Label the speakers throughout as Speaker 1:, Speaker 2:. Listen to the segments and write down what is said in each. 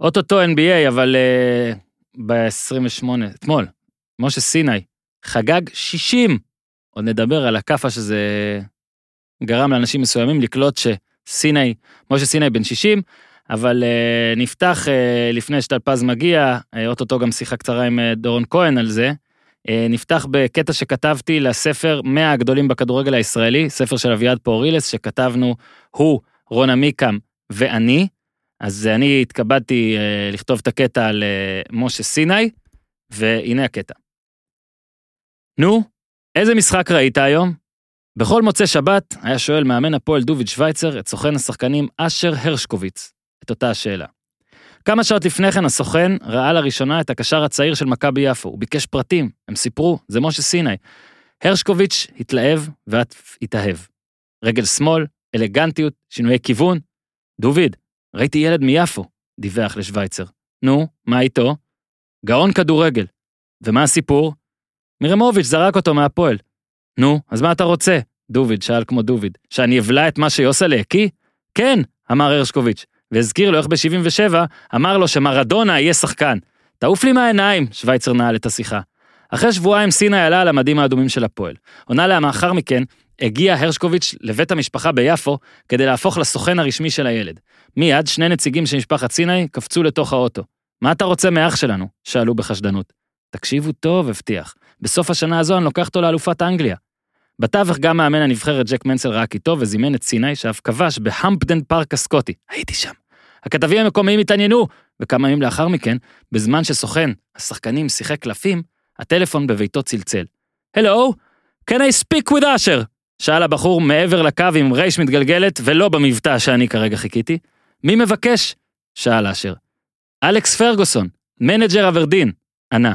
Speaker 1: אוטוטו NBA, אבל uh, ב-28, אתמול, משה סיני חגג 60. עוד נדבר על הכאפה שזה גרם לאנשים מסוימים לקלוט שסיני, משה סיני בן 60, אבל uh, נפתח uh, לפני שטלפז מגיע, uh, אוטוטו גם שיחה קצרה עם uh, דורון כהן על זה. נפתח בקטע שכתבתי לספר 100 הגדולים בכדורגל הישראלי, ספר של אביעד פורילס שכתבנו הוא, רון עמיקם ואני. אז אני התכבדתי uh, לכתוב את הקטע על uh, משה סיני, והנה הקטע. נו, איזה משחק ראית היום? בכל מוצאי שבת היה שואל מאמן הפועל דוביד שווייצר את סוכן השחקנים אשר הרשקוביץ את אותה השאלה. כמה שעות לפני כן הסוכן ראה לראשונה את הקשר הצעיר של מכבי יפו, הוא ביקש פרטים, הם סיפרו, זה משה סיני. הרשקוביץ' התלהב ואף התאהב. רגל שמאל, אלגנטיות, שינויי כיוון. דוביד, ראיתי ילד מיפו, דיווח לשווייצר. נו, מה איתו? גאון כדורגל. ומה הסיפור? מירמוביץ' זרק אותו מהפועל. נו, אז מה אתה רוצה? דוביד שאל כמו דוביד. שאני אבלע את מה שיוסלה הקיא? כן, אמר הרשקוביץ', והזכיר לו איך ב-77 אמר לו שמרדונה יהיה שחקן. תעוף לי מהעיניים, שווייצר נעל את השיחה. אחרי שבועיים סיני עלה על המדים האדומים של הפועל. עונה לה מאחר מכן, הגיע הרשקוביץ' לבית המשפחה ביפו כדי להפוך לסוכן הרשמי של הילד. מיד שני נציגים של משפחת סיני קפצו לתוך האוטו. מה אתה רוצה מאח שלנו? שאלו בחשדנות. תקשיבו טוב, הבטיח. בסוף השנה הזו אני לוקח אותו לאלופת אנגליה. בתווך גם מאמן הנבחרת ג'ק מנסל ראה כי טוב וזימן את סיני שאף כבש בהמפדן פארק הסקוטי. הייתי שם. הכתבים המקומיים התעניינו, וכמה ימים לאחר מכן, בזמן שסוכן השחקנים שיחק קלפים, הטלפון בביתו צלצל. Hello, can I speak with אשר? שאל הבחור מעבר לקו עם רייש מתגלגלת ולא במבטא שאני כרגע חיכיתי. מי מבקש? שאל אשר. אלכס פרגוסון, מנג'ר אברדין, ענה.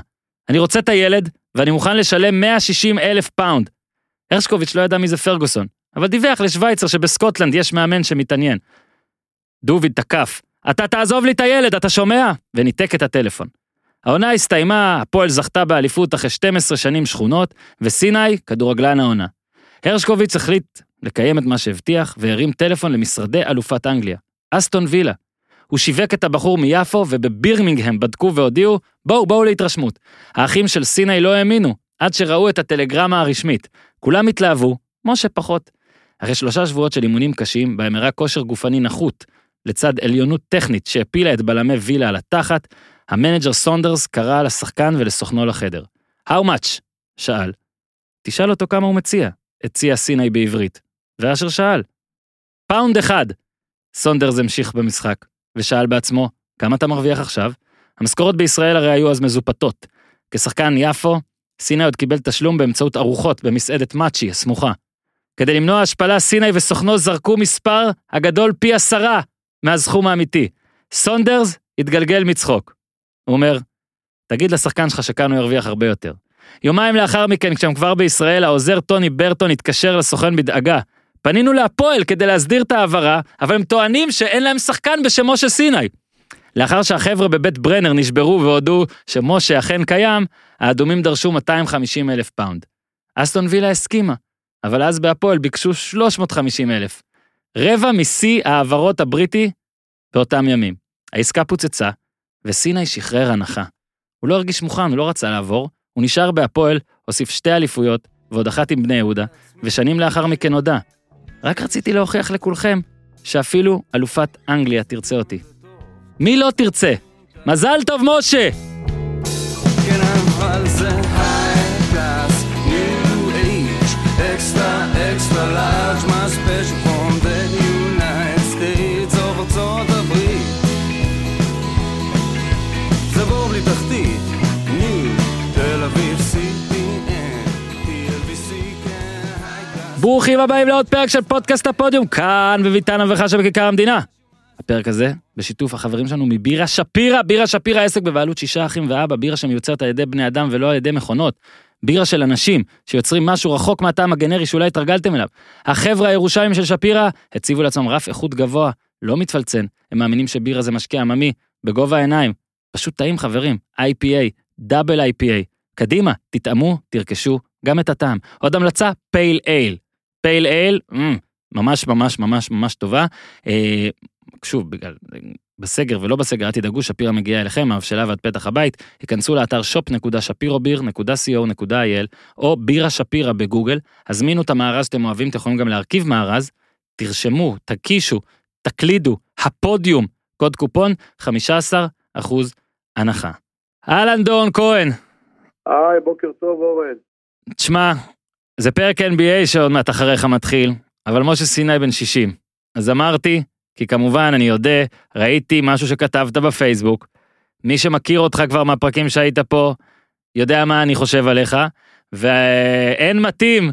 Speaker 1: אני רוצה את הילד, ואני מוכן לשלם 160 אלף פאונד. הרשקוביץ' לא ידע מי זה פרגוסון, אבל דיווח לשוויצר שבסקוטלנד יש מאמן שמתעניין. דוביד תקף, אתה תעזוב לי את הילד, אתה שומע? וניתק את הטלפון. העונה הסתיימה, הפועל זכתה באליפות אחרי 12 שנים שכונות, וסיני, כדורגלן העונה. הרשקוביץ החליט לקיים את מה שהבטיח, והרים טלפון למשרדי אלופת אנגליה, אסטון וילה. הוא שיווק את הבחור מיפו, ובבירמינגהם בדקו והודיעו, בואו, בואו להתרשמות. האחים של סיני לא האמינו, עד שראו את הטלגרמה הרשמית. כולם התלהבו, משה פחות. אחרי שלושה שבועות של אימונים קשים, בהם הראה כושר גופני נחות, לצד עליונות טכנית שהפילה את בלמי וילה על התחת, המנג'ר סונדרס קרא לשחקן ולסוכנו לחדר. How much? שאל. תשאל אותו כמה הוא מציע, הציע סיני בעברית. ואשר שאל. פאונד אחד. סונדרס המשיך במשחק, ושאל בעצמו, כמה אתה מרוויח עכשיו? המשכורות בישראל הרי היו אז מזופתות. כשחקן יפו, סיני עוד קיבל תשלום באמצעות ארוחות במסעדת מאצ'י הסמוכה. כדי למנוע השפלה, סיני וסוכנו זרקו מספר הגדול פי עשרה מהסכום האמיתי. סונדרס התגלגל מצחוק. הוא אומר, תגיד לשחקן שלך שכאן הוא ירוויח הרבה יותר. יומיים לאחר מכן, כשהם כבר בישראל, העוזר טוני ברטון התקשר לסוכן בדאגה. פנינו להפועל כדי להסדיר את ההעברה, אבל הם טוענים שאין להם שחקן בשם משה סיני. לאחר שהחבר'ה בבית ברנר נשברו והודו שמשה אכן קיים, האדומים דרשו 250 אלף פאונד. אסטון וילה הסכימה, אבל אז בהפועל ביקשו 350 אלף. רבע משיא ההעברות הבריטי באותם ימים. העסקה פוצצה, וסיני שחרר אנחה. הוא לא הרגיש מוכן, הוא לא רצה לעבור, הוא נשאר בהפועל, הוסיף שתי אליפויות, ועוד אחת עם בני יהודה, ושנים לאחר מכן הודה. רק רציתי להוכיח לכולכם שאפילו אלופת אנגליה תרצה אותי. מי לא תרצה? מזל טוב, משה!
Speaker 2: כן, אבל זה
Speaker 1: ברוכים הבאים לעוד פרק של פודקאסט הפודיום, כאן בביתן המברכה בכיכר המדינה. הפרק הזה, בשיתוף החברים שלנו מבירה שפירא, בירה שפירא עסק בבעלות שישה אחים ואבא, בירה שמיוצרת על ידי בני אדם ולא על ידי מכונות. בירה של אנשים שיוצרים משהו רחוק מהטעם הגנרי שאולי התרגלתם אליו. החבר'ה הירושלמים של שפירא הציבו לעצמם רף איכות גבוה, לא מתפלצן, הם מאמינים שבירה זה משקה עממי, בגובה העיניים. פשוט טעים חברים, IPA, דאבל IPA. קדימה, תטעמו, תרכשו גם את הטעם. עוד המלצה, פייל אייל. פייל אייל, ממש ממש ממש ממש טובה. אה, שוב, בגלל, בסגר ולא בסגר, אל תדאגו, שפירא מגיעה אליכם, מהבשלה ועד פתח הבית, היכנסו לאתר shop.שפירוביר.co.il, או בירה שפירא בגוגל, הזמינו את המארז שאתם אוהבים, אתם יכולים גם להרכיב מארז, תרשמו, תקישו, תקלידו, הפודיום, קוד קופון, 15 אחוז הנחה. אהלן דורון כהן,
Speaker 3: היי, בוקר טוב אורן.
Speaker 1: תשמע, זה פרק NBA שעוד מעט אחריך מתחיל, אבל משה סיני בן 60. אז אמרתי, כי כמובן, אני יודע, ראיתי משהו שכתבת בפייסבוק. מי שמכיר אותך כבר מהפרקים שהיית פה, יודע מה אני חושב עליך, ואין מתאים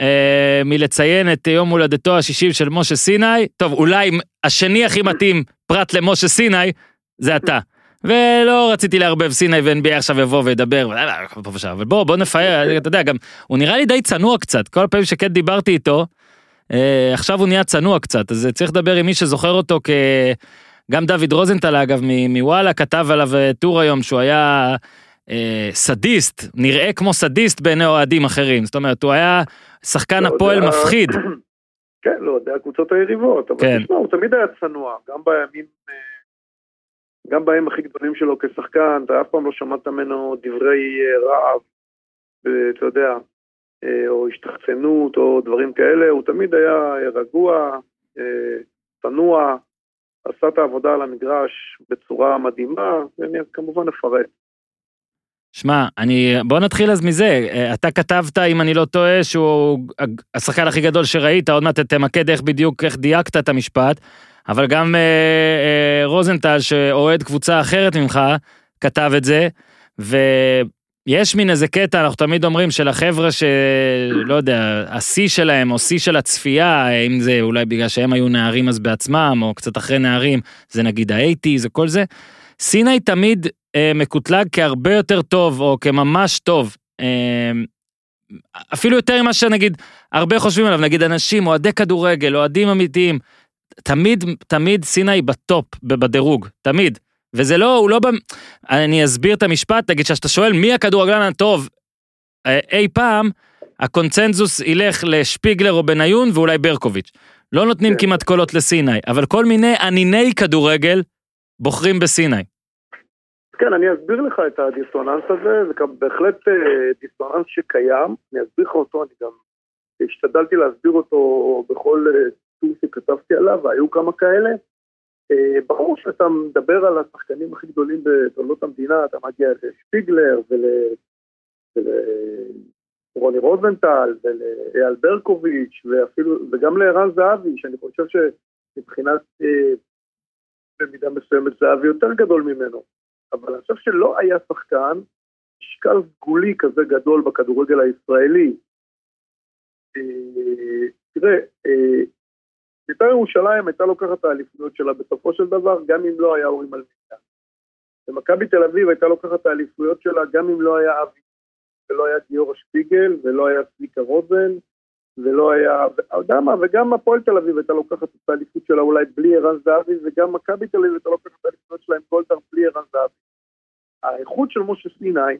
Speaker 1: אה, מלציין את יום הולדתו השישים של משה סיני. טוב, אולי השני הכי מתאים, פרט למשה סיני, זה אתה. ולא רציתי לערבב סיני ו-NBA עכשיו יבוא וידבר, פה ושם, אבל בוא, בוא נפאר, אתה יודע, גם, הוא נראה לי די צנוע קצת, כל פעמים שכן דיברתי איתו, אה, עכשיו הוא נהיה צנוע קצת, אז צריך לדבר עם מי שזוכר אותו כ... גם דוד רוזנטל אגב מ- מוואלה כתב עליו אה, טור היום שהוא היה אה, סדיסט, נראה כמו סדיסט בעיני אוהדים אחרים, זאת אומרת הוא היה שחקן
Speaker 3: לא
Speaker 1: הפועל
Speaker 3: יודע.
Speaker 1: מפחיד,
Speaker 3: כן, לא יודע, הקבוצות היריבות, אבל
Speaker 1: כן.
Speaker 3: תשמע, הוא תמיד היה צנוע, גם בימים, אה, גם בימים הכי גדולים שלו כשחקן, אתה אף פעם לא שמעת ממנו דברי אה, רעב, אתה יודע, אה, או השתחצנות או דברים כאלה, הוא תמיד היה אה, רגוע, צנוע, עשה את העבודה על המגרש בצורה מדהימה, ואני כמובן אפרט.
Speaker 1: שמע, אני, בוא נתחיל אז מזה, אתה כתבת, אם אני לא טועה, שהוא השחקן הכי גדול שראית, עוד מעט תמקד איך בדיוק, איך דייקת את המשפט, אבל גם אה, אה, רוזנטל, שאוהד קבוצה אחרת ממך, כתב את זה, ויש מין איזה קטע, אנחנו תמיד אומרים שלחבר'ה שלא יודע, השיא שלהם, או שיא של הצפייה, אם זה אולי בגלל שהם היו נערים אז בעצמם, או קצת אחרי נערים, זה נגיד האייטיז וכל זה, סיני תמיד אה, מקוטלג כהרבה יותר טוב, או כממש טוב. אה, אפילו יותר ממה שנגיד הרבה חושבים עליו, נגיד אנשים, אוהדי כדורגל, אוהדים אמיתיים, תמיד, תמיד סיני בטופ, בדירוג, תמיד. וזה לא, הוא לא, ב... אני אסביר את המשפט, נגיד שאתה שואל מי הכדורגלן הטוב אה, אי פעם, הקונצנזוס ילך לשפיגלר או בניון ואולי ברקוביץ'. לא נותנים
Speaker 3: כן.
Speaker 1: כמעט קולות לסיני, אבל כל מיני אניני כדורגל בוחרים בסיני.
Speaker 3: כן, אני אסביר לך את הדיסוננס הזה, זה בהחלט אה, דיסוננס שקיים, אני אסביר לך אותו, אני גם השתדלתי להסביר אותו בכל אה, טור שכתבתי עליו, והיו כמה כאלה. אה, ברור שאתה מדבר על השחקנים הכי גדולים בתולדות המדינה, אתה מגיע לשפיגלר ול... ולרוני רוזנטל ולאייל ברקוביץ' ואפילו, וגם לערן זהבי, שאני חושב שמבחינת, אה, במידה מסוימת זהבי יותר גדול ממנו. אבל אני חושב שלא היה שחקן משקל סגולי כזה גדול בכדורגל הישראלי. אה, תראה, אה, בית"ר ירושלים הייתה לוקחת את האליפויות שלה בסופו של דבר, גם אם לא היה אורי מלמיניה. ומכבי תל אביב הייתה לוקחת את האליפויות שלה גם אם לא היה אבי, ולא היה גיורא שפיגל, ולא היה צביקה רוזן, ולא היה, אתה יודע מה, וגם הפועל תל אביב הייתה לוקחת את האליפות שלה אולי בלי ערן זהבי, וגם מכבי תל אביב הייתה לוקחת את האליפויות שלה עם גולדהר בלי ערן זהבי. האיכות של משה סיני,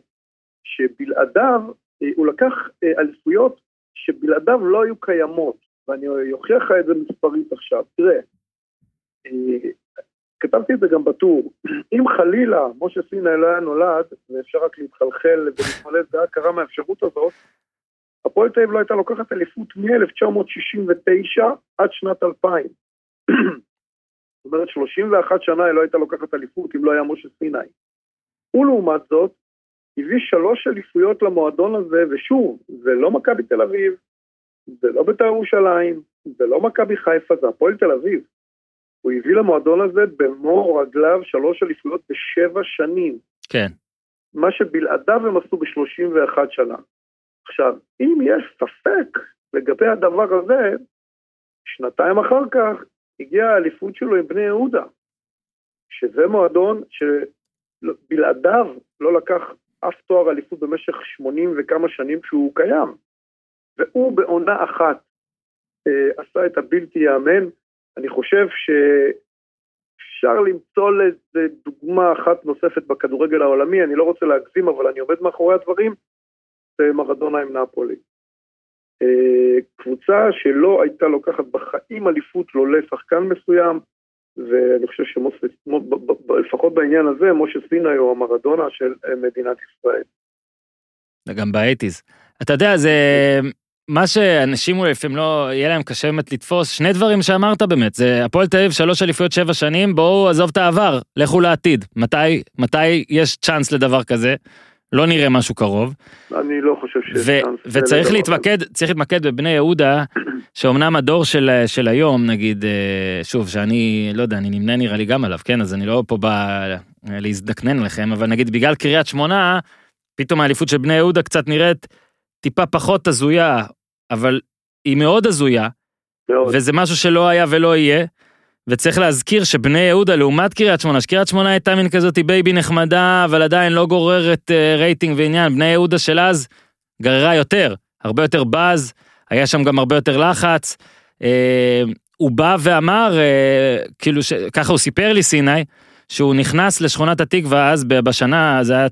Speaker 3: שבלעדיו, אה, הוא לקח אה, אליפויות שבלעדיו לא היו קיימות, ואני אוכיח לך את זה מספרית עכשיו. תראה, אה, כתבתי את זה גם בטור, אם חלילה משה סיני לא היה נולד, ואפשר רק להתחלחל ולהתמלא דעה קרה מהאפשרות הזאת, הפועל תל אביב לא הייתה לוקחת אליפות מ-1969 עד שנת 2000. זאת אומרת, 31 שנה היא לא הייתה לוקחת אליפות אם לא היה משה סיני. ולעומת זאת, הביא שלוש אליפויות למועדון הזה, ושוב, זה לא מכבי תל אביב, זה לא בית"ר ירושלים, זה לא מכבי חיפה, זה הפועל תל אביב. הוא הביא למועדון הזה במו רגליו שלוש אליפויות בשבע שנים.
Speaker 1: כן.
Speaker 3: מה שבלעדיו הם עשו ב-31 שנה. עכשיו, אם יש ספק לגבי הדבר הזה, שנתיים אחר כך הגיעה האליפות שלו עם בני יהודה, שזה מועדון שבלעדיו לא לקח אף תואר אליפות במשך 80 וכמה שנים שהוא קיים. והוא בעונה אחת אה, עשה את הבלתי ייאמן. אני חושב שאפשר למצוא לזה דוגמה אחת נוספת בכדורגל העולמי, אני לא רוצה להגזים, אבל אני עומד מאחורי הדברים, זה מרדונה עם נפולי. אה, קבוצה שלא הייתה לוקחת בחיים אליפות לא לשחקן מסוים, ואני חושב שלפחות בעניין הזה, משה סיני הוא המרדונה של אה, מדינת ישראל.
Speaker 1: וגם באייטיז. אתה יודע, זה מה שאנשים אולי לפעמים לא, יהיה להם קשה באמת לתפוס, שני דברים שאמרת באמת, זה הפועל תל אביב שלוש אליפויות שבע שנים, בואו עזוב את העבר, לכו לעתיד. מתי, מתי יש צ'אנס לדבר כזה? לא נראה משהו קרוב.
Speaker 3: אני לא חושב שיש
Speaker 1: ו-
Speaker 3: צ'אנס.
Speaker 1: וצריך להתמקד, צריך להתמקד בבני יהודה, שאומנם הדור של, של היום, נגיד, אה, שוב, שאני, לא יודע, אני נמנה נראה לי גם עליו, כן, אז אני לא פה בא להזדקנן עליכם, אבל נגיד בגלל קריית שמונה, פתאום האליפות של בני יהודה קצת נראית טיפה פחות הזויה, אבל היא מאוד הזויה,
Speaker 3: מאוד.
Speaker 1: וזה משהו שלא היה ולא יהיה. וצריך להזכיר שבני יהודה לעומת קריית שמונה, שקריית שמונה הייתה מין כזאתי בייבי נחמדה, אבל עדיין לא גוררת אה, רייטינג ועניין, בני יהודה של אז גררה יותר, הרבה יותר באז, היה שם גם הרבה יותר לחץ. אה, הוא בא ואמר, אה, כאילו, ש... ככה הוא סיפר לי סיני, שהוא נכנס לשכונת התקווה אז בשנה, זה היה 89-90,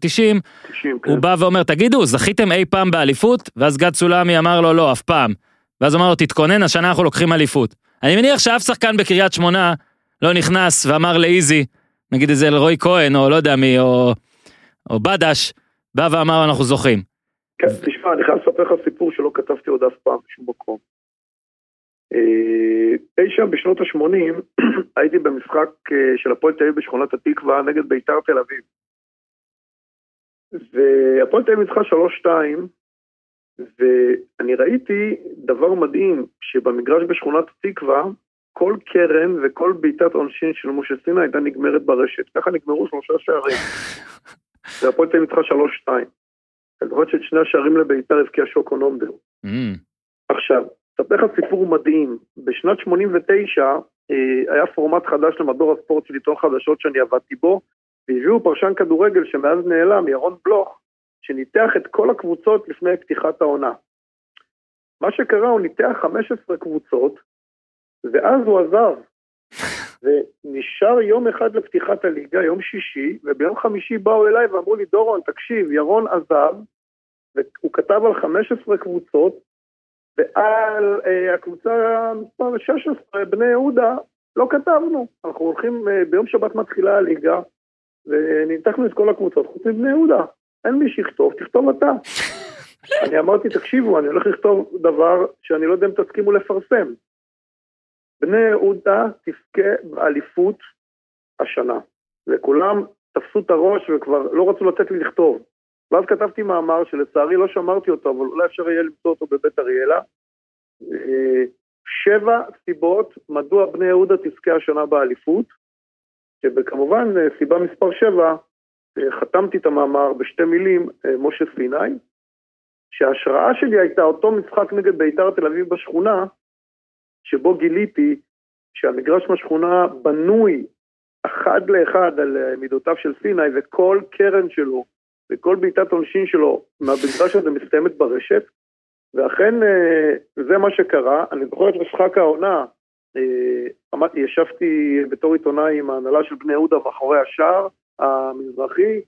Speaker 3: 90, כן.
Speaker 1: הוא בא ואומר, תגידו, זכיתם אי פעם באליפות? ואז גד סולמי אמר לו, לא, אף פעם. ואז אמר לו, תתכונן, השנה אנחנו לוקחים אליפות. אני מניח שאף שחקן בקריית שמונה לא נכנס ואמר לאיזי, נגיד איזה אלרועי כהן, או לא יודע מי, או, או בדש, בא ואמר, אנחנו זוכים.
Speaker 3: כן, תשמע, אני חייב לספר לך סיפור שלא כתבתי עוד אף פעם בשום מקום. אה, אי שם בשנות ה-80 הייתי במשחק אה, של הפועל תל אביב בשכונת התקווה נגד בית"ר תל אביב. והפועל תל אביב ניצחה 3-2, ואני ראיתי דבר מדהים, שבמגרש בשכונת התקווה, כל קרן וכל בעיטת עונשין של משה סינה הייתה נגמרת ברשת. ככה נגמרו שלושה שערים. והפועל תל אביב ניצחה 3-2. אני זוכר שאת שני השערים לבית"ר הבקיע שוקו נומבר.
Speaker 1: Mm,
Speaker 3: עכשיו, אספר לך סיפור מדהים. בשנת 89 אה, היה פורמט חדש למדור הספורט של עיתון חדשות שאני עבדתי בו, והביאו פרשן כדורגל שמאז נעלם, ירון בלוך, שניתח את כל הקבוצות לפני פתיחת העונה. מה שקרה, הוא ניתח 15 קבוצות, ואז הוא עזב. ונשאר יום אחד לפתיחת הליגה, יום שישי, וביום חמישי באו אליי ואמרו לי, דורון, תקשיב, ירון עזב, והוא כתב על 15 קבוצות, ועל אה, הקבוצה מספר 16, בני יהודה, לא כתבנו. אנחנו הולכים, אה, ביום שבת מתחילה הליגה, וניתחנו את כל הקבוצות, חוץ מבני יהודה. אין מי שיכתוב, תכתוב אתה. אני אמרתי, תקשיבו, אני הולך לכתוב דבר שאני לא יודע אם תסכימו לפרסם. בני יהודה תזכה באליפות השנה. וכולם תפסו את הראש וכבר לא רצו לתת לי לכתוב. ואז כתבתי מאמר שלצערי לא שמרתי אותו, אבל אולי אפשר יהיה למצוא אותו בבית אריאלה. אה, שבע סיבות מדוע בני יהודה תזכה השנה באליפות, שכמובן אה, סיבה מספר שבע, אה, חתמתי את המאמר בשתי מילים, משה סיני, שההשראה שלי הייתה אותו משחק נגד בית"ר תל אביב בשכונה, שבו גיליתי שהמגרש מהשכונה בנוי אחד לאחד על מידותיו של סיני, וכל קרן שלו וכל בעיטת עונשין שלו מהמגרש הזה מסתיימת ברשת, ואכן אה, זה מה שקרה. אני זוכר את משחק העונה, אה, ישבתי בתור עיתונאי עם ההנהלה של בני יהודה מאחורי השער המזרחי,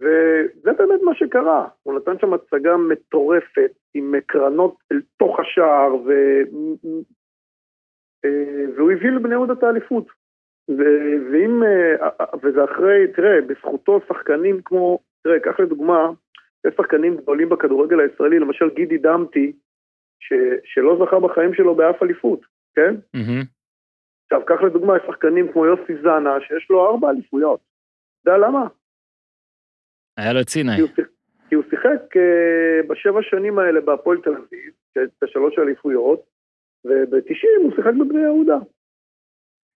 Speaker 3: וזה באמת מה שקרה. הוא נתן שם הצגה מטורפת עם קרנות אל תוך השער, ו... אה, והוא הביא לבני יהודה את האליפות. ואם, וזה אחרי, תראה, בזכותו שחקנים כמו, תראה, קח לדוגמה, יש שחקנים גדולים בכדורגל הישראלי, למשל גידי דמתי, ש- שלא זכה בחיים שלו באף אליפות, כן?
Speaker 1: מהמם.
Speaker 3: עכשיו, קח לדוגמה, יש שחקנים כמו יוסי זנה, שיש לו ארבע אליפויות. אתה יודע למה?
Speaker 1: היה לו את סיני.
Speaker 3: כי הוא כי הוא שיחק אה, בשבע שנים האלה בהפועל תל אביב, את השלוש אליפויות, וב-90 הוא שיחק בבני יהודה.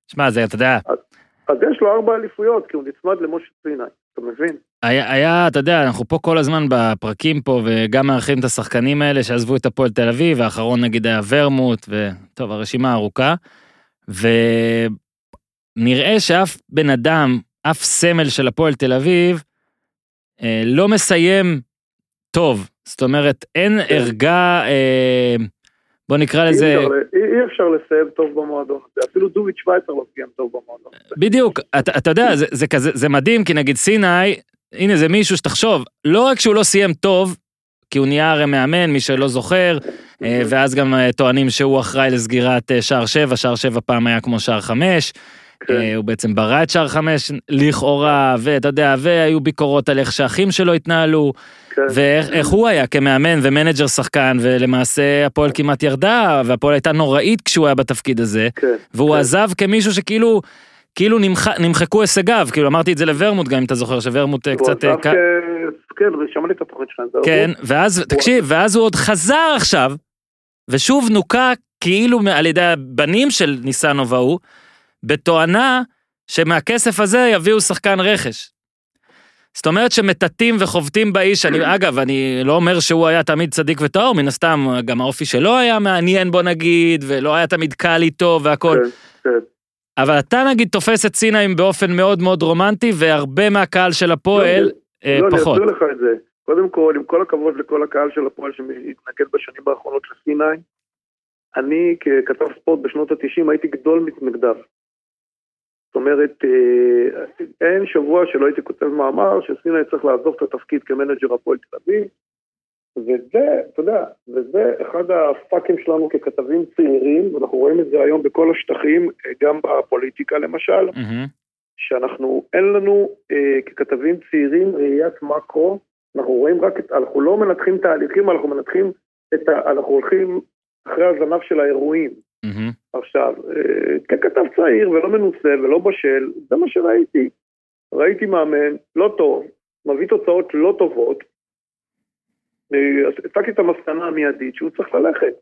Speaker 1: שמע, זה, אתה יודע,
Speaker 3: אז יש לו ארבע אליפויות, כי הוא נצמד למשה סיני, אתה מבין?
Speaker 1: היה, היה, אתה יודע, אנחנו פה כל הזמן בפרקים פה, וגם מארחים את השחקנים האלה שעזבו את הפועל תל אביב, האחרון נגיד היה ורמוט, וטוב, הרשימה ארוכה. ונראה שאף בן אדם, אף סמל של הפועל תל אביב, אה, לא מסיים טוב. זאת אומרת, אין
Speaker 3: כן.
Speaker 1: ערגה, אה, בוא נקרא
Speaker 3: אי
Speaker 1: לזה,
Speaker 3: אי, אי אפשר לסיים טוב במועדון הזה, אפילו דוביץ' שווייצר לא סיים טוב במועדון הזה.
Speaker 1: בדיוק, אתה, אתה יודע, זה, זה כזה, זה מדהים, כי נגיד סיני, הנה זה מישהו שתחשוב, לא רק שהוא לא סיים טוב, כי הוא נהיה הרי מאמן, מי שלא זוכר, אה, ואז גם אה, טוענים שהוא אחראי לסגירת אה, שער 7, שער 7 פעם היה כמו שער 5.
Speaker 3: כן.
Speaker 1: הוא בעצם ברא את שער 5 לכאורה, ואתה יודע, והיו ביקורות על איך שהאחים שלו התנהלו,
Speaker 3: כן.
Speaker 1: ואיך איך הוא היה כמאמן ומנג'ר שחקן, ולמעשה הפועל כמעט ירדה, והפועל הייתה נוראית כשהוא היה בתפקיד הזה,
Speaker 3: כן.
Speaker 1: והוא
Speaker 3: כן.
Speaker 1: עזב כמישהו שכאילו, כאילו נמח, נמחקו הישגיו, כאילו אמרתי את זה לוורמוט גם אם אתה זוכר, שוורמוט אה, קצת... אה,
Speaker 3: כ- כן, שמעתי את התוכנית שלהם. זה
Speaker 1: כן,
Speaker 3: הוא-
Speaker 1: ואז, תקשיב, ואז הוא עוד חזר עכשיו, ושוב הוקע כאילו על ידי הבנים של ניסנוב ההוא, בתואנה שמהכסף הזה יביאו שחקן רכש. זאת אומרת שמטאטאים וחובטים באיש, אני, אגב, אני לא אומר שהוא היה תמיד צדיק וטהור, מן הסתם, גם האופי שלו היה מעניין בוא נגיד, ולא היה תמיד קל איתו והכל,
Speaker 3: כן, כן.
Speaker 1: אבל אתה נגיד תופס את סיני באופן מאוד מאוד רומנטי, והרבה מהקהל של הפועל אה,
Speaker 3: לא, אני
Speaker 1: פחות.
Speaker 3: אסביר לך את זה. קודם כל, עם כל הכבוד לכל הקהל של הפועל שהתנגד בשנים האחרונות לסיני, אני ככתב ספורט בשנות ה-90 הייתי גדול מתנגדיו. זאת אומרת, אה, אין שבוע שלא הייתי כותב מאמר שסיני צריך לעזוב את התפקיד כמנג'ר הפועל תל אביב, וזה, אתה יודע, וזה אחד הפאקים שלנו ככתבים צעירים, ואנחנו רואים את זה היום בכל השטחים, גם בפוליטיקה למשל.
Speaker 1: מהמם.
Speaker 3: שאנחנו, אין לנו אה, ככתבים צעירים ראיית מקרו, אנחנו רואים רק את, אנחנו לא מנתחים תהליכים, אנחנו מנתחים את ה... אנחנו הולכים אחרי הזנב של האירועים.
Speaker 1: מהמם.
Speaker 3: עכשיו, אה, ככתב צעיר ולא מנוסה ולא בשל, זה מה שראיתי. ראיתי מאמן לא טוב, מביא תוצאות לא טובות, אה, הצגתי את המסקנה המיידית שהוא צריך ללכת.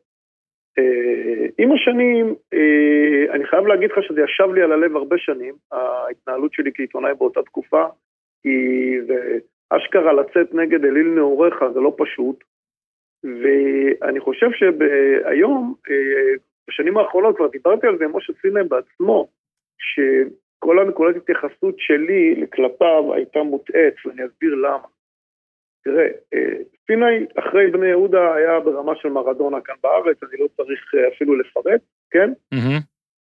Speaker 3: אה, עם השנים, אה, אני חייב להגיד לך שזה ישב לי על הלב הרבה שנים, ההתנהלות שלי כעיתונאי באותה תקופה, זה אשכרה לצאת נגד אליל נעוריך זה לא פשוט, ואני חושב שהיום, בשנים האחרונות, כבר דיברתי על זה עם משה סינם בעצמו, שכל הנקודת התייחסות שלי כלפיו הייתה מוטעית, ואני אסביר למה. תראה, אה, סיני אחרי בני יהודה היה ברמה של מרדונה כאן בארץ, אני לא צריך אה, אפילו לפרט, כן?
Speaker 1: מהמם.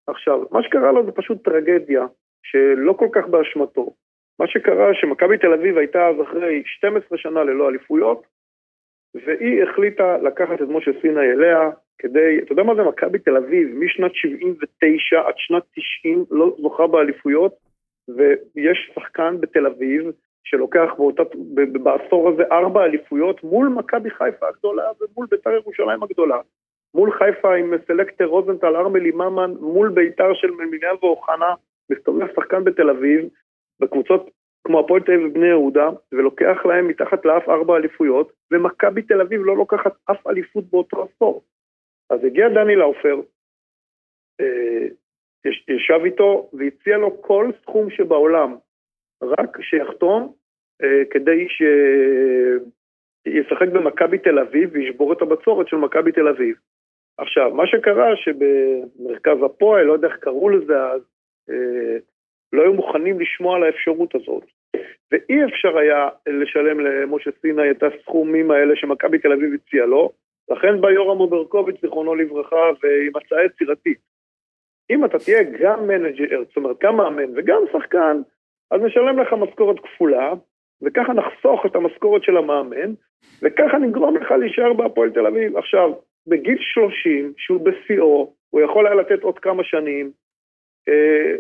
Speaker 3: עכשיו, מה שקרה לו זה פשוט טרגדיה, שלא כל כך באשמתו. מה שקרה שמכבי תל אביב הייתה אז אחרי 12 שנה ללא אליפויות, והיא החליטה לקחת את משה סיני אליה כדי, אתה יודע מה זה מכבי תל אביב, משנת 79 עד שנת 90 לא זוכה באליפויות, ויש שחקן בתל אביב שלוקח באותה, בעשור הזה ארבע אליפויות מול מכבי חיפה הגדולה ומול בית"ר ירושלים הגדולה. מול חיפה עם סלקטר רוזנטל, ארמלי ממן, מול בית"ר של מלמיניאל ואוחנה, מסתובב שחקן בתל אביב, בקבוצות כמו הפועל תל אביב ובני יהודה, ולוקח להם מתחת לאף ארבע אליפויות, ומכבי תל אביב לא לוקחת אף אליפות באותו עשור. אז הגיע דני לאופר, אה, יש- ישב איתו והציע לו כל סכום שבעולם, רק שיחתום אה, כדי שישחק במכבי תל אביב וישבור את הבצורת של מכבי תל אביב. עכשיו, מה שקרה שבמרכז הפועל, לא יודע איך קראו לזה אז, אה, לא היו מוכנים לשמוע על האפשרות הזאת. ואי אפשר היה לשלם למשה סיני את הסכומים האלה שמכבי תל אביב הציעה לו, לכן בא יורם אוברקוביץ', זיכרונו לברכה, ועם הצעה יצירתית. אם אתה תהיה גם מנג'ר, זאת אומרת גם מאמן וגם שחקן, אז נשלם לך משכורת כפולה, וככה נחסוך את המשכורת של המאמן, וככה נגרום לך להישאר בהפועל תל אביב. עכשיו, בגיל 30, שהוא בשיאו, הוא יכול היה לתת עוד כמה שנים, אה,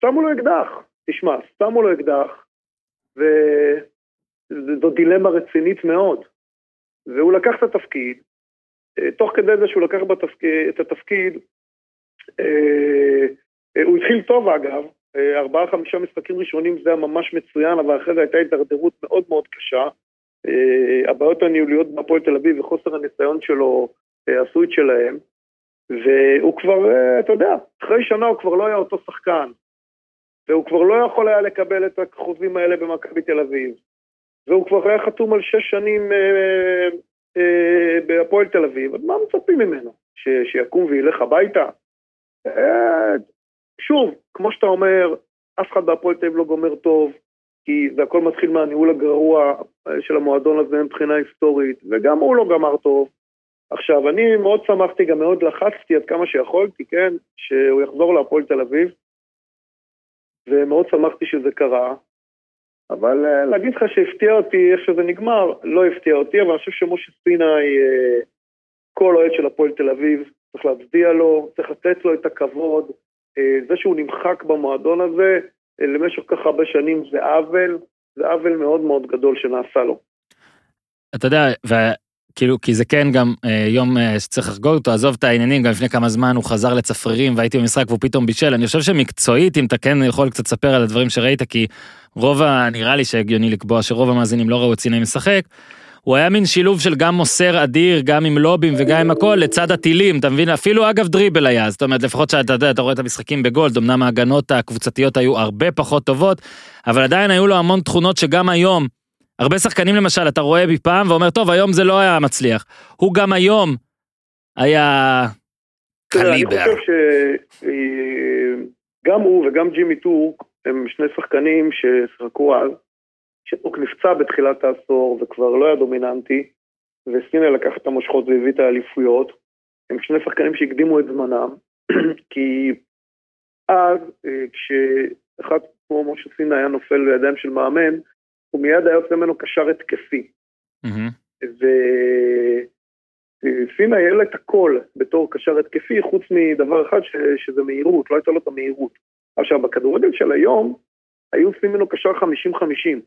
Speaker 3: שמו לו אקדח. תשמע, שמו לו אקדח, וזו דילמה רצינית מאוד. והוא לקח את התפקיד, אה, תוך כדי זה שהוא לקח בתפק... את התפקיד, אה, אה, הוא התחיל טוב אגב, אה, ארבעה חמישה משחקים ראשונים זה היה ממש מצוין, אבל אחרי זה הייתה הידרדרות מאוד מאוד קשה. אה, הבעיות הניהוליות בהפועל תל אביב וחוסר הניסיון שלו אה, עשו את שלהם, והוא כבר, אתה יודע, אחרי שנה הוא כבר לא היה אותו שחקן, והוא כבר לא יכול היה לקבל את החוזים האלה במכבי תל אביב, והוא כבר היה חתום על שש שנים בהפועל תל אביב, אז מה מצפים ממנו? שיקום וילך הביתה? שוב, כמו שאתה אומר, אף אחד בהפועל תל אביב לא גומר טוב, כי זה הכל מתחיל מהניהול הגרוע אה, של המועדון הזה מבחינה היסטורית, וגם הוא לא גמר טוב. עכשיו, אני מאוד שמחתי, גם מאוד לחצתי עד כמה שיכולתי, כן, שהוא יחזור להפועל תל אביב, ומאוד שמחתי שזה קרה, אבל אה, להגיד לך שהפתיע אותי איך שזה נגמר, לא הפתיע אותי, אבל אני חושב שמשה סיני, אה, כל אוהד של הפועל תל אביב, צריך להצדיע לו, צריך לתת לו את הכבוד. אה, זה שהוא נמחק במועדון הזה אה, למשך כך הרבה שנים זה עוול, זה עוול מאוד מאוד גדול שנעשה לו.
Speaker 1: אתה יודע, וכאילו, כי זה כן גם אה, יום אה, שצריך לחגוג אותו, עזוב את העניינים, גם לפני כמה זמן הוא חזר לצפרירים והייתי במשחק והוא פתאום בישל, אני חושב שמקצועית, אם אתה כן יכול קצת לספר על הדברים שראית, כי רוב ה... נראה לי שהגיוני לקבוע שרוב המאזינים לא ראו את סיני משחק, הוא היה מין שילוב של גם מוסר אדיר, גם עם לובים וגם עם הכל, לצד הטילים, אתה מבין? אפילו אגב דריבל היה, זאת אומרת, לפחות שאתה יודע, אתה רואה את המשחקים בגולד, אמנם ההגנות הקבוצתיות היו הרבה פחות טובות, אבל עדיין היו לו המון תכונות שגם היום, הרבה שחקנים למשל, אתה רואה מפעם ואומר, טוב, היום זה לא היה מצליח. הוא גם היום היה
Speaker 3: תראה, אני
Speaker 1: קליבר.
Speaker 3: חושב שגם הוא וגם ג'ימי טורק הם שני שחקנים ששיחקו אז, שטורק נפצע בתחילת העשור וכבר לא היה דומיננטי, וסיני לקח את המושכות והביא את האליפויות. הם שני שחקנים שהקדימו את זמנם, כי אז אה, כשאחד כמו משה סיני היה נופל לידיים של מאמן, הוא מיד היה יוצא ממנו קשר התקפי. וסינה היה לו את הכל בתור קשר התקפי, חוץ מדבר אחד ש... שזה מהירות, לא הייתה לו את המהירות. עכשיו, בכדורגל של היום, היו עושים ממנו קשר 50-50.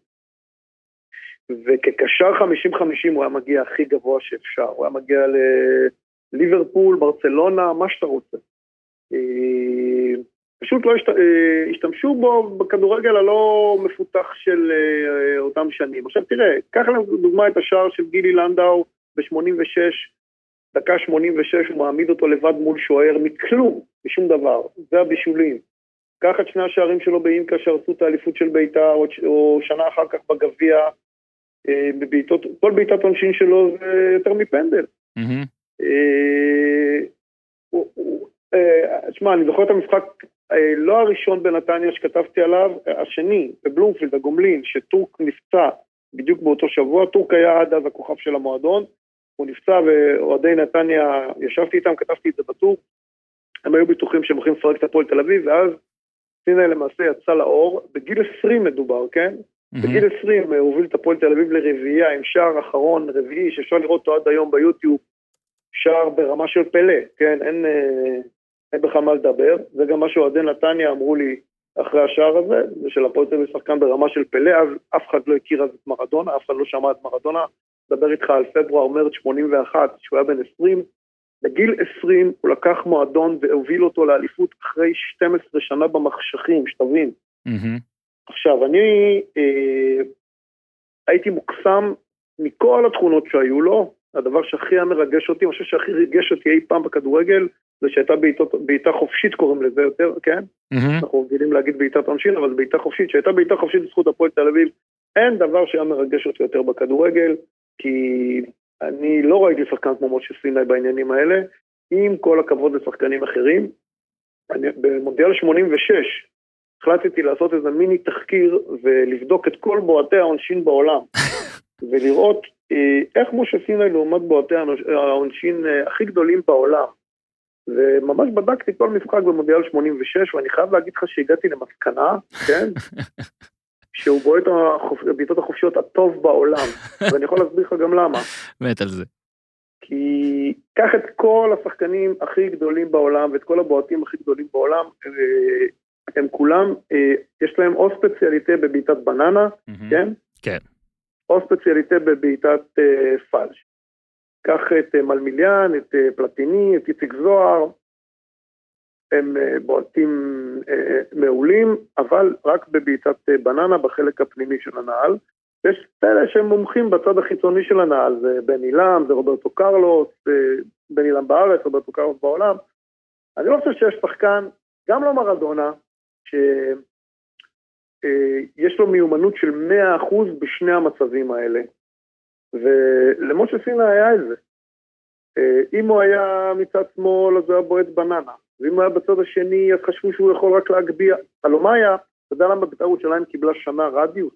Speaker 3: וכקשר 50-50 הוא היה מגיע הכי גבוה שאפשר, הוא היה מגיע לליברפול, ברצלונה, מה שאתה רוצה. אה, פשוט לא השת... אה, השתמשו בו בכדורגל הלא מפותח של אה, אותם שנים. עכשיו תראה, קח לדוגמה את השער של גילי לנדאו ב-86, דקה 86 הוא מעמיד אותו לבד מול שוער מכלום, משום דבר, זה הבישולים. קח את שני השערים שלו באינקה שהרסו את האליפות של בית"ר, או, שנה אחר כך בגביע, בבעיטות, כל בעיטת עונשין שלו זה יותר מפנדל.
Speaker 1: מהמם.
Speaker 3: אה, אה, תשמע, אני זוכר את המשחק, אה, לא הראשון בנתניה שכתבתי עליו, אה, השני, בבלומפילד, הגומלין, שטורק נפצע בדיוק באותו שבוע, טורק היה עד אז הכוכב של המועדון, הוא נפצע ואוהדי נתניה, ישבתי איתם, כתבתי את זה בטור, הם היו בטוחים שהם הולכים לפרק את הפועל תל אביב, ואז סיני למעשה יצא לאור, בגיל 20 מדובר, כן? בגיל 20 הוא הוביל את הפועל תל אביב לרביעייה עם שער אחרון רביעי שאפשר לראות אותו עד היום ביוטיוב, שער ברמה של פלא, כן, אין, אה, אין בכלל מה לדבר, זה גם מה שאוהדי נתניה אמרו לי אחרי השער הזה, זה של הפועל תל אביב שחקן ברמה של פלא, אז אף אחד לא הכיר אז את מרדונה, אף אחד לא שמע את מרדונה, מדבר איתך על פברואר, מרץ 81, שהוא היה בן 20, בגיל 20 הוא לקח מועדון והוביל אותו לאליפות אחרי 12 שנה במחשכים, שתבין.
Speaker 1: מהמם.
Speaker 3: עכשיו, אני אה, הייתי מוקסם מכל התכונות שהיו לו, הדבר שהכי היה מרגש אותי, אני חושב שהכי ריגש אותי אי פעם בכדורגל, זה שהייתה בעיטה חופשית קוראים לזה יותר, כן?
Speaker 1: מהמם.
Speaker 3: אנחנו רגילים להגיד בעיטת עונשין, אבל בעיטה חופשית, שהייתה בעיטה חופשית בזכות הפועל תל אביב, אין דבר שהיה מרגש אותי יותר בכדורגל, כי אני לא ראיתי שחקן כמו משה סיני בעניינים האלה, עם כל הכבוד לשחקנים אחרים. אני, במונדיאל 86 החלטתי לעשות איזה מיני תחקיר ולבדוק את כל בועטי העונשין בעולם, ולראות אה, איך משה סיני לעומת בועטי העונש- העונשין אה, הכי גדולים בעולם. וממש בדקתי כל משחק במונדיאל 86, ואני חייב להגיד לך שהגעתי למסקנה, כן? שהוא בועט הבעיטות החופשיות הטוב בעולם, ואני יכול להסביר לך גם למה.
Speaker 1: מת על זה.
Speaker 3: כי קח את כל השחקנים הכי גדולים בעולם ואת כל הבועטים הכי גדולים בעולם, אה, הם כולם, אה, יש להם או ספציאליטה בבעיטת בננה. כן?
Speaker 1: כן.
Speaker 3: או ספציאליטה בבעיטת אה, פלש. קח את אה, מלמיליאן, את פלטיני, את איציק זוהר, הם בועטים מעולים, אבל רק בבעיטת בננה בחלק הפנימי של הנעל. יש כאלה שהם מומחים בצד החיצוני של הנעל, זה בן עילם, זה רוברטו קרלוס, בן עילם בארץ, רוברטו קרלוס בעולם. אני לא חושב שיש שחקן, גם לא מרדונה, שיש לו מיומנות של 100% בשני המצבים האלה. ולמשה סינה היה את זה. אה, אם הוא היה מצד שמאל, אז הוא היה בועט בננה. ואם הוא היה בצד השני, אז חשבו שהוא יכול רק להגביה. הלוא מה היה? אתה יודע למה בית"ר ירושלים קיבלה שנה רדיוס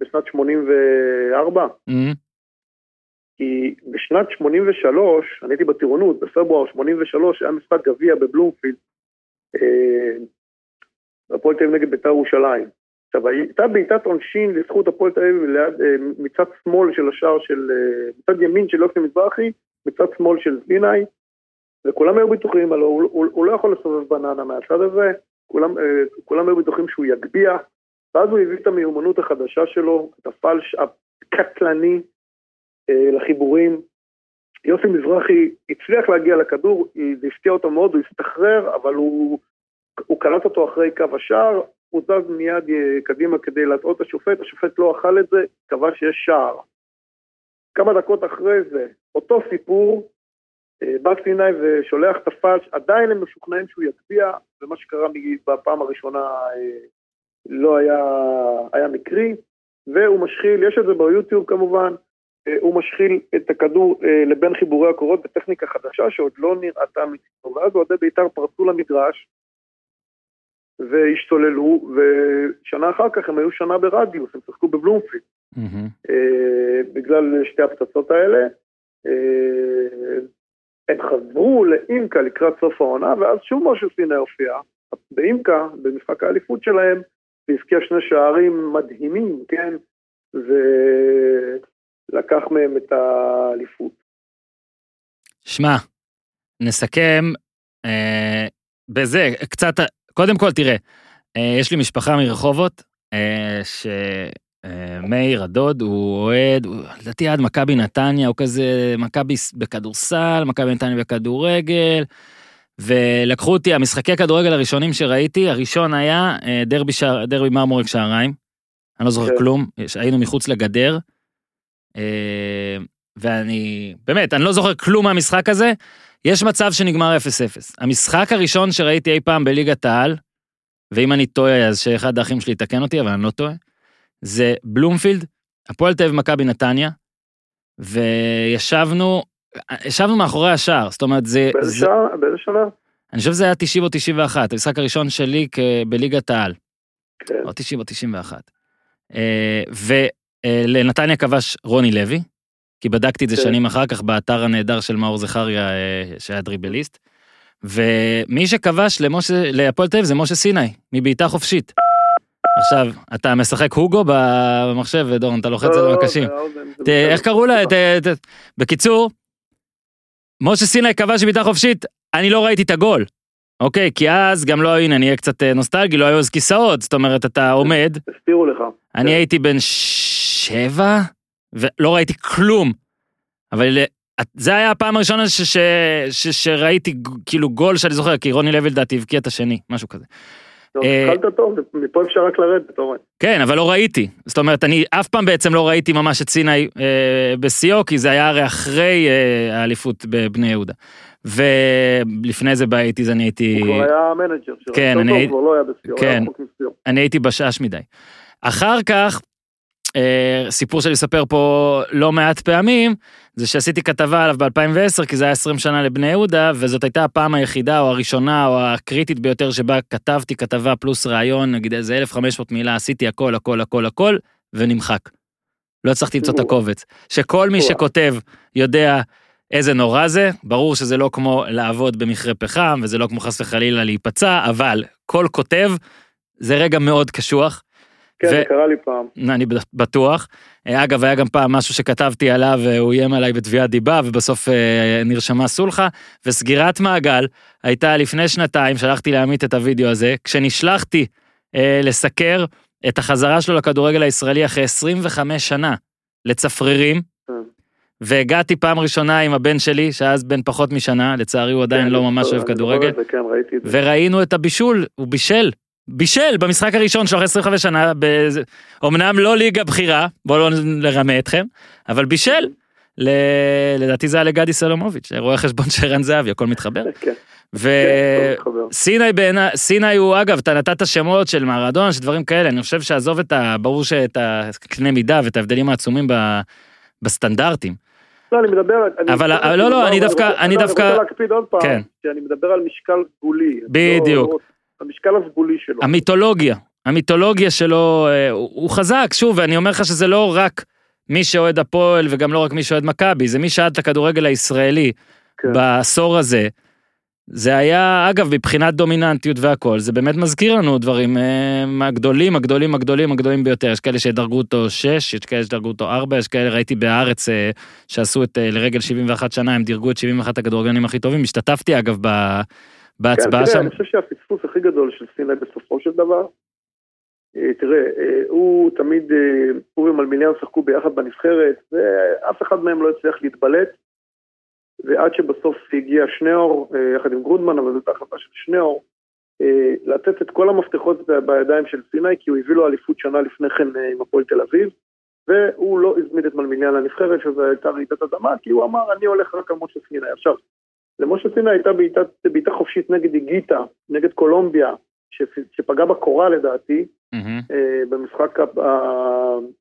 Speaker 3: בשנת 84?
Speaker 1: מהמם.
Speaker 3: כי בשנת 83, אני הייתי בטירונות, בפברואר 83, היה משחק גביע בבלומפילד, אה, הפועל תל אביב נגד בית"ר ירושלים. עכשיו, הייתה בעיטת עונשין לזכות הפועל תל אביב אה, מצד שמאל של השער של, אה, מצד ימין של יוסי מזרחי, מצד שמאל של סיני, וכולם היו בטוחים, הלוא הוא, הוא, לא יכול לסובב בננה מהצד הזה, כולם, אה, כולם היו בטוחים שהוא יגביה, ואז הוא הביא את המיומנות החדשה שלו, את הפלש הקטלני לחיבורים. יוסי מזרחי הצליח להגיע לכדור, זה הפתיע אותו מאוד, הוא הסתחרר, אבל הוא, הוא קלט אותו אחרי קו השער, הוא זז מיד אה, קדימה כדי להטעות את השופט, השופט לא אכל את זה, קבע שיש שער. כמה דקות אחרי זה, אותו סיפור, אה, בא סיני ושולח את הפלש, עדיין הם משוכנעים שהוא יצביע, ומה שקרה בפעם הראשונה אה, לא היה, היה מקרי, והוא משחיל, יש את זה ביוטיוב כמובן, הוא משחיל את הכדור לבין חיבורי הקורות בטכניקה חדשה שעוד לא נראתה מצדו, ואז אוהדי בית"ר פרצו למגרש, והשתוללו, ושנה אחר כך הם היו שנה ברדיוס, הם שיחקו בבלומפילד.
Speaker 1: Mm-hmm.
Speaker 3: אה, בגלל שתי הפצצות האלה. אה, הם חזרו לאימקה לקראת סוף העונה, ואז שוב משה סיני הופיע באימקה, במשחק האליפות שלהם, והבקיע שני שערים מדהימים, כן? ולקח מהם את האליפות.
Speaker 1: שמע, נסכם אה, בזה, קצת קודם כל, תראה, אה, יש לי משפחה מרחובות, אה, שמאיר הדוד הוא אוהד, לדעתי עד מכבי נתניה, הוא כזה מכבי בכדורסל, מכבי נתניה בכדורגל, ולקחו אותי, המשחקי כדורגל הראשונים שראיתי, הראשון היה אה, דרבי, שער, דרבי מרמורק שעריים, אני לא זוכר
Speaker 3: כן.
Speaker 1: כלום, היינו מחוץ לגדר, ואני, באמת, אני לא זוכר כלום מהמשחק הזה, יש מצב שנגמר 0-0. המשחק הראשון שראיתי אי פעם בליגת העל, ואם אני טועה אז שאחד האחים שלי יתקן אותי, אבל אני לא טועה, זה בלומפילד, הפועל תל אביב מכבי נתניה, וישבנו, ישבנו מאחורי השער, זאת אומרת זה...
Speaker 3: באיזה
Speaker 1: זה
Speaker 3: שעה? באיזה שנה?
Speaker 1: אני חושב שזה היה 90 או 91, המשחק הראשון שלי בליגת העל,
Speaker 3: כן.
Speaker 1: או 90 או 91. אה, ולנתניה כבש רוני לוי, כי בדקתי את זה
Speaker 3: כן.
Speaker 1: שנים אחר כך באתר הנהדר של מאור זכריה, אה, שהיה דריבליסט. ומי שכבש למשה- להפועל תל אביב זה משה סיני, מבעיטה חופשית. עכשיו, אתה משחק הוגו במחשב, דורון, אתה לוחץ על
Speaker 3: לא,
Speaker 1: המקשים.
Speaker 3: בסדר.
Speaker 1: איך קראו לה? בקיצור, משה סיני כבש בבעיטה חופשית, אני לא ראיתי את הגול. אוקיי, כי אז גם לא, הנה, אני אהיה קצת אה, נוסטלגי, לא היו אז כיסאות, זאת אומרת, אתה עומד,
Speaker 3: הסתירו לך.
Speaker 1: אני
Speaker 3: כן.
Speaker 1: הייתי בן שבע, ולא ראיתי כלום. אבל אה, זה היה הפעם הראשונה ש- ש- ש- שראיתי כאילו גול שאני זוכר, כי רוני לוי לדעתי הבקיע את השני, משהו כזה. אה,
Speaker 3: התחלת טוב, מפה אפשר רק לרדת, אורן.
Speaker 1: כן, אבל לא ראיתי. זאת אומרת, אני אף פעם בעצם לא ראיתי ממש את סיני אה, בשיאו, כי זה היה הרי אחרי אה, האליפות בבני יהודה. ולפני זה באייטיז אני הייתי,
Speaker 3: הוא כבר היה המנג'ר שלו.
Speaker 1: כן, אני הייתי-
Speaker 3: כבר לא היה בשיאו,
Speaker 1: כן. אני הייתי בשש מדי. אחר כך, אה, סיפור שאני אספר פה לא מעט פעמים, זה שעשיתי כתבה עליו ב-2010, כי זה היה 20 שנה לבני יהודה, וזאת הייתה הפעם היחידה או הראשונה או הקריטית ביותר שבה כתבתי כתבה פלוס ראיון, נגיד איזה 1,500 מילה, עשיתי הכל, הכל, הכל, הכל, ונמחק. לא הצלחתי למצוא את הקובץ. שכל מי. שכותב יודע איזה נורא זה, ברור שזה לא כמו לעבוד במכרה פחם, וזה לא כמו חס וחלילה להיפצע, אבל כל כותב, זה רגע מאוד קשוח.
Speaker 3: כן,
Speaker 1: ו-
Speaker 3: זה קרה לי פעם.
Speaker 1: אני בטוח. אה, אגב, היה גם פעם משהו שכתבתי עליו, והוא איים עליי בתביעת דיבה, ובסוף אה, נרשמה סולחה. וסגירת מעגל הייתה לפני שנתיים, שלחתי לעמית את הוידאו הזה, כשנשלחתי אה, לסקר את החזרה שלו לכדורגל הישראלי אחרי 25 שנה לצפרירים,
Speaker 3: כן.
Speaker 1: והגעתי פעם ראשונה עם הבן שלי, שאז בן פחות משנה, לצערי הוא עדיין
Speaker 3: כן,
Speaker 1: לא ממש אוהב כדורגל.
Speaker 3: כן.
Speaker 1: וראינו את הבישול, הוא בישל. בישל במשחק הראשון שלו אחרי 25 שנה, בזה- אמנם לא ליגה בכירה, בואו לא נרמה אתכם, אבל בישל. ל... לדעתי זה היה לגדי סלומוביץ', רואה חשבון של ערן זהבי, הכל מתחבר.
Speaker 3: כן. כן, טוב, מתחבר.
Speaker 1: סיני בעיניי, סיני הוא אגב, אתה נתת שמות של מרדון, של דברים כאלה, אני חושב שעזוב את ה... ברור שאת הקנה מידה ואת ההבדלים העצומים ב... בסטנדרטים.
Speaker 3: לא, אני מדבר... אני-
Speaker 1: אבל- לא, לא, אני דווקא- אני
Speaker 3: לא,
Speaker 1: דווקא-
Speaker 3: אני רוצה להקפיד עוד פעם,
Speaker 1: כן.
Speaker 3: שאני מדבר על משקל סגולי.
Speaker 1: בדיוק.
Speaker 3: המשקל הסגולי שלו.
Speaker 1: המיתולוגיה, המיתולוגיה שלו, אה, הוא, חזק, שוב, ואני אומר לך שזה לא רק מי שאוהד הפועל וגם לא רק מי שאוהד מכבי, זה מי שאוהד את הכדורגל הישראלי
Speaker 3: כן.
Speaker 1: בעשור הזה. זה היה, אגב, מבחינת דומיננטיות והכל, זה באמת מזכיר לנו דברים אה, הגדולים, הגדולים, הגדולים, הגדולים ביותר. יש כאלה שדרגו אותו 6, יש כאלה שדרגו אותו 4, יש כאלה, ראיתי בהארץ אה, שעשו את, לרגל 71 שנה, הם דירגו את 71 הכדורגלנים הכי טובים. השתתפתי, אגב, ב, בהצבעה
Speaker 3: כן, תראה,
Speaker 1: שם.
Speaker 3: אני חושב שהפספוס הכי גדול של סיני בסופו של דבר, אה, תראה, אה, הוא תמיד, אה, הוא ומלמיליאן שיחקו ביחד בנבחרת, ואף אחד מהם לא הצליח להתבלט, ועד שבסוף הגיע שניאור, אה, יחד עם גרודמן, אבל זאת ההחלטה של שניאור, אה, לתת את כל המפתחות בידיים של סיני, כי הוא הביא לו אליפות שנה לפני כן אה, עם הפועל תל אביב, והוא לא הזמין את מלמיליאן לנבחרת, שזו הייתה רעידת אדמה, כי הוא אמר, אני הולך רק על משה סיני. עכשיו, למשה סיני הייתה בעיטה חופשית נגד איגיטה, נגד קולומביה, שפגע בקורה לדעתי. אה, במשחק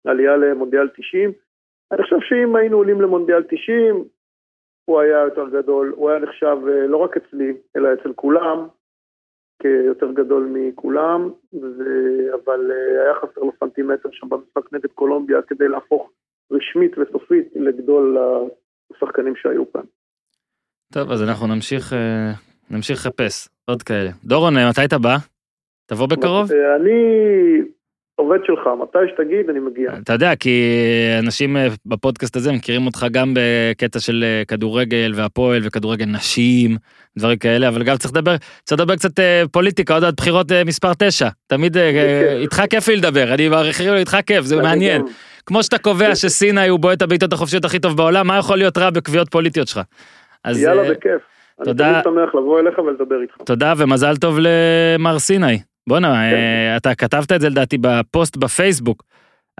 Speaker 3: העלייה למונדיאל 90. אני חושב שאם היינו עולים למונדיאל 90, הוא היה יותר גדול, הוא היה נחשב אה, לא רק אצלי, אלא אצל כולם, כיותר גדול מכולם, ו- אבל אה, היה חסר לו סנטימטר שם במשחק נגד קולומביה כדי להפוך רשמית וסופית לגדול השחקנים שהיו כאן.
Speaker 1: טוב, אז אנחנו נמשיך, אה, נמשיך לחפש עוד כאלה. דורון, אה, מתי אתה בא? תבוא בקרוב?
Speaker 3: אה, אני עובד שלך, מתי שתגיד אני מגיע.
Speaker 1: אתה יודע, כי אנשים בפודקאסט הזה מכירים אותך גם בקטע של כדורגל והפועל וכדורגל נשים, דברים כאלה, אבל גם צריך לדבר, צריך לדבר קצת פוליטיקה, עוד עד בחירות מספר 9. תמיד אה,
Speaker 3: בכיף.
Speaker 1: איתך כיף לי לדבר, אני מעריך איתך כיף, זה מעניין. כמו שאתה קובע שסיני הוא בועט הבעיטות החופשיות הכי טוב בעולם, מה יכול להיות רע בקביעות פוליטיות שלך? אז
Speaker 3: יאללה,
Speaker 1: אה,
Speaker 3: בכיף. אני
Speaker 1: תודה.
Speaker 3: תמיד שמח לבוא אליך ולדבר איתך.
Speaker 1: תודה ומזל טוב למר סיני. בואנה, אה, אתה כתבת את זה לדעתי בפוסט בפייסבוק,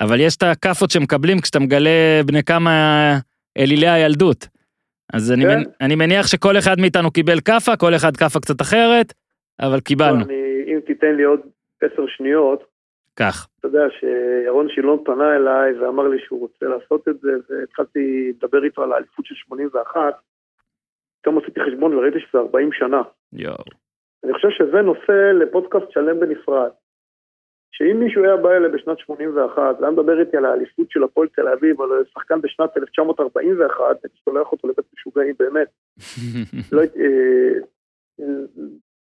Speaker 1: אבל יש את הכאפות שמקבלים כשאתה מגלה בני כמה אלילי הילדות. אז אני,
Speaker 3: כן.
Speaker 1: מנ... אני מניח שכל אחד מאיתנו קיבל כאפה, כל אחד כאפה קצת אחרת, אבל קיבלנו,
Speaker 3: אני, אם תיתן לי עוד עשר שניות,
Speaker 1: כך.
Speaker 3: אתה יודע שירון שילון פנה אליי ואמר לי שהוא רוצה לעשות את זה, והתחלתי לדבר איתו על האליפות של 81, פתאום עשיתי חשבון וראיתי שזה 40 שנה.
Speaker 1: יואו.
Speaker 3: אני חושב שזה נושא לפודקאסט שלם בנפרד. שאם מישהו היה בא אליי בשנת 81 והיה מדבר איתי על האליפות של הפועל תל אביב, על שחקן בשנת 1941, אני שולח אותו לבית משוגעים באמת. לא, אה, אה,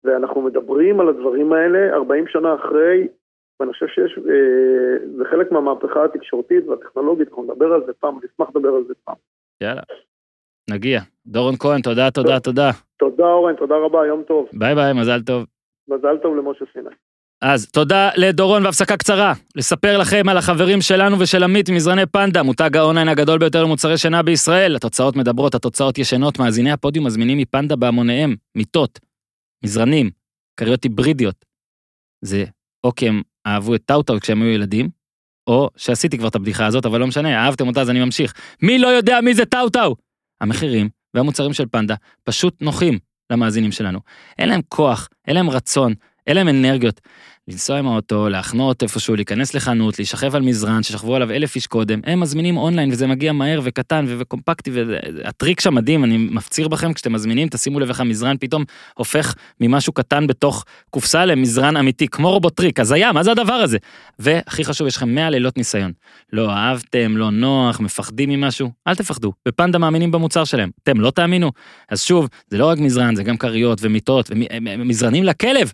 Speaker 3: ואנחנו מדברים על הדברים האלה 40 שנה אחרי, ואני חושב שיש, אה, זה חלק מהמהפכה התקשורתית והטכנולוגית, אנחנו נדבר על זה פעם, אני אשמח לדבר על זה פעם.
Speaker 1: יאללה. נגיע. דורון כהן, תודה, תודה, תודה.
Speaker 3: תודה אורן, תודה רבה, יום טוב.
Speaker 1: ביי ביי, מזל טוב.
Speaker 3: מזל טוב למשה סיני.
Speaker 1: אז תודה לדורון והפסקה קצרה. לספר לכם על החברים שלנו ושל עמית מזרני פנדה, מותג האונליין הגדול ביותר למוצרי שינה בישראל. התוצאות מדברות, התוצאות ישנות, מאזיני הפודיום מזמינים מפנדה בהמוניהם, מיטות, מזרנים, כריות היברידיות. זה או כי הם אהבו את טאוטאו כשהם היו ילדים, או שעשיתי כבר את הבדיחה הזאת, אבל לא משנה, אהבתם אותה אז אני ממשיך. מי לא יודע מי זה טאוטאו? המחירים והמוצרים של פנדה פשוט נוחים למאזינים שלנו. אין להם כוח, אין להם רצון, אין להם אנרגיות. לנסוע עם האוטו, להחנות איפשהו, להיכנס לחנות, להישכב על מזרן ששכבו עליו אלף איש קודם, הם מזמינים אונליין וזה מגיע מהר וקטן וקומפקטי והטריק שם מדהים, אני מפציר בכם כשאתם מזמינים, תשימו לב איך המזרן פתאום הופך ממשהו קטן בתוך קופסה למזרן אמיתי, כמו רובוטריק, הזיה, מה זה הדבר הזה? והכי חשוב, יש לכם 100 לילות ניסיון. לא אהבתם, לא נוח, מפחדים ממשהו, אל תפחדו, בפנדה מאמינים במוצר שלהם, אתם לא תאמינו? אז שוב, זה לא רק מזרן, זה גם כריות ומיטות ומזרנים לכלב.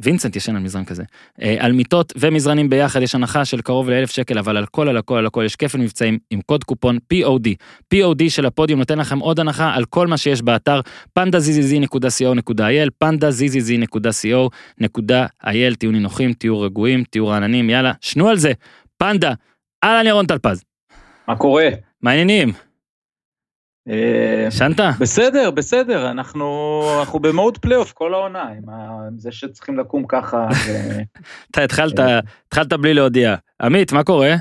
Speaker 1: וינסנט ישן על מזרן כזה. אה, על מיטות ומזרנים ביחד יש הנחה של קרוב לאלף שקל, אבל על כל, על הכל, על הכל יש כפל מבצעים עם קוד קופון POD. POD של הפודיום נותן לכם עוד הנחה על כל מה שיש באתר pandazzzz.co.il, pandazzzz.co.il, תהיו נינוחים, תהיו רגועים, תהיו רעננים, יאללה, שנו על זה. פנדה, אהלן ירון טלפז.
Speaker 4: מה קורה? אה,
Speaker 1: ישנת?
Speaker 4: בסדר, בסדר, אנחנו אנחנו במוד פלייאוף כל העונה, עם ה- עם זה שצריכים לקום ככה. ו-
Speaker 1: אתה התחלת, התחלת בלי להודיע. עמית, מה קורה?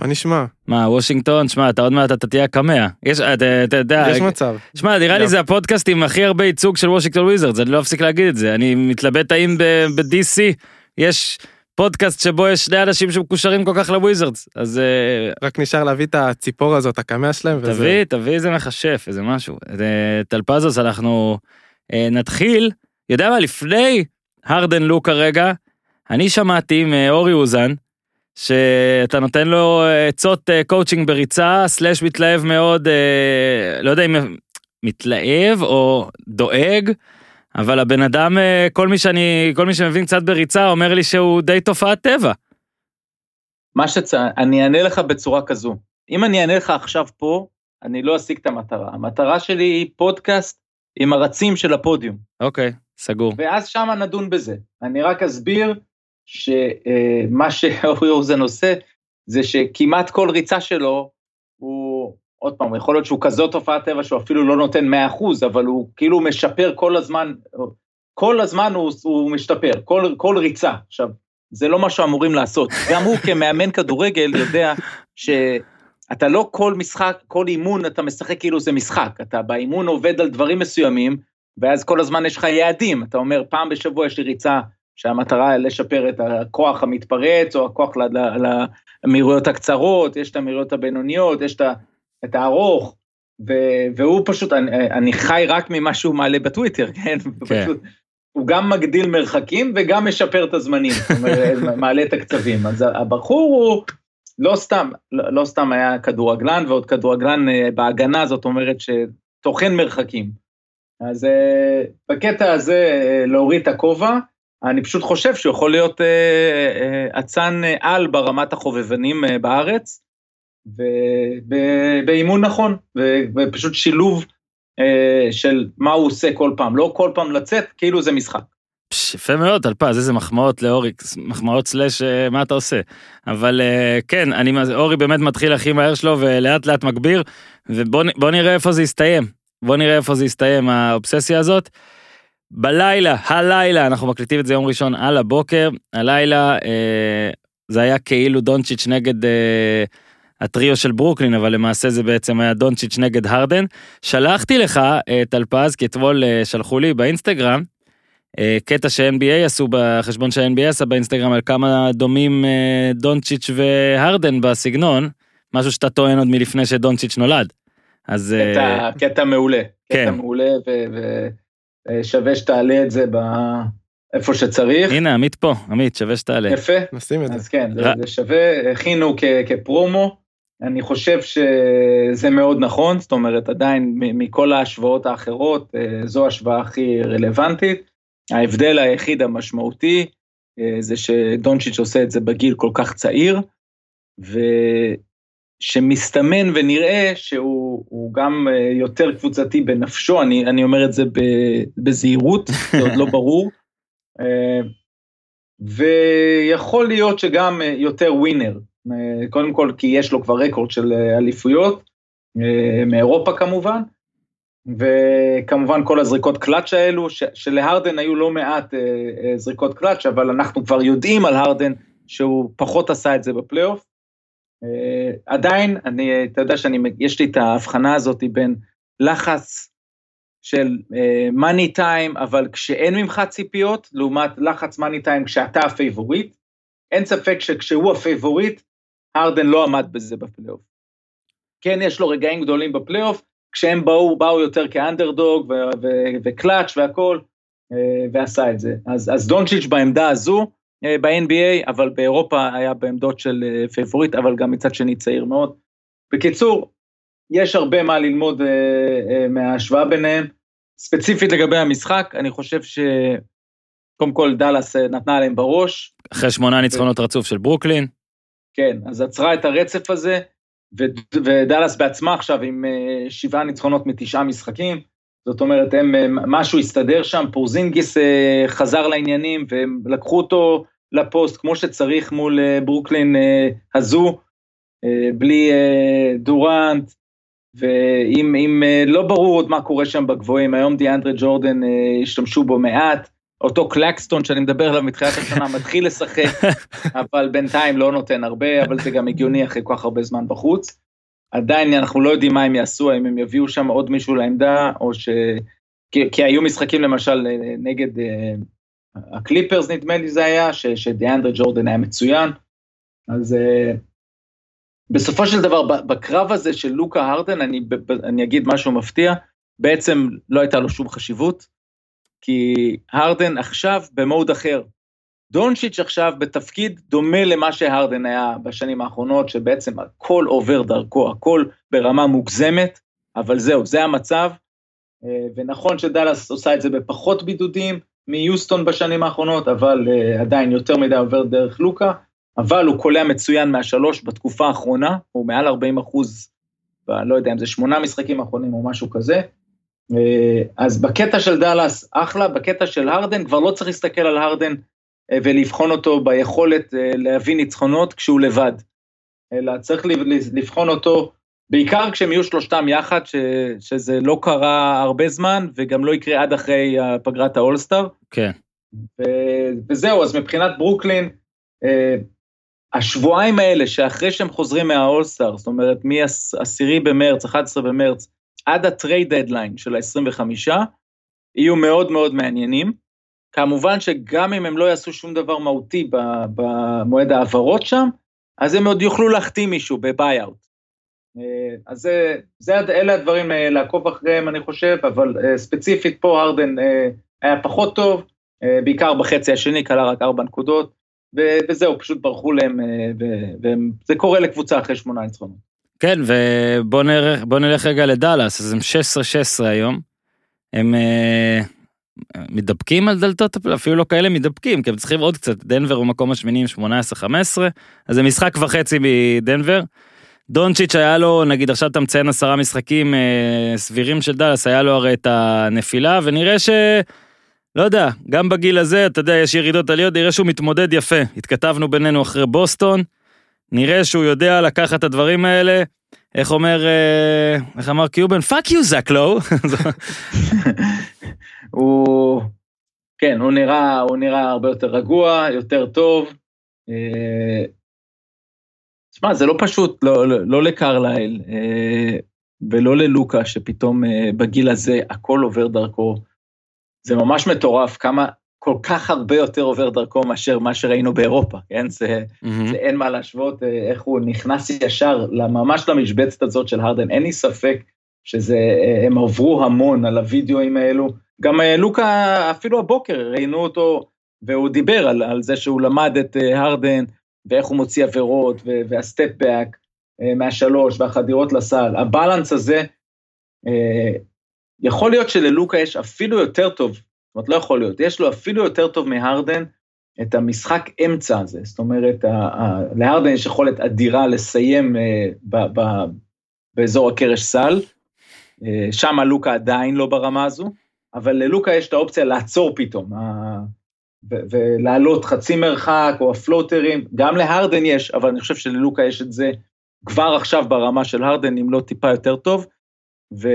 Speaker 5: מה נשמע?
Speaker 1: מה, וושינגטון, שמע, אתה עוד מעט אתה תהיה הקמע. יש, אתה אתה יודע,
Speaker 5: יש מצב.
Speaker 1: שמע, נראה לי זה הפודקאסט עם הכי הרבה ייצוג של וושינגטון וויזרדס, אני לא אפסיק להגיד את זה. אני מתלבט האם ב-DC יש פודקאסט שבו יש שני אנשים שמקושרים כל כך לוויזרדס, אז אה,
Speaker 5: רק נשאר להביא את הציפור הזאת, הקמע שלהם, וזה...
Speaker 1: תביא, תביא איזה מכשף, איזה משהו. אה, טלפזוס, אנחנו אה, נתחיל, יודע מה, לפני הרדן לוק כרגע, אני שמעתי מאורי אוזן, שאתה נותן לו עצות קואוצ'ינג בריצה, slash מתלהב מאוד, לא יודע אם מתלהב או דואג אבל הבן אדם, אה, כל מי שאני, כל מי שמבין קצת בריצה, אומר לי שהוא די תופעת טבע.
Speaker 4: מה שצ... אני אענה לך בצורה כזו. אם אני אענה לך עכשיו פה, אני לא אשיג את המטרה. המטרה שלי היא פודקאסט עם הרצים של הפודיום.
Speaker 1: אוקיי, סגור.
Speaker 4: ואז שמה נדון בזה. אני רק אסביר שמה שאורי אוזן עושה, זה שכמעט כל ריצה שלו, עוד פעם, יכול להיות שהוא כזאת תופעת טבע שהוא אפילו לא נותן 100%, אבל הוא כאילו משפר כל הזמן, כל הזמן הוא, הוא משתפר, כל, כל ריצה. עכשיו, זה לא מה שאמורים לעשות. גם הוא כמאמן כדורגל יודע שאתה לא כל משחק, כל אימון אתה משחק כאילו זה משחק, אתה באימון עובד על דברים מסוימים, ואז כל הזמן יש לך יעדים, אתה אומר פעם בשבוע יש לי ריצה שהמטרה היא לשפר את הכוח המתפרץ או הכוח למהירויות הקצרות, יש את המהירויות הבינוניות, יש את הארוך, ו- והוא פשוט, אני, אני חי רק ממה שהוא מעלה בטוויטר, כן?
Speaker 1: כן.
Speaker 4: פשוט, הוא גם מגדיל מרחקים וגם משפר את הזמנים, מעלה את הקצבים. אז הבחור הוא לא סתם, לא, לא סתם היה כדורגלן, ועוד כדורגלן אה, בהגנה, זאת אומרת שטוחן מרחקים. אז אה, בקטע הזה אה, להוריד את הכובע, אני פשוט חושב שהוא יכול להיות אצן על ברמת החובבנים בארץ, ובאימון נכון, ופשוט שילוב של מה הוא עושה כל פעם, לא כל פעם לצאת, כאילו זה משחק.
Speaker 1: יפה מאוד, טלפז, איזה מחמאות לאורי, מחמאות סלאש אה, מה אתה עושה. אבל אה, כן, אני, אורי באמת מתחיל הכי מהר שלו ולאט לאט מגביר, ובוא נראה איפה זה יסתיים. בוא נראה איפה זה יסתיים, האובססיה הזאת. בלילה, הלילה, אנחנו מקליטים את זה יום ראשון על הבוקר, הלילה אה, זה היה כאילו דונצ'יץ' נגד אה, הטריו של ברוקלין, אבל למעשה זה בעצם היה דונצ'יץ' נגד הרדן. שלחתי לך, אה, טלפז, כי אתמול אה, שלחו לי באינסטגרם, אה, קטע ש-NBA עשו בחשבון שה-NBA עשה באינסטגרם על כמה דומים דונצ'יץ' והרדן בסגנון, משהו שאתה טוען עוד מלפני שדונצ'יץ' נולד. אז
Speaker 4: קטע, קטע מעולה,
Speaker 1: כן.
Speaker 4: קטע מעולה, ושווה שתעלה את זה ב- איפה שצריך.
Speaker 1: הנה עמית פה, עמית שווה שתעלה.
Speaker 4: יפה,
Speaker 5: נשים את זה.
Speaker 4: אז כן, זה, שווה, הכינו כ, כפרומו, אני חושב שזה מאוד נכון, זאת אומרת, עדיין מכל ההשוואות האחרות, אה, זו ההשוואה הכי רלוונטית. ההבדל היחיד המשמעותי אה, זה שדונצ'יץ' עושה את זה בגיל כל כך צעיר, ושמסתמן ונראה שהוא הוא גם אה, יותר קבוצתי בנפשו, אני, אני אומר את זה בזהירות, זה עוד לא ברור. ויכול להיות שגם יותר ווינר, קודם כל כי יש לו כבר רקורד של אה, אליפויות, אה, מאירופה כמובן, וכמובן כל הזריקות קלאץ' האלו, שלהרדן היו לא מעט אה, אה, זריקות קלאץ', אבל אנחנו כבר יודעים על הרדן שהוא פחות עשה את זה בפלייאוף. אה, עדיין, אני, אתה יודע שאני, יש לי את ההבחנה הזאת בין לחץ של money time, אבל כשאין ממך ציפיות, לעומת לחץ money time כשאתה ה favorite, אין ספק שכשהוא ה favorite, הרדן לא עמד בזה בפלייאוף. כן, יש לו רגעים גדולים בפלייאוף, כשהם באו, באו יותר כאנדרדוג ו- ו- וקלאץ' והכל, אה, ועשה את זה. אז, אז דונצ'יץ' בעמדה הזו, אה, ב-NBA, אבל באירופה היה בעמדות של אה, favorite, אבל גם מצד שני צעיר מאוד. בקיצור, יש הרבה מה ללמוד אה, אה, מההשוואה ביניהם. ספציפית לגבי המשחק, אני חושב שקודם כל דאלאס נתנה עליהם בראש,
Speaker 1: אחרי שמונה ניצחונות רצוף של ברוקלין.
Speaker 4: כן, אז עצרה את הרצף הזה, ודאלאס בעצמה עכשיו עם אה, שבעה ניצחונות מתשעה משחקים, זאת אומרת, הם, משהו הסתדר שם, פורזינגיס אה, חזר לעניינים, והם לקחו אותו לפוסט כמו שצריך מול אה, ברוקלין הזו, בלי דורנט, ואם אם, לא ברור עוד מה קורה שם בגבוהים, היום דיאנדרה ג'ורדן השתמשו בו מעט, אותו קלקסטון שאני מדבר עליו מתחילת השנה מתחיל לשחק, אבל בינתיים לא נותן הרבה, אבל זה גם הגיוני אחרי כל כך הרבה זמן בחוץ. עדיין אנחנו לא יודעים מה הם יעשו, האם הם יביאו שם עוד מישהו לעמדה, או ש... כי, כי היו משחקים למשל אה, נגד אה, הקליפרס נדמה לי זה היה, ש, שדיאנדרה ג'ורדן היה מצוין, אז אה, בסופו של דבר בקרב הזה של לוקה הרדן, אני, אני אגיד משהו מפתיע, בעצם לא הייתה לו שום חשיבות, כי הרדן עכשיו במוד אחר. דונצ'יץ' עכשיו בתפקיד דומה למה שהרדן היה בשנים האחרונות, שבעצם הכל עובר דרכו, הכל ברמה מוגזמת, אבל זהו, זה המצב, אה, ונכון שדאלאס עושה את זה בפחות בידודים מיוסטון בשנים האחרונות, אבל אה, עדיין יותר מדי עובר דרך לוקה, אבל הוא קולע מצוין מהשלוש בתקופה האחרונה, הוא מעל 40 אחוז, לא יודע אם זה שמונה משחקים האחרונים או משהו כזה. אה, אז בקטע של דאלאס, אחלה, בקטע של הרדן, כבר לא צריך להסתכל על הרדן אה, ולבחון אותו ביכולת אה, להביא ניצחונות כשהוא לבד, אלא צריך לבחון אותו בעיקר כשהם יהיו שלושתם יחד, ש, שזה לא קרה הרבה זמן, וגם לא יקרה עד אחרי פגרת האולסטאר.
Speaker 1: כן.
Speaker 4: ו, וזהו, אז מבחינת ברוקלין, השבועיים האלה שאחרי שהם חוזרים מהאולסטאר, זאת אומרת מ-10 במרץ, 11 במרץ, עד ה trade deadline של ה-25, יהיו מאוד מאוד מעניינים. כמובן שגם אם הם לא יעשו שום דבר מהותי במועד ההעברות שם, אז הם עוד יוכלו להחתים מישהו ב buyout. אה, אז זה, זה, אלה הדברים אה, לעקוב אחריהם, אני חושב, אבל אה, ספציפית פה הרדן היה פחות טוב, בעיקר בחצי השני, קלע רק ארבע נקודות, וזהו, פשוט ברחו להם, וזה קורה לקבוצה אחרי שמונה ניצחונות.
Speaker 1: כן, ובוא נלך, נלך רגע לדאלאס, אז הם 16-16 היום. הם אה, מתדפקים על דלתות, אפילו לא כאלה מתדפקים, כי הם צריכים עוד קצת, דנבר הוא מקום השמיני עם 18-15, אז זה משחק וחצי מדנבר. דונצ'יץ' היה לו, נגיד עכשיו אתה מציין עשרה משחקים אה, סבירים של דאלאס, היה לו הרי את הנפילה, ונראה ש... לא יודע, גם בגיל הזה, אתה יודע, יש ירידות עליות, נראה שהוא מתמודד יפה. התכתבנו בינינו אחרי בוסטון, נראה שהוא יודע לקחת את הדברים האלה. איך אומר, אה, איך אמר קיובן? fuck you זאק לואו.
Speaker 4: הוא, כן, הוא נראה, הוא נראה הרבה יותר רגוע, יותר טוב. אה, תשמע, זה לא פשוט, לא, לא, לא לקרלייל אה, ולא ללוקה, שפתאום בגיל הזה הכל עובר דרכו. זה ממש מטורף כמה כל כך הרבה יותר עובר דרכו מאשר מה שראינו באירופה, כן? זה, mm-hmm. זה אין מה להשוות, אה, איך הוא נכנס ישר ממש למשבצת הזאת של הרדן, אין לי ספק שזה, אה, הם עברו המון על הווידאוים האלו. גם אה, לוקה, אפילו הבוקר ראינו אותו, והוא דיבר על, על זה שהוא למד את הרדן, ואיך הוא מוציא עבירות, והסטפ באק מהשלוש, והחדירות לסל. הבלנס הזה, יכול להיות שללוקה יש אפילו יותר טוב אומרת, לא יכול להיות. יש לו אפילו יותר טוב מהרדן את המשחק אמצע הזה. זאת אומרת, להרדן יש יכולת אדירה לסיים אה, באזור הקרש סל, אה, שם לוקה עדיין לא ברמה הזו, אבל ללוקה יש את האופציה לעצור פתאום, ולעלות חצי מרחק או הפלוטרים, גם להרדן יש, אבל אני חושב שללוקה יש את זה כבר עכשיו ברמה של הרדן, אם לא טיפה יותר טוב, ו...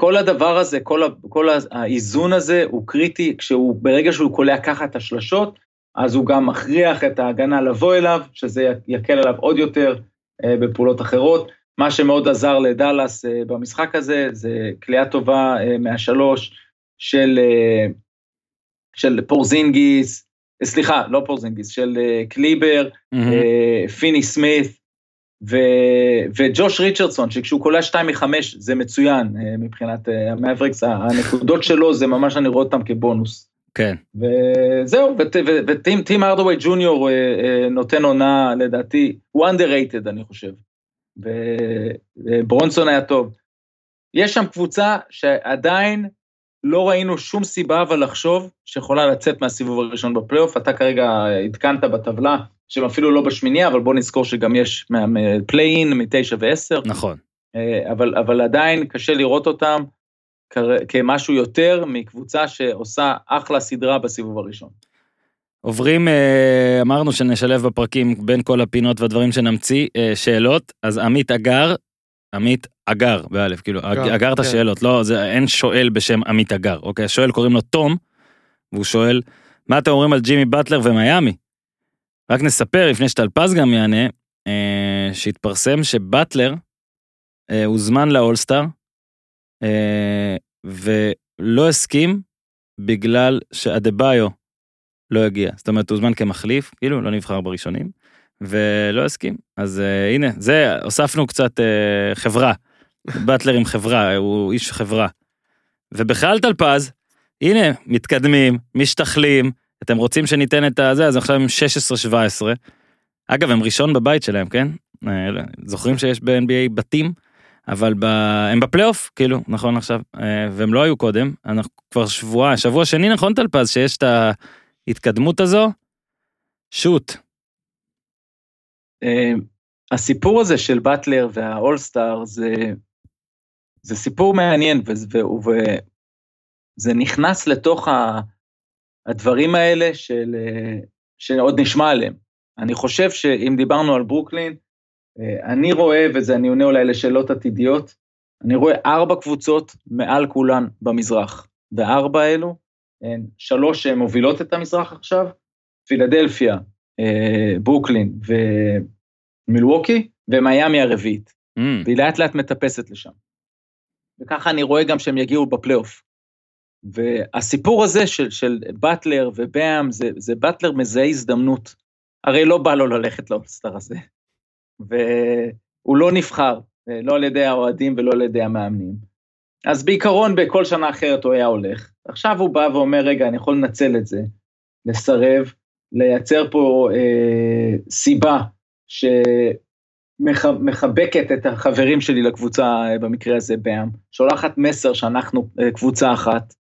Speaker 4: כל הדבר הזה, כל, כל האיזון הזה הוא קריטי, כשהוא, ברגע שהוא קולע ככה את השלשות, אז הוא גם מכריח את ההגנה לבוא אליו, שזה יקל עליו עוד יותר אה, בפעולות אחרות. מה שמאוד עזר לדאלאס אה, במשחק הזה, זה כליאה טובה אה, מהשלוש של, אה, של פורזינגיס, אה, סליחה, לא פורזינגיס, של אה, קליבר, mm-hmm. אה, פיני סמית, ו, וג'וש ריצ'רדסון, שכשהוא קולע 2 מ-5 זה מצוין אה, מבחינת אה, המאבריקס, הנקודות שלו זה ממש אני רואה אותם כבונוס.
Speaker 1: כן.
Speaker 4: וזהו, וטים ארדווי ג'וניור אה, נותן עונה לדעתי, הוא underrated אני חושב. וברונסון היה טוב. יש שם קבוצה שעדיין לא ראינו שום סיבה אבל לחשוב שיכולה לצאת מהסיבוב הראשון בפלייאוף, אתה כרגע עדכנת בטבלה שהם אפילו לא בשמינייה, אבל בוא נזכור שגם יש פליי-אין מתשע ועשר.
Speaker 1: נכון.
Speaker 4: אה, אבל, אבל עדיין קשה לראות אותם כמשהו יותר מקבוצה שעושה אחלה סדרה בסיבוב הראשון.
Speaker 1: עוברים, אה, אמרנו שנשלב בפרקים בין כל הפינות והדברים שנמציא, אה, שאלות, אז עמית אגר, עמית אגר, באלף, כאילו, אגר, אגר את כן. השאלות, לא, זה, אין שואל בשם עמית אגר, אוקיי, השואל קוראים לו תום, והוא שואל, מה אתם אומרים על ג'ימי באטלר ומיאמי? רק נספר, לפני שטלפז גם יענה, אה, שהתפרסם שבטלר אה, הוזמן לאולסטאר, אה, ולא הסכים בגלל שאדה-ביו לא הגיע. זאת אומרת, הוזמן כמחליף, כאילו, לא נבחר בראשונים, ולא הסכים. אז אה, הנה, זה, הוספנו קצת אה, חברה. באטלר עם חברה, הוא איש חברה. ובכלל טלפז, הנה, מתקדמים, משתכלים, אתם רוצים שניתן את הזה, אז עכשיו הם 16-17. אגב, הם ראשון בבית שלהם, כן? אה, זוכרים שיש ב-NBA בתים? אבל ב... הם בפלייאוף, כאילו, נכון עכשיו, אה, והם לא היו קודם, אנחנו כבר שבוע, שבוע שני נכון טלפז, שיש את ההתקדמות הזו? שוט.
Speaker 4: אה, הסיפור הזה של באטלר והאולסטאר זה, זה סיפור מעניין, וזה נכנס לתוך ה, הדברים האלה של, אה, שעוד נשמע עליהם. אני חושב שאם דיברנו על ברוקלין, אה, אני רואה, וזה אני עונה אולי לשאלות עתידיות, אני רואה ארבע קבוצות מעל כולן במזרח, וארבע האלו הן שלוש שמובילות את המזרח עכשיו, פילדלפיה, אה, ברוקלין ומילווקי, ומיאמי הרביעית,
Speaker 1: Mm.
Speaker 4: והיא לאט לאט מטפסת לשם. וככה אני רואה גם שהם יגיעו בפלייאוף. והסיפור הזה של, של באטלר ובאם, זה, זה באטלר מזהה הזדמנות. הרי לא בא לו ללכת לאולסטאר הזה. והוא לא נבחר, אה, לא על ידי האוהדים ולא על ידי המאמנים. אז בעיקרון, בכל שנה אחרת הוא היה הולך. עכשיו הוא בא ואומר, רגע, אני יכול לנצל את זה, לסרב, לייצר פה אה, סיבה שמחבקת את החברים שלי לקבוצה, אה, במקרה הזה באם, שולחת מסר שאנחנו אה, קבוצה אחת.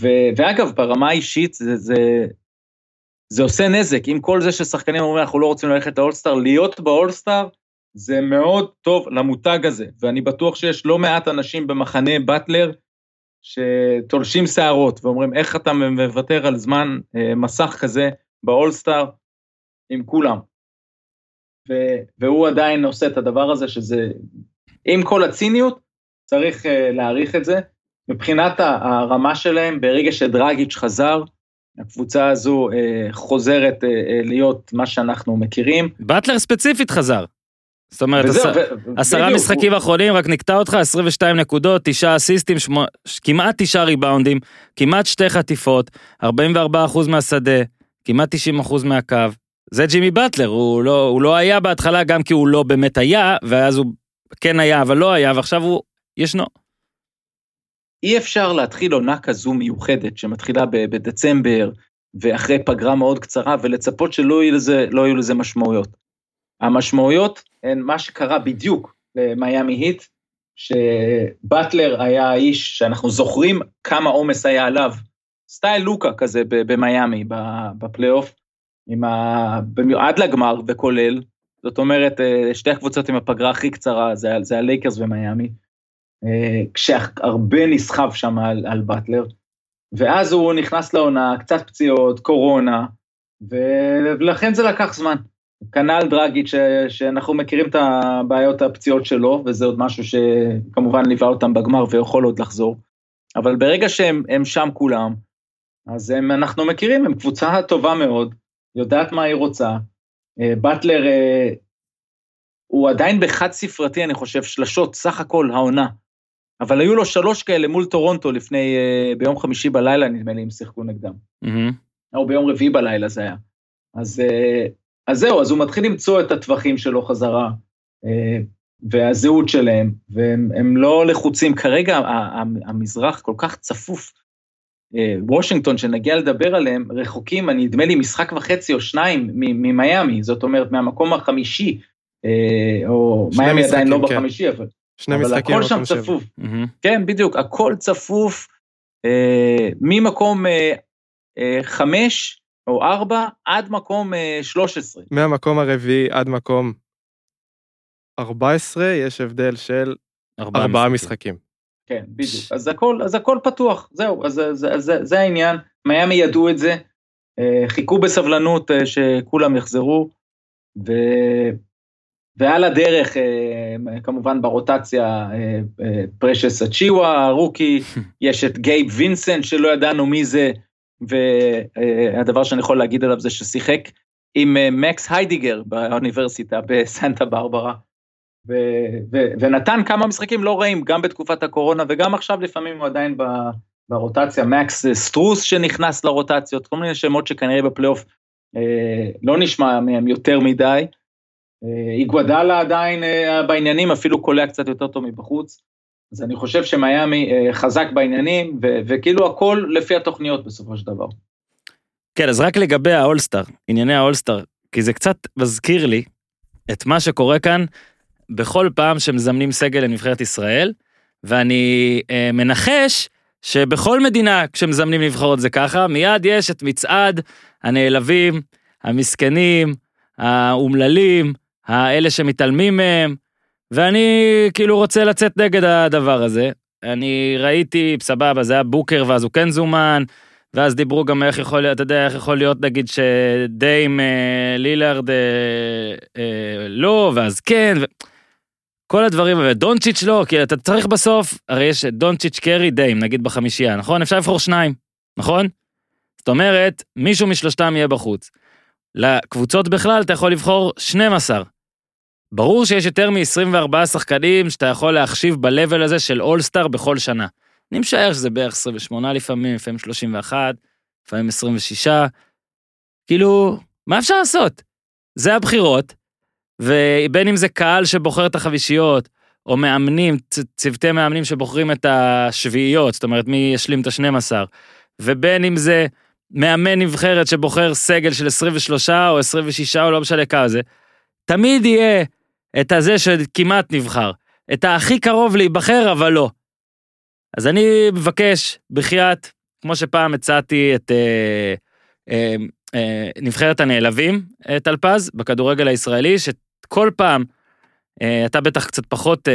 Speaker 4: ו- ואגב, ברמה האישית זה, זה, זה עושה נזק, עם כל זה ששחקנים אומרים אנחנו לא רוצים ללכת לאולסטאר, להיות באולסטאר זה מאוד טוב למותג הזה, ואני בטוח שיש לא מעט אנשים במחנה באטלר שתולשים שערות ואומרים איך אתה מוותר על זמן אה, מסך כזה באולסטאר עם כולם. ו- והוא עדיין עושה את הדבר הזה שזה, עם כל הציניות, צריך אה, להעריך את זה. מבחינת הרמה שלהם, ברגע שדרגיץ' חזר, הקבוצה הזו אה, חוזרת אה, אה, להיות מה שאנחנו מכירים.
Speaker 1: באטלר ספציפית חזר. זאת אומרת,
Speaker 4: וזהו,
Speaker 1: עש-
Speaker 4: ו-
Speaker 1: עשרה
Speaker 4: בדיוק,
Speaker 1: משחקים אחרונים, רק נקטע אותך, 22 נקודות, תשעה אסיסטים, שמו- כמעט תשעה ריבאונדים, כמעט שתי חטיפות, 44% מהשדה, כמעט 90% מהקו. זה ג'ימי באטלר, הוא לא, הוא לא היה בהתחלה גם כי הוא לא באמת היה, ואז הוא כן היה אבל לא היה, ועכשיו הוא ישנו.
Speaker 4: אי אפשר להתחיל עונה כזו מיוחדת שמתחילה בדצמבר ואחרי פגרה מאוד קצרה ולצפות שלא יהיו לזה, לא יהיו לזה משמעויות. המשמעויות הן מה שקרה בדיוק למיאמי היט, שבטלר היה האיש שאנחנו זוכרים כמה עומס היה עליו, style לוקה כזה במיאמי בפלייאוף, ה... עד לגמר וכולל, זאת אומרת אה, שתי הקבוצות עם הפגרה הכי קצרה זה הלייקרס ומיאמי. אה, כשהרבה נסחב שם על, על באטלר, ואז הוא נכנס לעונה, קצת פציעות, קורונה, ולכן זה לקח זמן. כנ"ל דרגיץ', שאנחנו מכירים את הבעיות הפציעות שלו, וזה עוד משהו שכמובן ליווה אותם בגמר ויכול עוד לחזור. אבל ברגע שהם הם שם כולם, אז הם, אנחנו מכירים, הם קבוצה טובה מאוד, יודעת מה היא רוצה. אה, באטלר אה, הוא עדיין בחד ספרתי, אני חושב, שלשות, סך הכל העונה. אבל היו לו שלוש כאלה מול טורונטו לפני, אה, ביום חמישי בלילה, נדמה לי, הם שיחקו נגדם.
Speaker 1: מהמם.
Speaker 4: או ביום רביעי בלילה זה היה. אז, אה, אז זהו, אז הוא מתחיל למצוא את הטווחים שלו חזרה, אה, והזהות שלהם, והם הם לא לחוצים. כרגע המזרח כל כך צפוף. וושינגטון, שנגיע לדבר עליהם, רחוקים, אני נדמה לי משחק וחצי או שניים ממיאמי, זאת אומרת, מהמקום החמישי, או מיאמי עדיין לא
Speaker 5: כן.
Speaker 4: בחמישי, אבל,
Speaker 5: שני
Speaker 4: אבל
Speaker 5: משחקים
Speaker 4: הכל שם
Speaker 5: במקום שבע.
Speaker 4: צפוף.
Speaker 1: מהמם.
Speaker 4: כן, בדיוק, הכל צפוף, אה, ממקום אה, אה, חמש או ארבע עד מקום אה, 13.
Speaker 5: מהמקום הרביעי עד מקום 14 יש הבדל של ארבעה משחקים.
Speaker 4: כן, בדיוק. אז הכל, אז הכל פתוח, זהו, אז זה, זה, זה, זה העניין. מיאמי ידעו את זה, אה, חיכו בסבלנות אה, שכולם יחזרו, ו... ועל הדרך, אה, כמובן ברוטציה, פרשס אצ'ואה, ה rookie, יש את גייב וינסנט שלא ידענו מי זה, והדבר שאני יכול להגיד עליו זה ששיחק עם אה, מקס היידיגר באוניברסיטה בסנטה ברברה, ו- ו- ונתן כמה משחקים לא רעים, גם בתקופת הקורונה וגם עכשיו לפעמים הוא עדיין ב- ברוטציה, מקס סטרוס שנכנס לרוטציות, כל מיני שמות שכנראה בפלייאוף אה, לא נשמע מהם יותר מדי. אה, איגוודאלה עדיין אה, בעניינים, אפילו קולע קצת יותר טוב מבחוץ. אז אני חושב שמיאמי אה, חזק בעניינים, ו- וכאילו הכל לפי התוכניות בסופו של דבר.
Speaker 1: כן, אז רק לגבי האולסטאר, ענייני האולסטאר, כי זה קצת מזכיר לי את מה שקורה כאן בכל פעם שמזמנים סגל לנבחרת ישראל, ואני אה, מנחש שבכל מדינה כשמזמנים נבחרות זה ככה, מיד יש את מצעד הנעלבים, המסכנים, האומללים, האלה שמתעלמים מהם, ואני כאילו רוצה לצאת נגד הדבר הזה. אני ראיתי, סבבה, זה היה בוקר ואז הוא כן זומן, ואז דיברו גם איך יכול להיות, אתה יודע, איך יכול להיות נגיד שדיים אה, לילארד אה, אה, לא, ואז כן, ו... כל הדברים, ודונצ'יץ' לא, כי אתה צריך בסוף, הרי יש דונצ'יץ' קרי דיים, נגיד בחמישייה, נכון? אפשר לבחור שניים, נכון? זאת אומרת, מישהו משלושתם יהיה בחוץ. לקבוצות בכלל אתה יכול לבחור 12. ברור שיש יותר מ-24 שחקנים שאתה יכול להחשיב ב-level הזה של אולסטאר בכל שנה. אני משער שזה בערך 28 לפעמים, לפעמים 31, לפעמים 26. כאילו, מה אפשר לעשות? זה הבחירות, ובין אם זה קהל שבוחר את החבישיות, או מאמנים, צוותי מאמנים שבוחרים את השביעיות, זאת אומרת מי ישלים את ה-12, ובין אם זה מאמן נבחרת שבוחר סגל של 23 או 26 או לא משנה כמה זה, תמיד יהיה את הזה שכמעט נבחר, את הכי קרוב להיבחר אבל לא. אז אני מבקש, בחייאת, כמו שפעם הצעתי את אה, אה, אה, נבחרת הנעלבים, אה, טלפז, בכדורגל הישראלי, שכל פעם, אה, אתה בטח קצת פחות אה,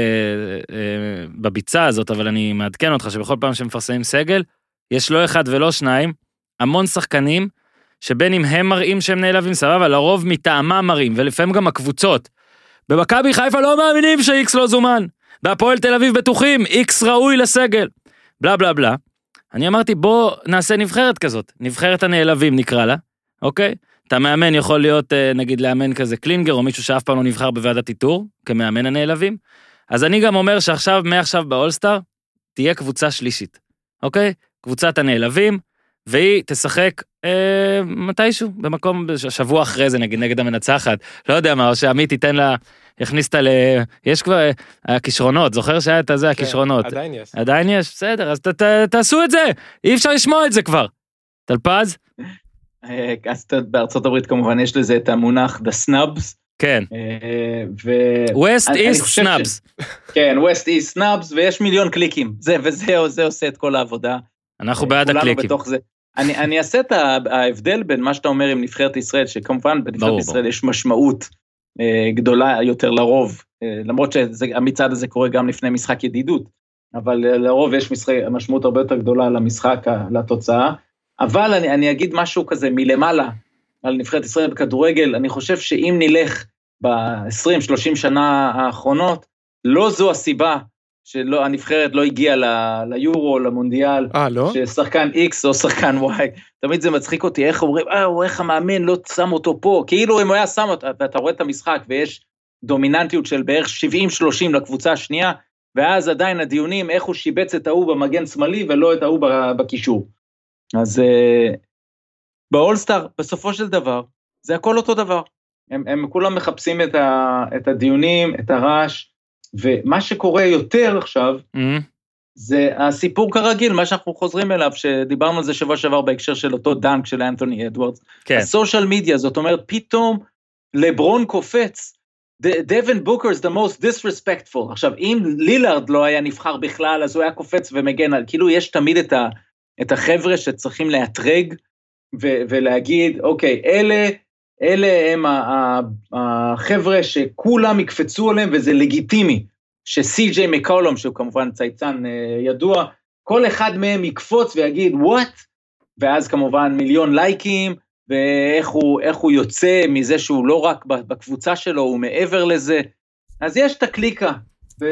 Speaker 1: אה, בביצה הזאת, אבל אני מעדכן אותך שבכל פעם שמפרסמים סגל, יש לא אחד ולא שניים, המון שחקנים, שבין אם הם מראים שהם נעלבים, סבבה, לרוב מטעמם מראים, ולפעמים גם הקבוצות. במכבי חיפה לא מאמינים שאיקס לא זומן. בהפועל תל אביב בטוחים, איקס ראוי לסגל. בלה בלה בלה. אני אמרתי בוא נעשה נבחרת כזאת, נבחרת הנעלבים נקרא לה, אוקיי? אתה מאמן יכול להיות אה, נגיד לאמן כזה קלינגר או מישהו שאף פעם לא נבחר בוועדת איתור, כמאמן הנעלבים. אז אני גם אומר שעכשיו, מעכשיו באולסטאר, תהיה קבוצה שלישית, אוקיי? קבוצת הנעלבים, והיא תשחק אה, מתישהו, במקום, שבוע אחרי זה נגיד, נגד המנצחת, לא יודע מה, או שעמית ייתן לה, יכניס אותה ל... יש כבר, אה, הכישרונות, זוכר שהיה את הזה,
Speaker 5: כן,
Speaker 1: הכישרונות.
Speaker 5: עדיין יש.
Speaker 1: עדיין יש, בסדר, אז ת, ת, תעשו את זה, אי אפשר לשמוע את זה כבר. טלפז?
Speaker 4: אה, אז בארצות הברית כמובן יש לזה את המונח The Snubs.
Speaker 1: כן.
Speaker 4: אה, ו...
Speaker 1: West
Speaker 4: ש-
Speaker 1: Snubs.
Speaker 4: כן, West East Snubs, ויש מיליון קליקים. זה, וזה זה עושה את כל העבודה.
Speaker 1: אנחנו בעד
Speaker 4: כולנו
Speaker 1: הקליקים.
Speaker 4: אני, אני אעשה את ההבדל בין מה שאתה אומר עם נבחרת ישראל, שכמובן בנבחרת
Speaker 1: ברור,
Speaker 4: ישראל
Speaker 1: ברור.
Speaker 4: יש משמעות אה, גדולה יותר לרוב, אה, למרות שהמצעד הזה קורה גם לפני משחק ידידות, אבל אה, לרוב יש משחק, משמעות הרבה יותר גדולה למשחק, לתוצאה. אבל אני, אני אגיד משהו כזה מלמעלה על נבחרת ישראל בכדורגל, אני חושב שאם נלך ב-20-30 שנה האחרונות, לא זו הסיבה שהנבחרת לא הגיעה ליורו, למונדיאל,
Speaker 5: אה, לא?
Speaker 4: ששחקן X או שחקן Y, תמיד זה מצחיק אותי, איך אומרים, אה, איך המאמן לא שם אותו פה, כאילו אם הוא היה שם אותו, ואתה רואה את המשחק ויש דומיננטיות של בערך 70-30 לקבוצה השנייה, ואז עדיין הדיונים, איך הוא שיבץ את ההוא במגן שמאלי ולא את ההוא בקישור. אז uh, באולסטאר, בסופו של דבר, זה הכל אותו דבר. הם, הם כולם מחפשים את, ה, את הדיונים, את הרעש, ומה שקורה יותר עכשיו,
Speaker 1: Mhm.
Speaker 4: זה הסיפור כרגיל, מה שאנחנו חוזרים אליו, שדיברנו על זה שבוע שעבר בהקשר של אותו דנק של אנתוני אדוארדס.
Speaker 1: כן.
Speaker 4: הסושיאל מדיה, זאת אומרת, פתאום לברון קופץ, דבן בוקר is the most disrespectful. עכשיו, אם לילארד לא היה נבחר בכלל, אז הוא היה קופץ ומגן על, כאילו יש תמיד את, ה, את החבר'ה שצריכים לאתרג ו, ולהגיד, אוקיי, אלה, אלה הם החבר'ה שכולם יקפצו עליהם וזה לגיטימי. שסי.ג'יי מקולום, שהוא כמובן צייצן אה, ידוע, כל אחד מהם יקפוץ ויגיד וואט, ואז כמובן מיליון לייקים, ואיך הוא, הוא יוצא מזה שהוא לא רק בקבוצה שלו, הוא מעבר לזה. אז יש את הקליקה, ו,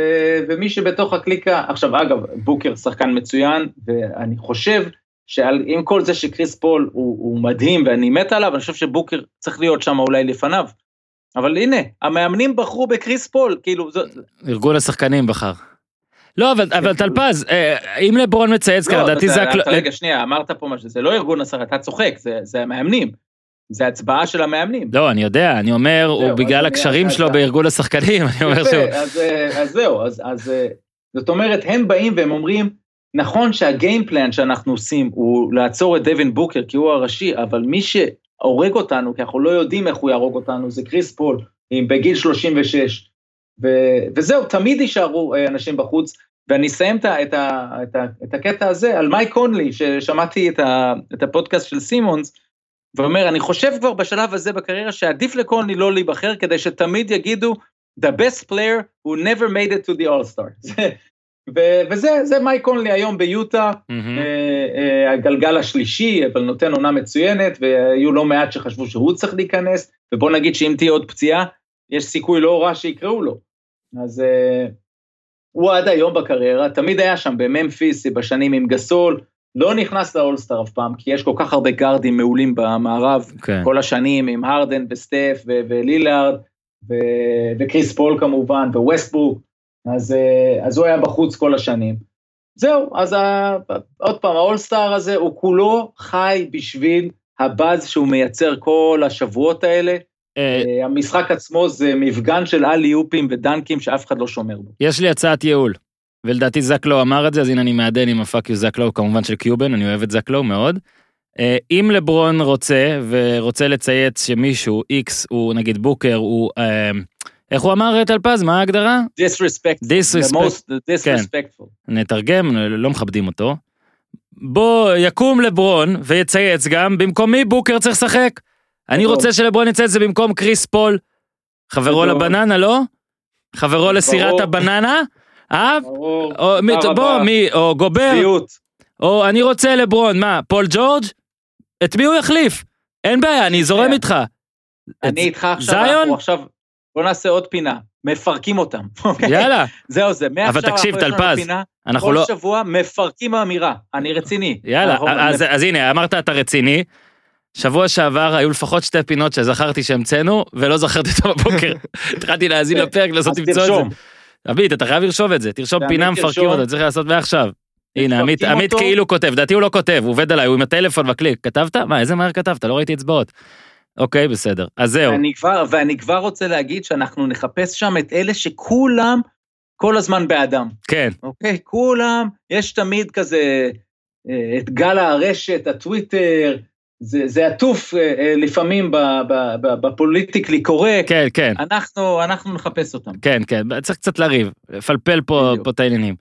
Speaker 4: ומי שבתוך הקליקה, עכשיו אגב, בוקר שחקן מצוין, ואני חושב שעם כל זה שקריס פול הוא, הוא מדהים ואני מת עליו, אני חושב שבוקר צריך להיות שם אולי לפניו. אבל הנה, המאמנים בחרו בקריס פול, כאילו, זו,
Speaker 1: ארגון השחקנים בחר. לא, אבל, אבל טלפז, אה, אם לברון מצייץ
Speaker 4: לא,
Speaker 1: ככה, לדעתי זה... הקל-
Speaker 4: רגע, שנייה, אמרת פה משהו, זה לא ארגון השרה, אתה צוחק, זה- זה המאמנים. זה הצבעה של המאמנים.
Speaker 1: לא, אני יודע, אני אומר, הוא בגלל הקשרים שלו בארגון השחקנים, אני אומר שהוא...
Speaker 4: אז, אה, אז זהו, אז, אז אה, זאת אומרת, הם באים והם אומרים, נכון שהגיימפלן שאנחנו עושים הוא לעצור את דווין בוקר כי הוא הראשי, אבל מי שהורג אותנו, כי אנחנו לא יודעים איך הוא יהרוג אותנו, זה קריס פול, עם- בגיל 36. ו- וזהו, תמיד יישארו אה, אנשים בחוץ, ואני אסיים את, ה- את, ה- את, ה- את הקטע הזה על מייק קונלי, ששמעתי את, ה- את הפודקאסט של סימונס, ואומר, אני חושב כבר בשלב הזה בקריירה שעדיף לקונלי לא להיבחר, כדי שתמיד יגידו, the best player who never made it to the all-star. וזה זה מייק קונלי היום ביוטה. אה, אה, הגלגל השלישי, אבל נותן עונה מצוינת, והיו לא מעט שחשבו שהוא צריך להיכנס, ובוא נגיד שאם תהיה עוד פציעה, יש סיכוי לא רע שיקראו לו. אז אה, הוא עד היום בקריירה, תמיד היה שם בממפיס בשנים עם גסול, לא נכנס לאולסטאר אף פעם, כי יש כל כך הרבה גארדים מעולים במערב,
Speaker 1: כן.
Speaker 4: כל השנים עם הרדן וסטף ולילארד, וקריס פול כמובן, וווסטברוק, אז, אה, אז הוא היה בחוץ כל השנים. זהו, אז ה- עוד פעם, האולסטאר הזה הוא כולו חי בשביל הבאז שהוא מייצר כל השבועות האלה.
Speaker 1: אה,
Speaker 4: אה, המשחק עצמו זה מפגן של אלי-אופים ודנקים שאף אחד לא שומר בו.
Speaker 1: יש לי הצעת ייעול, ולדעתי זקלו אמר את זה, אז הנה אני מעדן עם הפאק יו זקלו, כמובן של קיובן, אני אוהב את זקלו מאוד. אם לברון רוצה, ורוצה לצייץ שמישהו, איקס, הוא נגיד בוקר, הוא, איך הוא אמר טלפז, מה ההגדרה?
Speaker 4: disrespectful.
Speaker 1: Disrespect.
Speaker 4: The most disrespectful.
Speaker 1: נתרגם, לא מכבדים אותו. בוא, יקום לברון ויצייץ גם, במקום מי בוקר צריך לשחק? אני. רוצה שלברון יצייץ זה במקום קריס פול. חברו. לבננה, לא? חברו לסירת. הבננה? אה?
Speaker 4: ברור,
Speaker 1: בוא. מי, או גובר. או אני רוצה לברון, מה, פול ג'ורג'? את מי הוא יחליף? אין בעיה, אני זורם
Speaker 4: כן.
Speaker 1: איתך.
Speaker 4: אני איתך עכשיו,
Speaker 1: זיון?
Speaker 4: בוא נעשה עוד פינה, מפרקים אותם. אוקיי?
Speaker 1: יאללה,
Speaker 4: זהו זה, מעכשיו
Speaker 1: תקשיב,
Speaker 4: יש לנו
Speaker 1: טלפז, אנחנו
Speaker 4: כל
Speaker 1: לא...
Speaker 4: שבוע מפרקים אמירה, אני רציני.
Speaker 1: יאללה, אז, אז הנה, אמרת אתה רציני. שבוע שעבר היו לפחות שתי פינות שזכרתי שהמצאנו, ולא זכרתי אותם בבוקר. התחלתי להאזין לפרק, לנסות למצוא את זה. עמית, אתה חייב לרשום את זה, תרשום פינה מפרקים. אותו, צריך לעשות מעכשיו. הנה, עמית, עמית. כאילו כותב, לדעתי הוא לא כותב, הוא עובד עליי, הוא עם הטלפון מקליק. כתבת? מה, איזה מהר כתבת? לא ראיתי אצבעות. אוקיי, בסדר. אז זהו.
Speaker 4: ואני כבר, ואני כבר רוצה להגיד שאנחנו נחפש שם את אלה שכולם כל הזמן בעדם,
Speaker 1: כן,
Speaker 4: אוקיי? כולם, יש תמיד כזה אה, את גל הרשת, הטוויטר, זה, זה עטוף אה, אה, לפעמים ב politically correct,
Speaker 1: כן, כן.
Speaker 4: אנחנו, אנחנו נחפש אותם.
Speaker 1: כן, כן, צריך קצת לריב, לפלפל פה. פה את העניינים.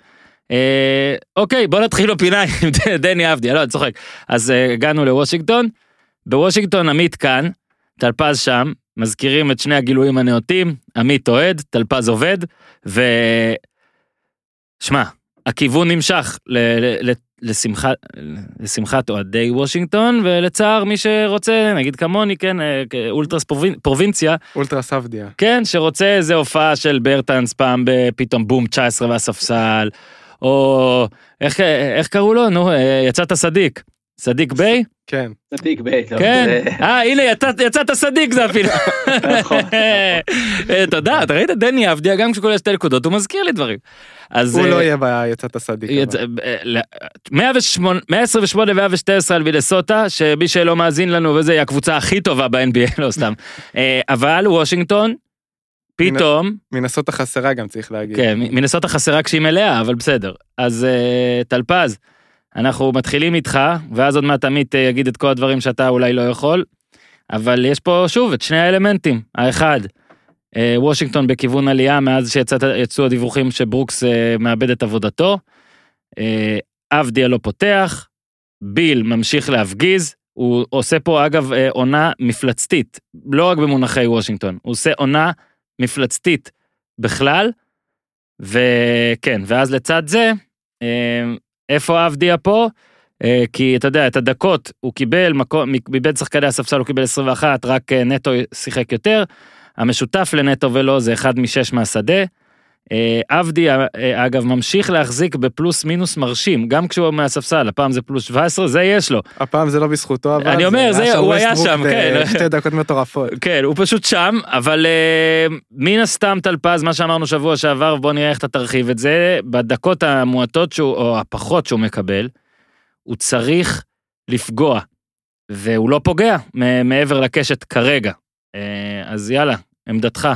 Speaker 1: אה, אוקיי, בוא נתחיל בפינה עם דני עבדיה, לא, אני צוחק. אז אה, הגענו לוושינגטון, בוושינגטון עמית כאן, טלפז שם, מזכירים את שני הגילויים הנאותים, עמית אוהד, טלפז עובד, ו... שמע, הכיוון נמשך ל- ל- לשמחת, לשמחת אוהדי וושינגטון, ולצער מי שרוצה, נגיד כמוני, כן, אה, אולטרס פרובינ- פרובינציה,
Speaker 5: אולטרה סבדיה.
Speaker 1: כן, שרוצה איזה הופעה של ברטנס פעם בפתאום בום 19 והספסל, או איך, איך קראו לו? נו, אה, יצאת סדיק. סדיק ביי?
Speaker 5: כן.
Speaker 4: צדיק בית.
Speaker 1: כן. אה, הנה, יצאת, סדיק זה אפילו.
Speaker 4: נכון.
Speaker 1: אה, תודה, אתה ראית? דני אבדיה, גם כשכולה שתי נקודות, הוא מזכיר לי דברים. אז...
Speaker 5: הוא
Speaker 1: אה,
Speaker 5: לא יהיה ביצאת.
Speaker 1: אה, 108 128 ו-112 על מינסוטה, שמי שלא מאזין לנו וזה, היא הקבוצה הכי טובה ב-NBA, לא סתם. אה, אבל וושינגטון, פתאום,
Speaker 5: מנסות חסרה גם צריך להגיד.
Speaker 1: כן, מ- מינסוטה חסרה כשהיא מלאה, אבל בסדר. אז אה, טלפז, אנחנו מתחילים איתך, ואז עוד מעט עמית אה, יגיד את כל הדברים שאתה אולי לא יכול, אבל יש פה שוב את שני האלמנטים. האחד, אה, וושינגטון בכיוון עלייה מאז שיצאו הדיווחים שברוקס אה, מאבד את עבודתו. אבדיה לא פותח, ביל ממשיך להפגיז, הוא עושה פה אגב עונה מפלצתית, לא רק במונחי וושינגטון, הוא עושה עונה מפלצתית בכלל, וכן, ואז לצד זה, איפה אבדיה פה? אה, כי אתה יודע, את הדקות הוא קיבל, מקום, מבין שחקני הספסל הוא קיבל 21, רק אה, נטו שיחק יותר. המשותף לנטו ולו זה אחד משש מהשדה. אה, עבדי אה, אגב ממשיך להחזיק בפלוס מינוס מרשים, גם כשהוא מהספסל, הפעם זה פלוס 17, זה יש לו.
Speaker 5: הפעם זה לא בזכותו, אבל...
Speaker 1: אני אומר, זה- הוא היה שם, כן.
Speaker 5: בשתי דקות מטורפות.
Speaker 1: כן, הוא פשוט שם, אבל אה, מן הסתם טלפז, מה שאמרנו שבוע שעבר, בוא נראה איך אתה תרחיב את זה, בדקות המועטות שהוא, או הפחות שהוא מקבל, הוא צריך לפגוע, והוא לא פוגע מעבר לקשת כרגע. אה, אז יאללה, עמדתך.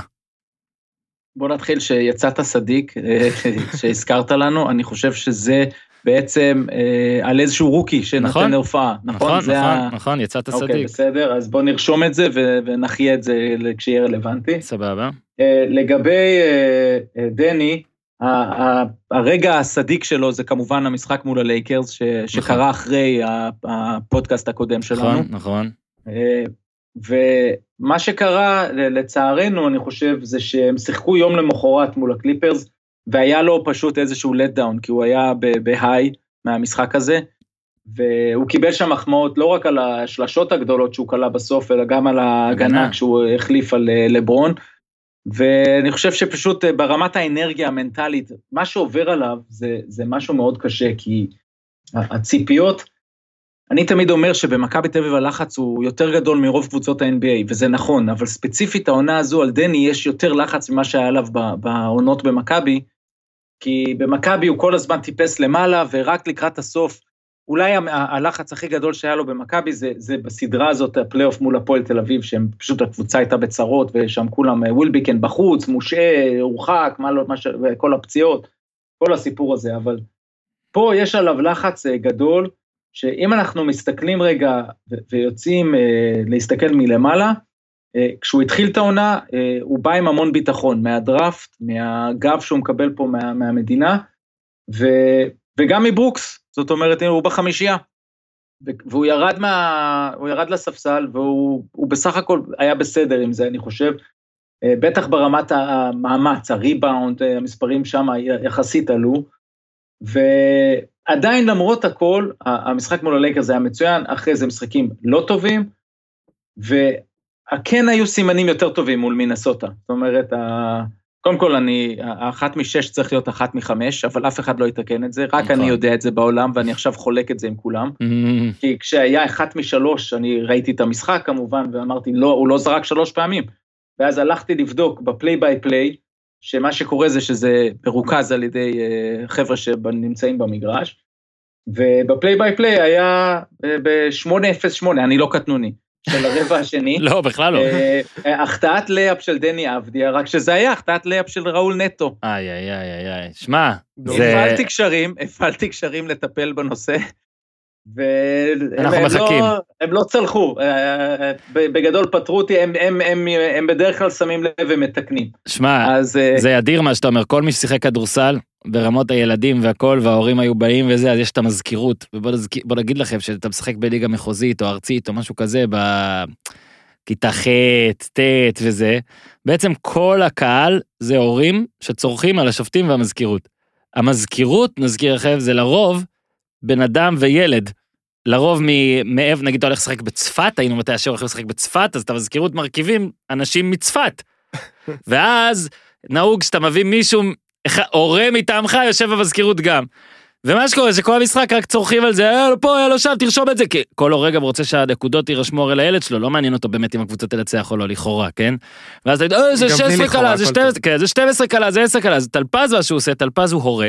Speaker 4: בוא נתחיל שיצאת סדיק, אה, שהזכרת לנו, אני חושב שזה בעצם אה, על איזשהו רוקי שנותן
Speaker 1: נכון.
Speaker 4: הופעה, נכון?
Speaker 1: נכון,
Speaker 4: זה
Speaker 1: נכון,
Speaker 4: ה-
Speaker 1: נכון, יצאת
Speaker 4: אוקיי,
Speaker 1: צדיק.
Speaker 4: בסדר, אז בוא נרשום את זה ו- ונחיה את זה כשיהיה רלוונטי.
Speaker 1: סבבה.
Speaker 4: אה, לגבי אה, אה, דני, ה- ה- הרגע הסדיק שלו זה כמובן המשחק מול הלייקרס ש- שקרה אחרי הפודקאסט הקודם שלנו.
Speaker 1: נכון, נכון.
Speaker 4: אה, ומה שקרה, לצערנו, אני חושב, זה שהם שיחקו יום למחרת מול הקליפרס, והיה לו פשוט איזשהו let down, כי הוא היה בהיי מהמשחק הזה, והוא קיבל שם מחמאות לא רק על השלשות הגדולות שהוא כלה בסוף, אלא גם על ההגנה
Speaker 1: הגנה.
Speaker 4: כשהוא החליף על אה, לברון. ואני חושב שפשוט אה, ברמת האנרגיה המנטלית, מה שעובר עליו זה, זה משהו מאוד קשה, כי הציפיות, אני תמיד אומר שבמכבי תל אביב הלחץ הוא יותר גדול מרוב קבוצות ה-NBA, וזה נכון, אבל ספציפית העונה הזו על דני יש יותר לחץ ממה שהיה עליו בעונות במכבי, כי במכבי הוא כל הזמן טיפס למעלה, ורק לקראת הסוף, אולי הלחץ הכי גדול שהיה לו במכבי זה, זה בסדרה הזאת, הפלייאוף מול הפועל תל אביב, שהם פשוט הקבוצה הייתה בצרות, ושם כולם, אה, ווילביקן בחוץ, מושעה, הורחק, מה לא, מה ש... וכל הפציעות, כל הסיפור הזה, אבל פה יש עליו לחץ אה, גדול, שאם אנחנו מסתכלים רגע ו- ויוצאים אה, להסתכל מלמעלה, אה, כשהוא התחיל את העונה, אה, הוא בא עם המון ביטחון, מהדראפט, מהגב שהוא מקבל פה מה, מהמדינה, ו, וגם מברוקס, זאת אומרת, הוא בחמישייה. ו- והוא ירד, מה, הוא ירד לספסל, והוא הוא בסך הכל היה בסדר עם זה, אני חושב. אה, בטח ברמת המאמץ, הריבאונד, אה, המספרים שם יחסית עלו. ועדיין למרות הכל, המשחק מול הלייקרס היה מצוין, אחרי זה משחקים לא טובים, וכן היו סימנים יותר טובים מול מינסוטה. זאת אומרת, ה- קודם כל, אני, האחת משש צריך להיות אחת מחמש, אבל אף אחד לא יתקן את זה, רק
Speaker 1: נכון.
Speaker 4: אני יודע את זה בעולם, ואני עכשיו חולק את זה עם כולם. כי כשהיה אחת משלוש, אני ראיתי את המשחק כמובן, ואמרתי, לא, הוא לא זרק שלוש פעמים. ואז הלכתי לבדוק ב play by play, שמה שקורה זה שזה מרוכז על ידי אה, חבר'ה שנמצאים במגרש, וב play by play היה אה, ב-808, אני לא קטנוני, של הרבע השני.
Speaker 1: לא, בכלל לא.
Speaker 4: אה, החטאת layup של דני אבדיה, רק שזה היה החטאת layup של ראול נטו.
Speaker 1: איי, איי, איי, איי, איי. שמע, זה...
Speaker 4: הפעלתי קשרים, הפעלתי קשרים לטפל בנושא, והם
Speaker 1: מחכים.
Speaker 4: לא, הם לא צלחו, אה, אה, בגדול פטרו אותי, הם, הם, הם, הם בדרך כלל שמים לב ומתקנים.
Speaker 1: שמע,
Speaker 4: אה,
Speaker 1: זה אדיר מה שאתה אומר, כל מי ששיחק כדורסל, ברמות הילדים והכל, וההורים היו באים וזה, אז יש את המזכירות. ובוא נגיד לכם שאתה משחק בליגה מחוזית או ארצית או משהו כזה, בכיתה ח', ט' וזה, בעצם כל הקהל זה הורים שצורכים על השופטים והמזכירות. המזכירות, נזכיר לכם, זה לרוב בן אדם וילד. לרוב מעבר, נגיד אתה הולך לשחק בצפת, היינו מתי השם הולכים לשחק בצפת, אז את המזכירות מרכיבים אנשים מצפת. ואז נהוג שאתה מביא מישהו, הורה מטעמך יושב במזכירות גם. ומה שקורה זה כל המשחק רק צורכים על זה, היה לו פה, היה לו שם, תרשום את זה, כי כל הורה גם רוצה שהנקודות יירשמו הרי לילד שלו, לא מעניין אותו באמת אם הקבוצה תנצח או לא, לכאורה, כן? ואז אתה יודע, "אה, זה
Speaker 5: גם בלי
Speaker 1: 16
Speaker 5: לכאורה,
Speaker 1: קלה, זה
Speaker 5: הכל
Speaker 1: 12, כן, זה 12 קלה, זה 10 קלה, זה טלפז מה שהוא עושה, טלפז הוא הורה,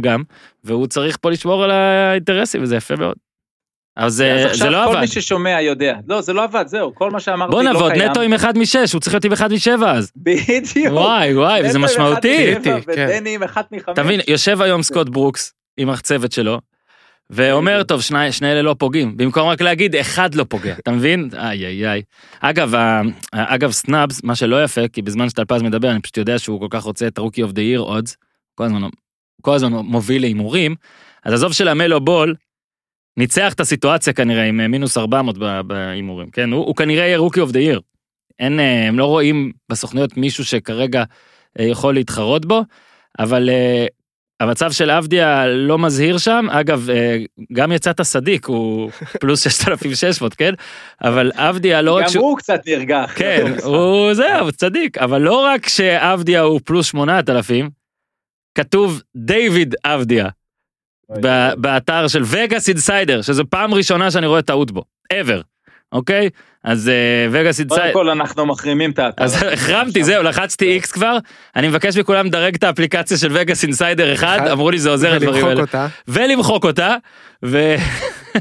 Speaker 1: גם, והוא צריך פה לשמור על האינטרסים, וזה יפה מאוד.
Speaker 4: אז
Speaker 1: זה, זה לא
Speaker 4: כל
Speaker 1: עבד.
Speaker 4: מי ששומע יודע. לא, זה לא עבד, זהו, כל מה שאמרתי
Speaker 1: בוא
Speaker 4: לא
Speaker 1: נעבוד
Speaker 4: קיים.
Speaker 1: נטו עם אחד משש, הוא צריך להיות עם אחד משבע אז.
Speaker 4: בדיוק.
Speaker 1: וואי וואי, וזה
Speaker 4: נטו עם אחד
Speaker 1: משמעותי.
Speaker 4: משבע
Speaker 5: כן.
Speaker 4: ודני עם אחת מחמש.
Speaker 1: אתה מבין, יושב היום סקוט ברוקס עם הצוות שלו, ואומר. טוב, שני, שני אלה לא פוגעים, במקום רק להגיד, אחד לא פוגע, אתה מבין? איי איי איי. אגב, אגב, snubs, מה שלא יפה, כי בזמן שטלפז מדבר, אני פשוט יודע שהוא כל כך רוצה את ה rookie of the year odds, כל הזמן, כל הזמן מוביל להימורים, אז עזוב שלמלו בול, ניצח את הסיטואציה כנראה עם אה, מינוס 400 ב- בהימורים, כן? הוא, הוא כנראה יהיה rookie of the year. אין, אה, הם לא רואים בסוכנויות מישהו שכרגע אה, יכול להתחרות בו, אבל אה, המצב של עבדיה לא מזהיר שם, אגב, אה, גם יצאת צדיק, הוא פלוס 6,600, כן? אבל עבדיה לא רק
Speaker 4: גם
Speaker 1: שהוא...
Speaker 4: הוא קצת נרגע.
Speaker 1: כן, הוא זהו, צדיק, אבל לא רק שעבדיה הוא פלוס 8,000, כתוב דיוויד עבדיה ב- באתר של וגאס אינסיידר, שזו פעם ראשונה שאני רואה טעות בו, ever, אוקיי? אז וגאס
Speaker 4: קודם
Speaker 1: אינסיידר...
Speaker 4: כל אנחנו מחרימים את האתר.
Speaker 1: אז החרמתי, זהו, לחצתי איקס כבר, אני מבקש מכולם לדרג את האפליקציה של וגאס אינסיידר אחד, אמרו לי זה עוזר לדברים האלה.
Speaker 5: אותה.
Speaker 1: ולמחוק אותה,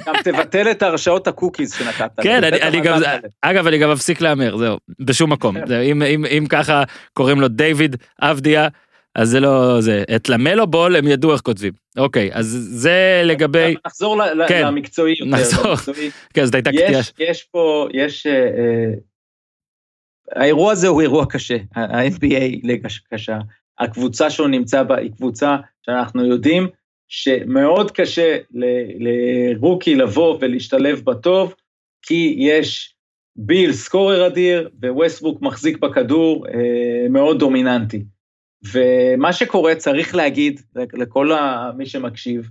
Speaker 4: גם תבטל את הרשאות ה cookies שנתת.
Speaker 1: כן, אני- אני גם. אגב, אני גם מפסיק להמר, זהו, בשום מקום. זהו, אם- אם אם ככה קוראים לו דיוויד עבדיה, אז זה לא זה. את למלו בול הם ידעו איך כותבים. אוקיי, אז זה לגבי...
Speaker 4: נחזור
Speaker 1: כן,
Speaker 4: למקצועי יותר.
Speaker 1: נחזור.
Speaker 4: למקצועי.
Speaker 1: כן, זאת הייתה קטיעה.
Speaker 4: יש, פה, יש... אה, אה, האירוע הזה הוא אירוע קשה, ה-NBA ליגה קשה. הקבוצה שהוא נמצא בה היא קבוצה שאנחנו יודעים שמאוד קשה לרוקי לבוא ולהשתלב בטוב, כי יש ביל סקורר אדיר, וווסטבוק מחזיק בכדור אה, מאוד דומיננטי. ומה שקורה, צריך להגיד לכל מי שמקשיב,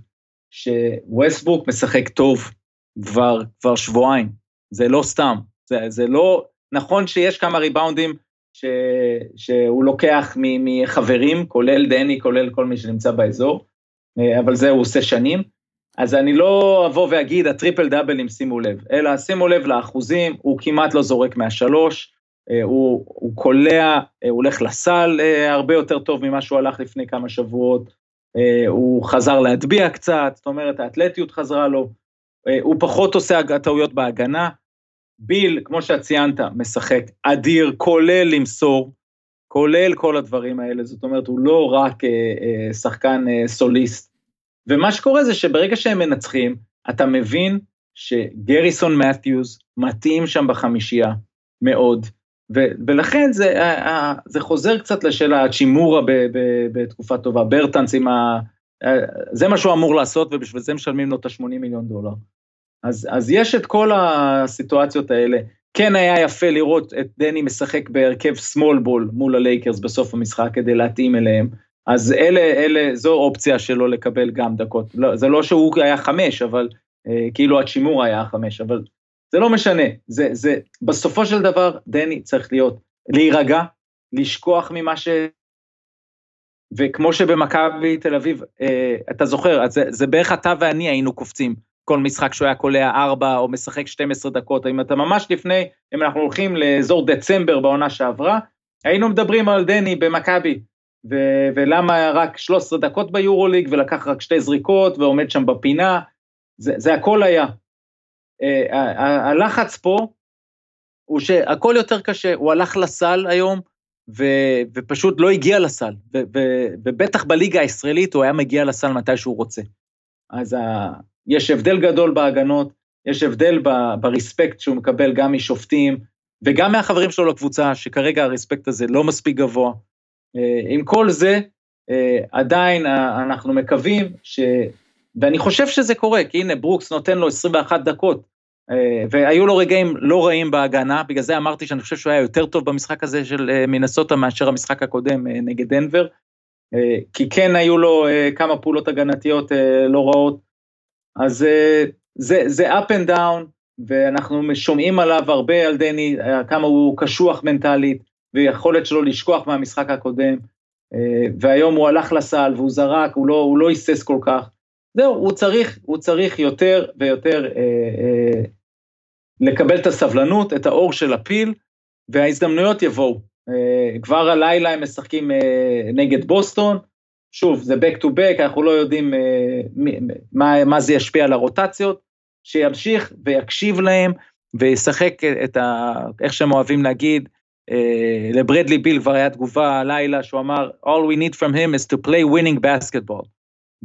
Speaker 4: שווסטבוק משחק טוב כבר, כבר שבועיים, זה לא סתם, זה, זה לא, נכון שיש כמה ריבאונדים ש, שהוא לוקח מחברים, כולל דני, כולל כל מי שנמצא באזור, אבל זה הוא עושה שנים. אז אני לא אבוא ואגיד הטריפל דאבלים שימו לב, אלא שימו לב לאחוזים, הוא כמעט לא זורק מהשלוש, הוא, הוא קולע, אה, הוא הולך לסל אה, הרבה יותר טוב ממה שהוא הלך לפני כמה שבועות, אה, הוא חזר להטביע קצת, זאת אומרת האתלטיות חזרה לו, אה, הוא פחות עושה טעויות בהגנה, ביל, כמו שאת ציינת, משחק אדיר, כולל למסור, כולל כל הדברים האלה, זאת אומרת, הוא לא רק אה, אה, שחקן אה, סוליסט. ומה שקורה זה שברגע שהם מנצחים, אתה מבין שגריסון מתיוז מתאים שם בחמישייה מאוד, ולכן זה, אה, אה, זה חוזר קצת לשאלה, צ'ימורה ב- ב- בתקופה טובה, ברטנס עם ה... אה, זה מה שהוא אמור לעשות, ובשביל זה משלמים לו את ה-80 מיליון דולר. אז, אז יש את כל הסיטואציות האלה. כן היה יפה לראות את דני משחק בהרכב small ball מול הלייקרס בסוף המשחק כדי להתאים אליהם. אז אלה, אלה, זו אופציה שלו לקבל גם דקות. לא, זה לא שהוא היה חמש, אבל אה, כאילו הצ'ימור היה חמש, אבל זה לא משנה. זה, זה, בסופו של דבר, דני צריך להיות, להירגע, לשכוח ממה ש... וכמו שבמכבי תל אביב, אה, אתה זוכר, זה, זה בערך אתה ואני היינו קופצים כל משחק שהוא היה קולע ארבע או משחק 12 דקות, אם אתה ממש לפני, אם אנחנו הולכים לאזור דצמבר בעונה שעברה, היינו מדברים על דני במכבי, ו- ולמה רק 13 דקות ביורוליג ולקח רק שתי זריקות ועומד שם בפינה, זה, זה הכל היה. הלחץ פה הוא שהכל יותר קשה, הוא הלך לסל היום, ו- ופשוט לא הגיע לסל, ו- ו- ובטח בליגה הישראלית הוא היה מגיע לסל מתי שהוא רוצה. אז ה- יש הבדל גדול בהגנות, יש הבדל ב- ברספקט שהוא מקבל גם משופטים, וגם מהחברים שלו לקבוצה, שכרגע הרספקט הזה לא מספיק גבוה. אה, עם כל זה, אה, עדיין אה, אנחנו מקווים ש... ואני חושב שזה קורה, כי הנה ברוקס נותן לו 21 דקות, והיו לו רגעים לא רעים בהגנה, בגלל זה אמרתי שאני חושב שהוא היה יותר טוב במשחק הזה של אה, מינסוטה מאשר המשחק הקודם אה, נגד דנבר, אה, כי כן היו לו אה, כמה פעולות הגנתיות אה, לא רעות, אז אה, זה, זה up and down, ואנחנו שומעים עליו הרבה על דני, אה, כמה הוא קשוח מנטלית, ויכולת שלו לשכוח מהמשחק הקודם, אה, והיום הוא הלך לסל והוא זרק, הוא לא, הוא לא היסס כל כך. זהו, הוא צריך, הוא צריך יותר ויותר אה, אה, לקבל את הסבלנות, את האור של הפיל, וההזדמנויות יבואו. אה, כבר הלילה הם משחקים אה, נגד בוסטון, שוב, זה back to back, אנחנו לא יודעים אה, מה, מה זה ישפיע על הרוטציות, שימשיך ויקשיב להם וישחק את ה... איך שהם אוהבים להגיד, לברדלי ביל כבר היה תגובה הלילה שהוא אמר, All we need from him is to play winning basketball.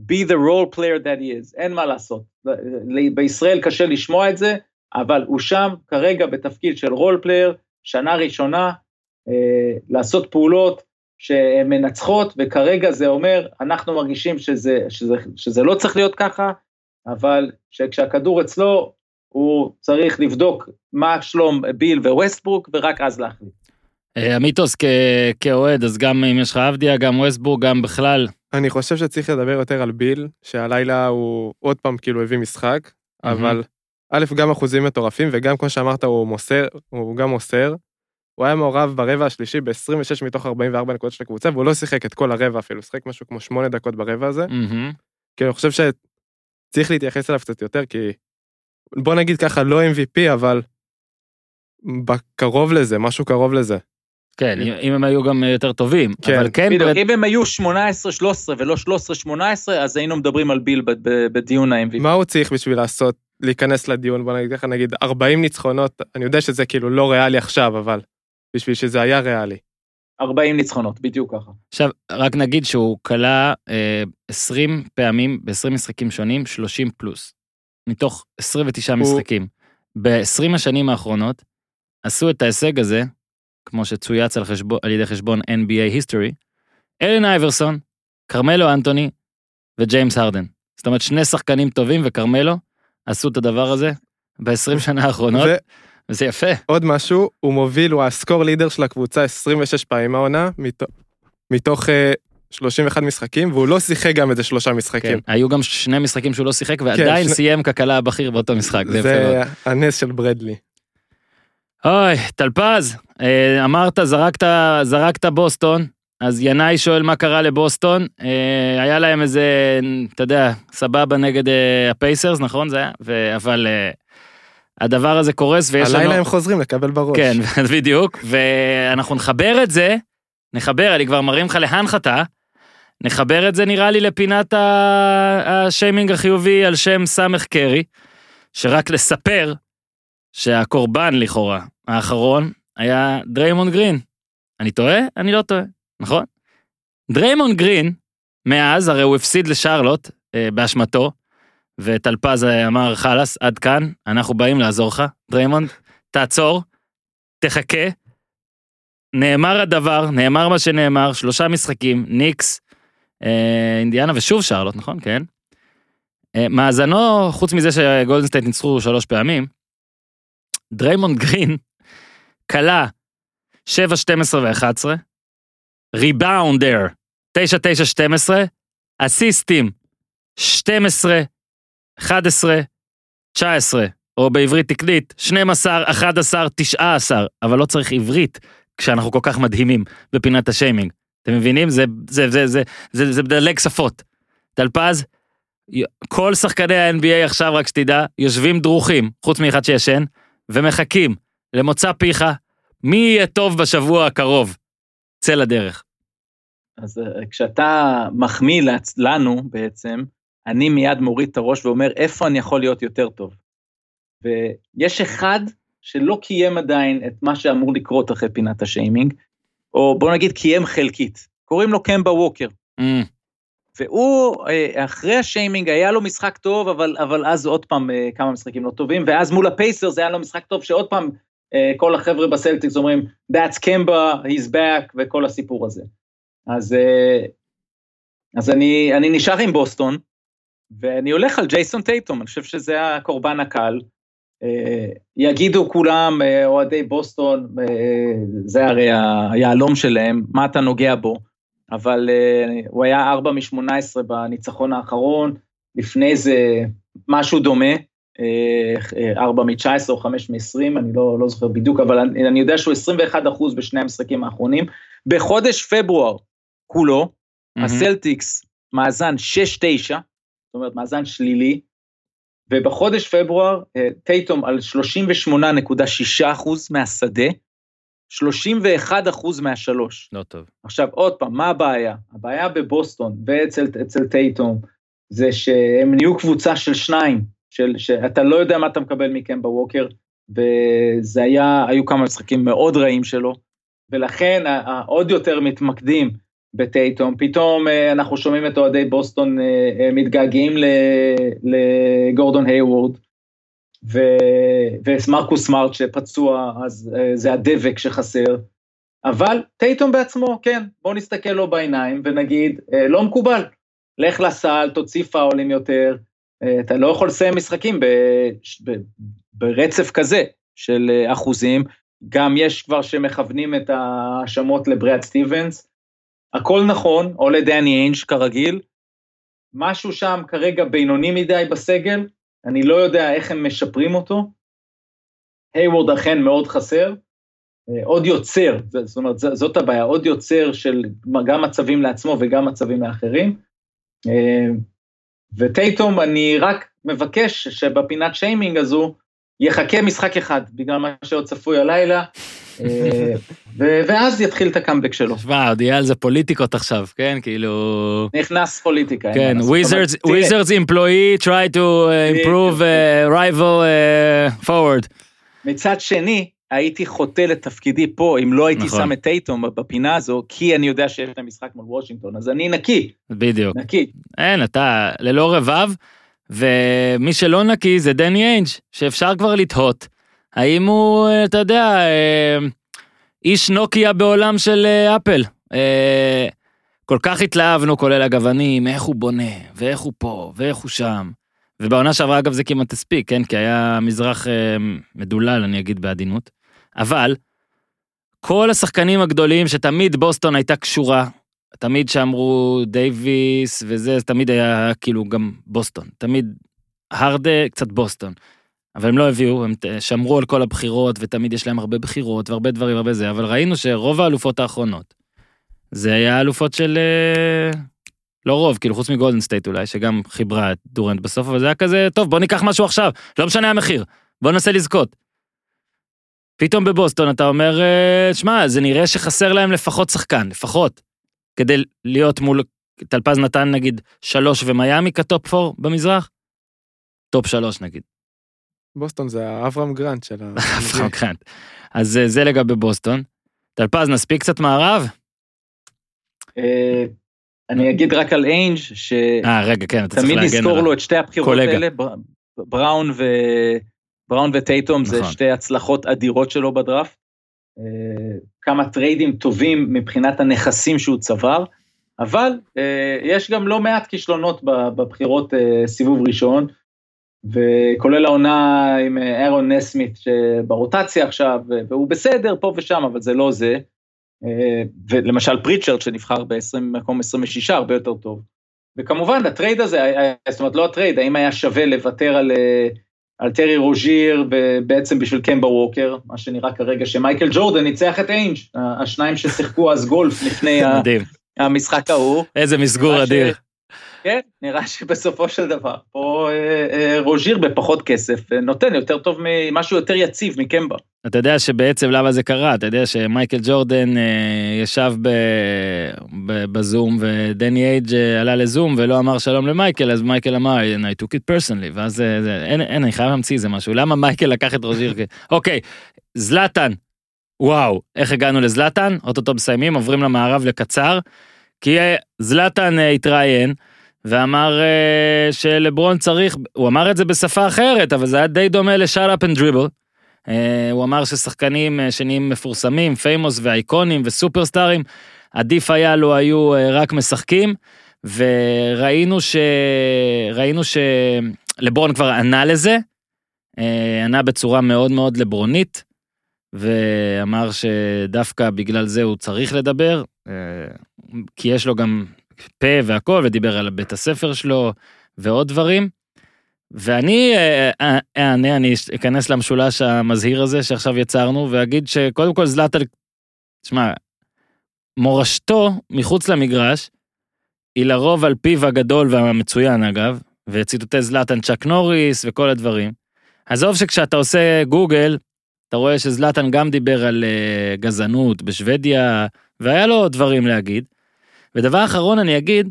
Speaker 4: be the role player that he is, אין מה לעשות. בישראל קשה לשמוע את זה, אבל הוא שם כרגע בתפקיד של role player, שנה ראשונה, אה, לעשות פעולות שהן מנצחות, וכרגע זה אומר, אנחנו מרגישים שזה, שזה, שזה לא צריך להיות ככה, אבל שכשהכדור אצלו, הוא צריך לבדוק מה שלום ביל ווסטברוק, ורק אז להחליט.
Speaker 1: אה, עמיתוס כ- כאוהד, אז גם אם יש לך אבדיה, גם ווסטברוק, גם בכלל.
Speaker 5: אני חושב שצריך לדבר יותר על ביל, שהלילה הוא עוד פעם כאילו הביא משחק, אבל א', גם אחוזים מטורפים, וגם כמו שאמרת, הוא מוסר, הוא גם מוסר. הוא היה מעורב ברבע השלישי ב-26 מתוך 44 נקודות של הקבוצה, והוא לא שיחק את כל הרבע אפילו, שיחק משהו כמו 8 דקות ברבע הזה.
Speaker 1: מהמם.
Speaker 5: כי אני חושב שצריך להתייחס אליו קצת יותר, כי בוא נגיד ככה, לא MVP, אבל קרוב לזה, משהו קרוב לזה.
Speaker 1: כן, אם- אם הם היו גם יותר טובים.
Speaker 5: כן.
Speaker 1: אבל כן,
Speaker 4: בדיוק,
Speaker 1: באמת-
Speaker 4: אם הם היו 18-13 ולא 13-18, אז היינו מדברים על ביל ב- ב- בדיון ה-MVP.
Speaker 5: מה הוא צריך בשביל לעשות, להיכנס לדיון, בוא נגיד ככה, נגיד 40 ניצחונות, אני יודע שזה כאילו לא ריאלי עכשיו, אבל בשביל שזה היה ריאלי.
Speaker 4: 40 ניצחונות, בדיוק ככה.
Speaker 1: עכשיו, רק נגיד שהוא כלה אה, 20 פעמים ב-20 משחקים שונים, 30 פלוס. מתוך 29
Speaker 5: הוא-
Speaker 1: משחקים. ב-20 השנים האחרונות עשו את ההישג הזה, כמו שצויץ על, חשבון, על ידי חשבון NBA history, אלן אייברסון, כרמלו אנטוני וג'יימס הרדן. זאת אומרת, שני שחקנים טובים וכרמלו עשו את הדבר הזה ב-20 שנה האחרונות, וזה יפה.
Speaker 5: ועוד משהו, הוא מוביל, הוא הסקור לידר של הקבוצה 26 פעמים העונה, מתוך- מתוך אה, 31 משחקים, והוא לא שיחק גם איזה שלושה
Speaker 1: כן,
Speaker 5: משחקים.
Speaker 1: היו גם שני משחקים שהוא לא שיחק, ועדיין
Speaker 5: שני-
Speaker 1: סיים ככלה הבכיר באותו משחק, זה.
Speaker 5: זה הנס של ברדלי.
Speaker 1: אוי, טלפז, אה, אמרת, זרקת, זרקת בוסטון, אז ינאי שואל מה קרה לבוסטון, אה, היה להם איזה, אתה יודע, סבבה נגד אה, הפייסרס, נכון זה היה? ו- אבל אה, הדבר הזה קורס ויש לנו...
Speaker 5: הלילה הם חוזרים לקבל בראש.
Speaker 1: כן, בדיוק, ואנחנו נחבר את זה, נחבר, אני כבר מרים לך להנחתה, נחבר את זה נראה לי לפינת ה- השיימינג החיובי על שם סת' קרי, שרק לספר שהקורבן לכאורה, האחרון, היה דריימון גרין. אני טועה? אני לא טועה, נכון? דריימון גרין, מאז, הרי הוא הפסיד לשרלוט אה, באשמתו, וטלפז אמר חלאס, עד כאן, אנחנו באים לעזור לך, דריימונד, תעצור, תחכה. נאמר הדבר, נאמר מה שנאמר, שלושה משחקים, ניקס, אה, אינדיאנה ושוב שרלוט, נכון? כן. אה, מאז, חוץ מזה שגולדנסטייט ניצחו שלוש פעמים, דריימונד גרין כלה 7, 12 ו-11, ריבאונדר 9, 9, 12, אסיסטים 12, 11, 19, או בעברית תקנית 12, 11, 19, אבל לא צריך עברית כשאנחנו כל כך מדהימים בפינת השיימינג. אתם מבינים? זה, זה, זה, זה, זה, זה מדלג שפות. טלפז, כל שחקני ה-NBA עכשיו, רק שתדע, יושבים דרוכים, חוץ מאחד שישן, ומחכים למוצא פיך, מי יהיה טוב בשבוע הקרוב. צא לדרך.
Speaker 4: אז אה, כשאתה מחמיא לנו בעצם, אני מיד מוריד את הראש ואומר, איפה אני יכול להיות יותר טוב? ויש אחד שלא קיים עדיין את מה שאמור לקרות אחרי פינת השיימינג, או בוא נגיד קיים חלקית, קוראים לו קמבה ווקר.
Speaker 1: Mm,
Speaker 4: והוא, אה, אחרי השיימינג היה לו משחק טוב, אבל, אבל אז עוד פעם אה, כמה משחקים לא טובים, ואז מול הפייסרס היה לו משחק טוב, שעוד פעם כל החבר'ה בסלטיקס אומרים, That's Kemba, he's back, וכל הסיפור הזה. אז, אה, אז אני, אני נשאר עם בוסטון, ואני הולך על ג'ייסון טייטום, אני חושב שזה הקורבן הקל. אה, יגידו כולם, אה, אוהדי בוסטון, אה, זה הרי היהלום שלהם, מה אתה נוגע בו? אבל הוא היה 4 מ-18 בניצחון האחרון, לפני זה משהו דומה, 4 מ-19 או 5 מ-20, אני לא, לא זוכר בדיוק, אבל אני, אני יודע שהוא 21 אחוז בשני המשחקים האחרונים. בחודש פברואר כולו,
Speaker 1: מהמם.
Speaker 4: הסלטיקס מאזן 6-9, זאת אומרת מאזן שלילי, ובחודש פברואר אה, טייטום על 38.6 אחוז מהשדה, 31 אחוז מהשלוש.
Speaker 1: לא טוב.
Speaker 4: עכשיו, עוד פעם, מה הבעיה? הבעיה בבוסטון ואצל אצל טייטום, זה שהם נהיו קבוצה של שניים, של, שאתה לא יודע מה אתה מקבל מקמבה ווקר, וזה היה, היו כמה משחקים מאוד רעים שלו, ולכן עוד יותר מתמקדים בטייטום. פתאום אה, אנחנו שומעים את אוהדי בוסטון אה, אה, מתגעגעים לגורדון היוורד, ו- ומרקוס סמארט שפצוע, אז זה הדבק שחסר. אבל טייטום בעצמו, כן, בואו נסתכל לו בעיניים ונגיד, לא מקובל, לך לסל, תוציא פאולים יותר, אתה לא יכול לסיים משחקים ב, ב, ברצף כזה של אה, אחוזים, גם יש כבר שמכוונים את ההאשמות לבריאד סטיבנס, הכל נכון, או לדני איינג' כרגיל, משהו שם כרגע בינוני מדי בסגל, אני לא יודע איך הם משפרים אותו, היוורד אכן מאוד חסר, אה, עוד יוצר, זאת אומרת, זאת הבעיה, עוד יוצר של גם מצבים לעצמו וגם מצבים לאחרים. אה, וטייטום, אני רק מבקש שבפינת שיימינג הזו יחכה משחק אחד, בגלל מה שעוד צפוי הלילה, אה, ואז יתחיל את הקאמבק שלו.
Speaker 1: שמע, עוד יהיה על זה פוליטיקות עכשיו, כן? כאילו...
Speaker 4: נכנס פוליטיקה.
Speaker 1: כן, Wizards employee try to uh, improve uh, rival forward.
Speaker 4: מצד שני, הייתי חוטא לתפקידי פה אם לא הייתי
Speaker 1: נכון.
Speaker 4: שם את טייטום בפינה הזו, כי אני יודע שיש להם משחק מול וושינגטון, אז אני נקי,
Speaker 1: בדיוק.
Speaker 4: נקי.
Speaker 1: אין, אתה ללא רבב, ומי שלא נקי זה דני איינג', שאפשר כבר לתהות. האם הוא, אה, אתה יודע, אה, איש נוקיה בעולם של אה, אפל. כל כך התלהבנו, כולל הגוונים, איך הוא בונה, ואיך הוא פה, ואיך הוא שם. ובעונה שעברה, אגב, זה כמעט הספיק, כן? כי היה מזרח אה, מדולל, אני אגיד בעדינות. אבל, כל השחקנים הגדולים שתמיד בוסטון הייתה קשורה, תמיד שאמרו דייוויס וזה, זה תמיד היה כאילו גם בוסטון. תמיד ירדה, קצת בוסטון. אבל הם לא הביאו, הם שמרו על כל הבחירות, ותמיד יש להם הרבה בחירות והרבה דברים, הרבה זה, אבל ראינו שרוב האלופות האחרונות, זה היה אלופות של... אה, לא רוב, כאילו חוץ מגולדן סטייט אולי, שגם חיברה את דורנט בסוף, אבל זה היה כזה, טוב, בוא ניקח משהו עכשיו, לא משנה המחיר, בוא ננסה לזכות. פתאום בבוסטון אתה אומר, אה, שמע, זה נראה שחסר להם לפחות שחקן, לפחות, כדי להיות מול, טלפז נתן נגיד שלוש ומיאמי כ top four במזרח? top שלוש נגיד.
Speaker 5: בוסטון זה האברהם גרנט של ה...
Speaker 1: אברהם גרנט. אז אה, זה לגבי בוסטון. טלפז, נספיק קצת מערב?
Speaker 4: אה, אני אגיד רק על איינג' שתמיד
Speaker 1: אה, רגע, כן, אתה צריך להגן
Speaker 4: נזכור. לו את שתי הבחירות. האלה, בר- בראון ו... בראון וטייטום זה
Speaker 1: נכון.
Speaker 4: שתי הצלחות אדירות שלו בדראפט. אה, כמה טריידים טובים מבחינת הנכסים שהוא צבר, אבל אה, יש גם לא מעט כישלונות בבחירות אה, סיבוב ראשון, וכולל העונה עם אהרון נסמית שברוטציה עכשיו, והוא בסדר פה ושם, אבל זה לא זה. ולמשל פריצ'רד שנבחר במקום 26, הרבה יותר טוב. וכמובן הטרייד הזה, זאת אומרת לא הטרייד, האם היה שווה לוותר על, על טרי רוז'יר בעצם בשביל קמבה ווקר, מה שנראה כרגע שמייקל ג'ורדן ניצח את איינג', השניים ששיחקו אז גולף לפני ה- המשחק ההוא.
Speaker 1: איזה מסגור אדיר.
Speaker 4: כן, נראה שבסופו של דבר, פה אה, אה, רוז'יר בפחות כסף אה, נותן יותר טוב, משהו יותר יציב מקמבה.
Speaker 1: אתה יודע שבעצם למה זה קרה, אתה יודע שמייקל ג'ורדן ישב ב, ב, בזום ודני אייג' עלה לזום ולא אמר שלום למייקל, אז מייקל אמר, I took it personally, ואז זה, אין, אין, אני חייב להמציא איזה משהו, למה מייקל לקח את רוז'יר? אוקיי, זלאטן, וואו, איך הגענו לזלאטן? אוטוטו מסיימים, עוברים למערב לקצר, כי זלאטן התראיין. ואמר אה, שלברון צריך, הוא אמר את זה בשפה אחרת, אבל זה היה די דומה ל-shut up and dribble. אה, הוא אמר ששחקנים אה, שנהיים מפורסמים, famous ואייקונים וסופרסטארים, עדיף היה לו היו אה, רק משחקים, וראינו ש... ראינו שלברון כבר ענה לזה, אה, ענה בצורה מאוד מאוד לברונית, ואמר שדווקא בגלל זה הוא צריך לדבר, אה, כי יש לו גם פה והכל, ודיבר על בית הספר שלו ועוד דברים. ואני אה, אה, אענה, אני אכנס למשולש המזהיר הזה שעכשיו יצרנו, ואגיד שקודם כל זלאטן, תשמע, מורשתו מחוץ למגרש, היא לרוב על פיו הגדול והמצוין אגב, וציטוטי זלאטן צ'אק נוריס וכל הדברים. עזוב שכשאתה עושה גוגל, אתה רואה שזלאטן גם דיבר על uh, גזענות בשוודיה, והיה לו דברים להגיד. ודבר אחרון אני אגיד,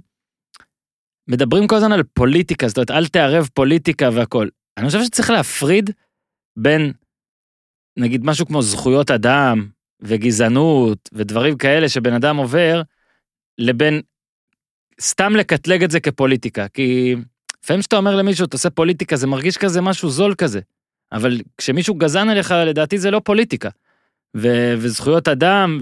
Speaker 1: מדברים כל הזמן על פוליטיקה, זאת אומרת, אל תערב פוליטיקה והכל. אני חושב שצריך להפריד בין, נגיד, משהו כמו זכויות אדם וגזענות ודברים כאלה שבן אדם עובר, לבין סתם לקטלג את זה כפוליטיקה. כי לפעמים כשאתה אומר למישהו, אתה עושה פוליטיקה, זה מרגיש כזה משהו זול כזה. אבל כשמישהו גזען עליך, לדעתי זה לא פוליטיקה. ו- וזכויות אדם,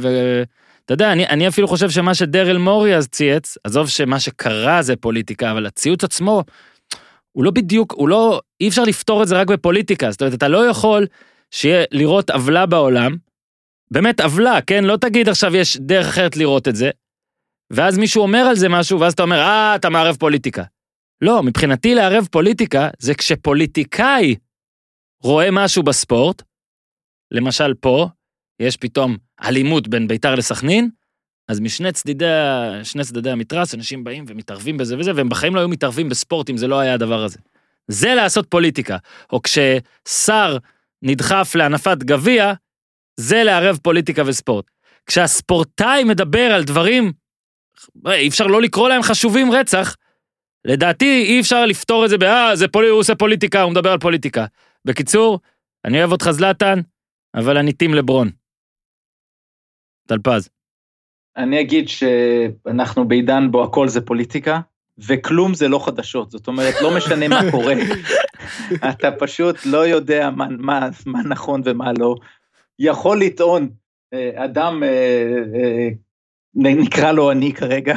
Speaker 1: ואתה יודע, אני, אני אפילו חושב שמה שדרל מורי אז צייץ, עזוב שמה שקרה זה פוליטיקה, אבל הציוץ עצמו, הוא לא בדיוק, הוא לא, אי אפשר לפתור את זה רק בפוליטיקה. זאת אומרת, אתה לא יכול שיהיה לראות עוולה בעולם, באמת עוולה, כן? לא תגיד עכשיו יש דרך אחרת לראות את זה, ואז מישהו אומר על זה משהו, ואז אתה אומר, אה, אתה מערב פוליטיקה. לא, מבחינתי לערב פוליטיקה זה כשפוליטיקאי רואה משהו בספורט, למשל פה, יש פתאום אלימות בין ביתר לסכנין, אז משני צדדי, שני צדדי המתרס, אנשים באים ומתערבים בזה וזה, והם בחיים לא היו מתערבים בספורט אם זה לא היה הדבר הזה. זה לעשות פוליטיקה. או כששר נדחף להנפת גביע, זה לערב פוליטיקה וספורט. כשהספורטאי מדבר על דברים, אי אפשר לא לקרוא להם חשובים רצח, לדעתי אי אפשר לפתור את זה ב"אה, זה פולי, הוא עושה פוליטיקה, הוא מדבר על פוליטיקה". בקיצור, אני אוהב אותך זלאטן, אבל אני טים לברון. טלפז.
Speaker 4: אני אגיד שאנחנו בעידן בו הכל זה פוליטיקה, וכלום זה לא חדשות, זאת אומרת, לא משנה מה קורה, אתה פשוט לא יודע מה, מה, מה נכון ומה לא. יכול לטעון אה, אדם, אה, אה, נקרא לו אני כרגע,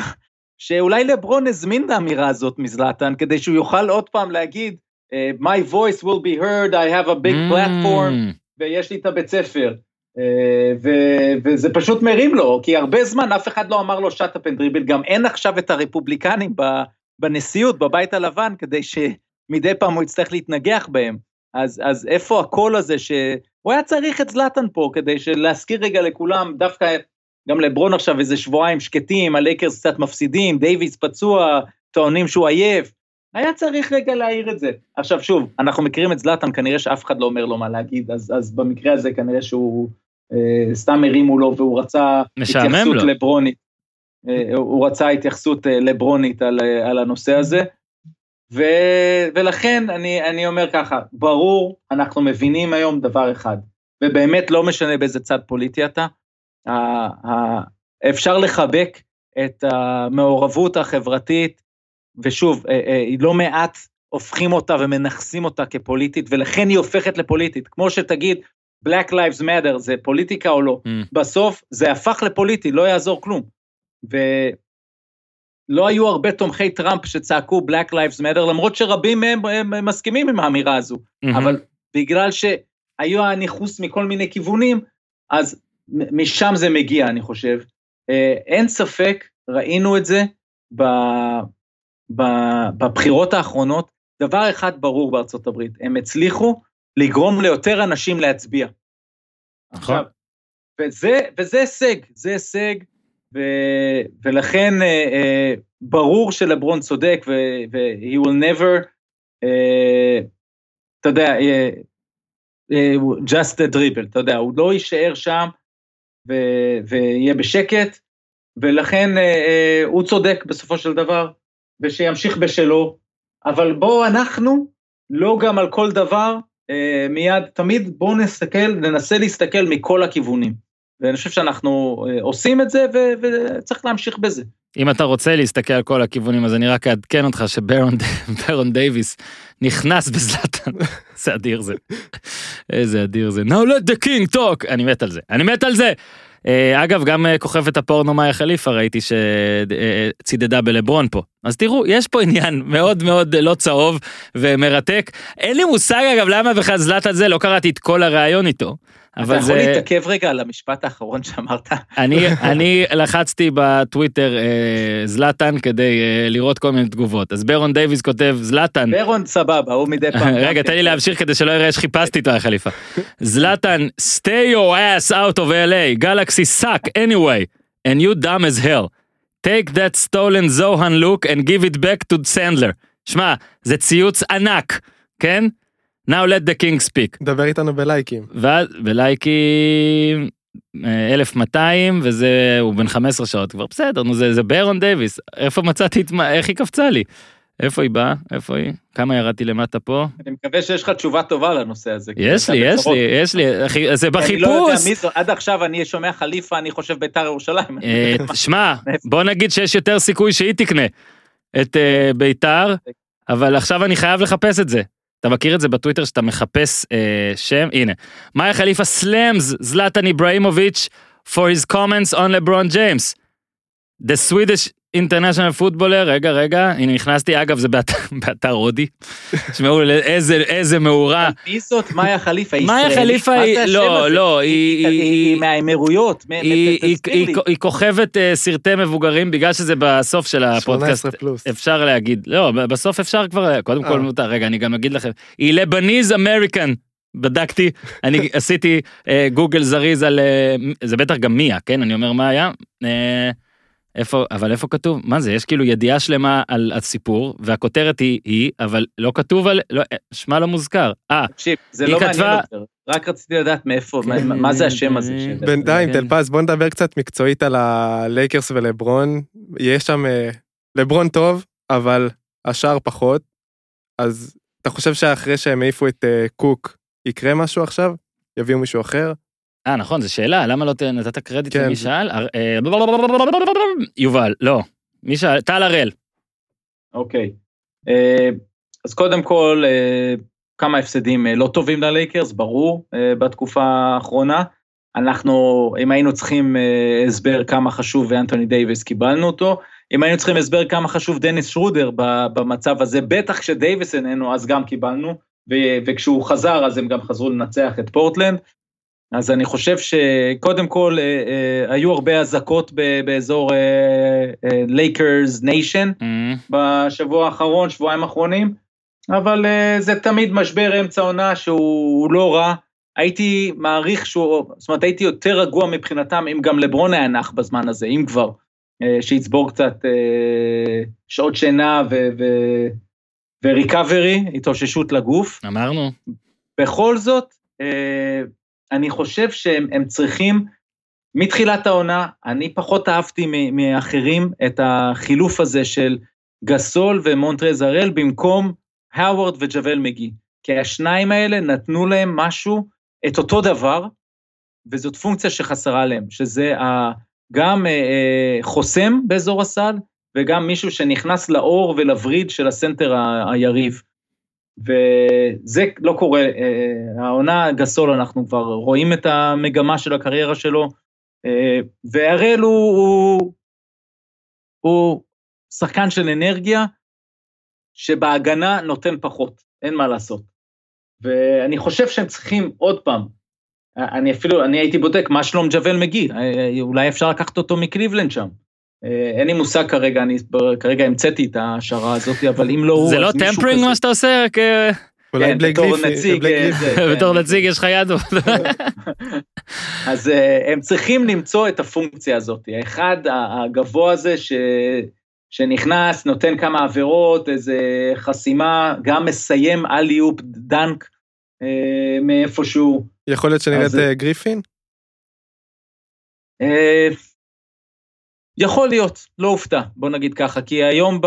Speaker 4: שאולי לברון הזמין את האמירה הזאת מזלאטן, כדי שהוא יוכל עוד פעם להגיד, My voice will be heard, I have a big platform,
Speaker 1: Mm,
Speaker 4: ויש לי את הבית ספר. אה, ו- וזה פשוט מרים לו, כי הרבה זמן אף אחד לא אמר לו shut up and dribble, גם אין עכשיו את הרפובליקנים בנשיאות, בבית הלבן, כדי שמדי פעם הוא יצטרך להתנגח בהם. אז, אז איפה הקול הזה ש... הוא היה צריך את זלאטן פה, כדי להזכיר רגע לכולם, דווקא גם לברון עכשיו איזה שבועיים שקטים, הלייקרס קצת מפסידים, דייוויס פצוע, טוענים שהוא עייף. היה צריך רגע להעיר את זה. עכשיו שוב, אנחנו מכירים את זלאטן, כנראה שאף אחד לא אומר לו מה להגיד, אז, אז במקרה הזה כנראה שהוא סתם הרימו לו והוא רצה התייחסות
Speaker 1: לו.
Speaker 4: לברונית. אה, הוא רצה התייחסות אה, לברונית על, אה, על הנושא הזה. ו, ולכן אני, אני אומר ככה, ברור, אנחנו מבינים היום דבר אחד, ובאמת לא משנה באיזה צד פוליטי אתה, אפשר לחבק את המעורבות החברתית, ושוב, אה, אה, לא מעט הופכים אותה ומנכסים אותה כפוליטית, ולכן היא הופכת לפוליטית. כמו שתגיד, Black Lives Matter זה פוליטיקה או לא,
Speaker 1: Mm.
Speaker 4: בסוף זה הפך לפוליטי, לא יעזור כלום. ולא היו הרבה תומכי טראמפ שצעקו Black Lives Matter, למרות שרבים מהם הם, הם מסכימים עם האמירה הזו.
Speaker 1: מהמם.
Speaker 4: אבל בגלל שהיו הניכוס מכל מיני כיוונים, אז משם זה מגיע, אני חושב. אה, אין ספק, ראינו את זה ב, ב, בבחירות האחרונות. דבר אחד ברור בארצות הברית, הם הצליחו לגרום ליותר אנשים להצביע.
Speaker 1: נכון.
Speaker 4: עכשיו, וזה, וזה הישג, זה הישג, ו, ולכן אה, אה, ברור שלברון צודק, ו-he will never, אה, אתה יודע, אה, אה, just a dribble, אתה יודע, הוא לא יישאר שם ו- ויהיה בשקט, ולכן אה, אה, הוא צודק בסופו של דבר, ושימשיך בשלו, אבל בואו אנחנו, לא גם על כל דבר, מיד, תמיד בואו נסתכל, ננסה להסתכל מכל הכיוונים. ואני חושב שאנחנו אה, עושים את זה, ו- וצריך להמשיך בזה.
Speaker 1: אם אתה רוצה להסתכל על כל הכיוונים, אז אני רק אעדכן אותך שברון ברון דייוויס נכנס בזלאטן. איזה אדיר זה. איזה אדיר זה. Now let the king talk. אני מת על זה. אני מת על זה. אה, אגב, גם אה, כוכבת הפורנו מאיה חליפה ראיתי שצידדה בלברון פה. אז תראו, יש פה עניין מאוד מאוד לא צהוב ומרתק. אין לי מושג אגב למה בכלל זלאטן זה, לא קראתי את כל הראיון איתו. אבל
Speaker 4: אתה יכול
Speaker 1: זה...
Speaker 4: להתעכב רגע על המשפט האחרון שאמרת?
Speaker 1: אני, אני לחצתי בטוויטר אה, זלאטן כדי אה, לראות כל מיני תגובות. אז ברון דייוויס כותב זלאטן,
Speaker 4: ברון סבבה, הוא מדי פעם.
Speaker 1: רגע תן לי להמשיך כדי שלא יראה שחיפשתי את החליפה. זלאטן, stay your ass out of LA, galaxy suck anyway, and you dumb as hell. take that stolen זוהן look and give it back to סנדלר. שמע, זה ציוץ ענק, כן? Now let the king speak.
Speaker 5: דבר איתנו בלייקים.
Speaker 1: ואז בלייקים אה, 1200 וזה הוא בן 15 שעות כבר בסדר נו זה זה ברון דייוויס איפה מצאתי את מה איך היא קפצה לי. איפה היא באה איפה היא כמה ירדתי למטה פה
Speaker 4: אני מקווה שיש לך תשובה טובה לנושא הזה.
Speaker 1: יש לי יש. לי יש לי זה
Speaker 4: אני לא יודע
Speaker 1: בחיפוש.
Speaker 4: מי זו, עד עכשיו אני שומע חליפה, אני חושב ביתר ירושלים.
Speaker 1: אה, שמע בוא נגיד שיש יותר סיכוי שהיא תקנה את אה, ביתר אבל עכשיו אני חייב לחפש את זה. אתה מכיר את זה בטוויטר שאתה מחפש אה, שם הנה מאיה חליפה סלאמס זלאטן איבראימוביץ' for his comments on לברון ג'יימס. The Swedish International Footballer רגע רגע הנה נכנסתי אגב זה באתר, באתר הודי. תשמעו איזה איזה מאורה.
Speaker 4: מי זאת מאיה חליפה? היא
Speaker 1: מאיה? חליפה היא- לא? לא,
Speaker 4: היא-
Speaker 1: היא-
Speaker 4: מהאמירויות.
Speaker 1: היא, כוכבת אה, סרטי מבוגרים בגלל שזה בסוף של הפודקאסט
Speaker 5: 18 פלוס.
Speaker 1: אפשר להגיד לא בסוף אפשר כבר קודם כל
Speaker 5: אה.
Speaker 1: מותר רגע אני גם אגיד לכם היא לבניז אמריקן בדקתי אני עשיתי אה, גוגל זריז על זה בטח גם מיה כן אני אומר מה היה. איפה אבל איפה כתוב מה זה יש כאילו ידיעה שלמה על הסיפור והכותרת היא היא אבל לא כתוב על לא, אה, שמה לא מוזכר אה
Speaker 4: תקשיב, זה לא
Speaker 1: כתבה-
Speaker 4: מעניין יותר. רק רציתי לדעת מאיפה, מה-
Speaker 1: כן,
Speaker 4: מה זה השם הזה.
Speaker 1: כן.
Speaker 5: בינתיים,
Speaker 1: כן.
Speaker 5: טלפז, בוא נדבר קצת מקצועית על הלייקרס ולברון. יש שם אה, לברון טוב, אבל השאר פחות. אז אתה חושב שאחרי שהם העיפו את אה, קוק, יקרה משהו עכשיו? יביאו מישהו אחר?
Speaker 1: אה, נכון, זו שאלה, למה לא נתת קרדיט
Speaker 5: כן.
Speaker 1: למי שאל? אה, יובל, לא. מי שאל? טל הראל.
Speaker 4: אוקיי. אה, אז קודם כל, אה, כמה הפסדים אה, לא טובים ללייקרס, ברור, אה, בתקופה האחרונה. אנחנו, אם היינו צריכים אה, הסבר כמה חשוב אנטוני דייוויס, קיבלנו אותו. אם היינו צריכים הסבר כמה חשוב דניס שרודר במצב הזה, בטח כשדייוויס איננו, אז גם קיבלנו, ו- וכשהוא חזר, אז הם גם חזרו לנצח את פורטלנד. אז אני חושב שקודם כל, אה, אה, היו הרבה אזעקות באזור לייקרס nation,
Speaker 1: אה,
Speaker 4: בשבוע האחרון, שבועיים האחרונים, אבל זה תמיד משבר אמצע עונה שהוא לא רע. הייתי מעריך שהוא, זאת אומרת, הייתי יותר רגוע מבחינתם אם גם לברון היה נח בזמן הזה, אם כבר, שיצבור קצת שעות שינה ו- ו- ו recovery, התאוששות לגוף.
Speaker 1: אמרנו.
Speaker 4: בכל זאת, אה, אני חושב שהם הם צריכים, מתחילת העונה, אני פחות אהבתי מאחרים את החילוף הזה של גסול ומונטרז הראל במקום האוורד וג'אוול מגי. כי השניים האלה נתנו להם משהו, את אותו דבר, וזאת פונקציה שחסרה להם, שזה גם אה, אה, חוסם באזור הסל, וגם מישהו שנכנס לעור ולווריד של הסנטר היריב. וזה לא קורה, אה, העונה גסול, אנחנו כבר רואים את המגמה של הקריירה שלו, אה, והראל הוא, הוא, הוא שחקן של אנרגיה, שבהגנה נותן פחות, אין מה לעשות. ואני חושב שהם צריכים עוד פעם, אני אפילו, אני הייתי בודק מה שלום ג'וול מגי, אה, אולי אפשר לקחת אותו מקליבלנד שם. אה, אין לי מושג כרגע, אני כרגע המצאתי את ההשערה הזאת, אבל אם לא הוא,
Speaker 1: זה לא
Speaker 4: tampering.
Speaker 1: מה שאתה עושה? כ-
Speaker 5: אולי
Speaker 4: כן,
Speaker 5: בלייק
Speaker 4: בתור נציג,
Speaker 5: בלייק
Speaker 4: אה.
Speaker 1: בתור נציג יש לך יד.
Speaker 4: אז אה, הם צריכים למצוא את הפונקציה הזאת. האחד הגבוה הזה ש... שנכנס, נותן כמה עבירות, איזה חסימה, גם מסיים alley-oop dunk אה, מאיפשהו.
Speaker 5: יכול להיות שנראה את
Speaker 4: אז-
Speaker 5: אה, גריפין?
Speaker 4: אה, יכול להיות, לא הופתע, בוא נגיד ככה, כי היום, ב...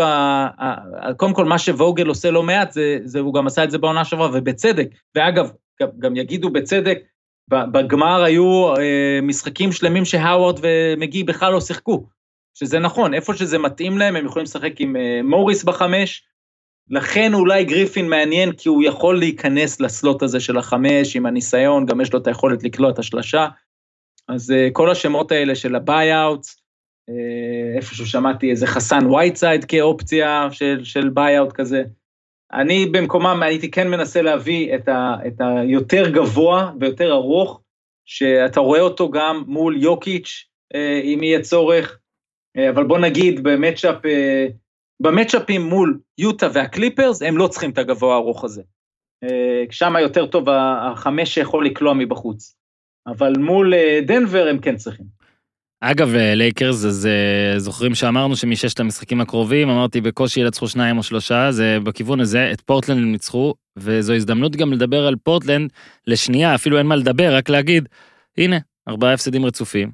Speaker 4: קודם כל, מה שווגל עושה לא מעט, זה, זה, הוא גם עשה את זה בעונה שעברה, ובצדק. ואגב, גם, יגידו בצדק, בגמר היו אה, משחקים שלמים שהאווארד ומגי בכלל לא שיחקו, שזה נכון, איפה שזה מתאים להם, הם יכולים לשחק עם אה, מוריס בחמש, לכן אולי גריפין מעניין, כי הוא יכול להיכנס לסלוט הזה של החמש, עם הניסיון, גם יש לו את היכולת לקלוע את השלשה. אז אה, כל השמות האלה של אה, איפשהו שמעתי איזה חסן וייטסייד כאופציה של, של buyout כזה. אני במקומם הייתי כן מנסה להביא את, ה, את היותר גבוה ויותר ארוך, שאתה רואה אותו גם מול יוקיץ', אה, אם יהיה צורך, אה, אבל בוא נגיד במאצ'אפ, אה, במאצ'אפים מול יוטה והקליפרס, הם לא צריכים את הגבוה הארוך הזה. אה, שם יותר טוב החמש שיכול לקלוע מבחוץ. אבל מול אה, דנבר הם כן צריכים.
Speaker 1: אגב, אה, לייקרס, אז אה, זוכרים שאמרנו שמששת המשחקים הקרובים, אמרתי בקושי ינצחו שניים או שלושה, זה בכיוון הזה, את פורטלנד הם ניצחו, וזו הזדמנות גם לדבר על פורטלנד לשנייה, אפילו אין מה לדבר, רק להגיד, הנה, ארבעה הפסדים רצופים.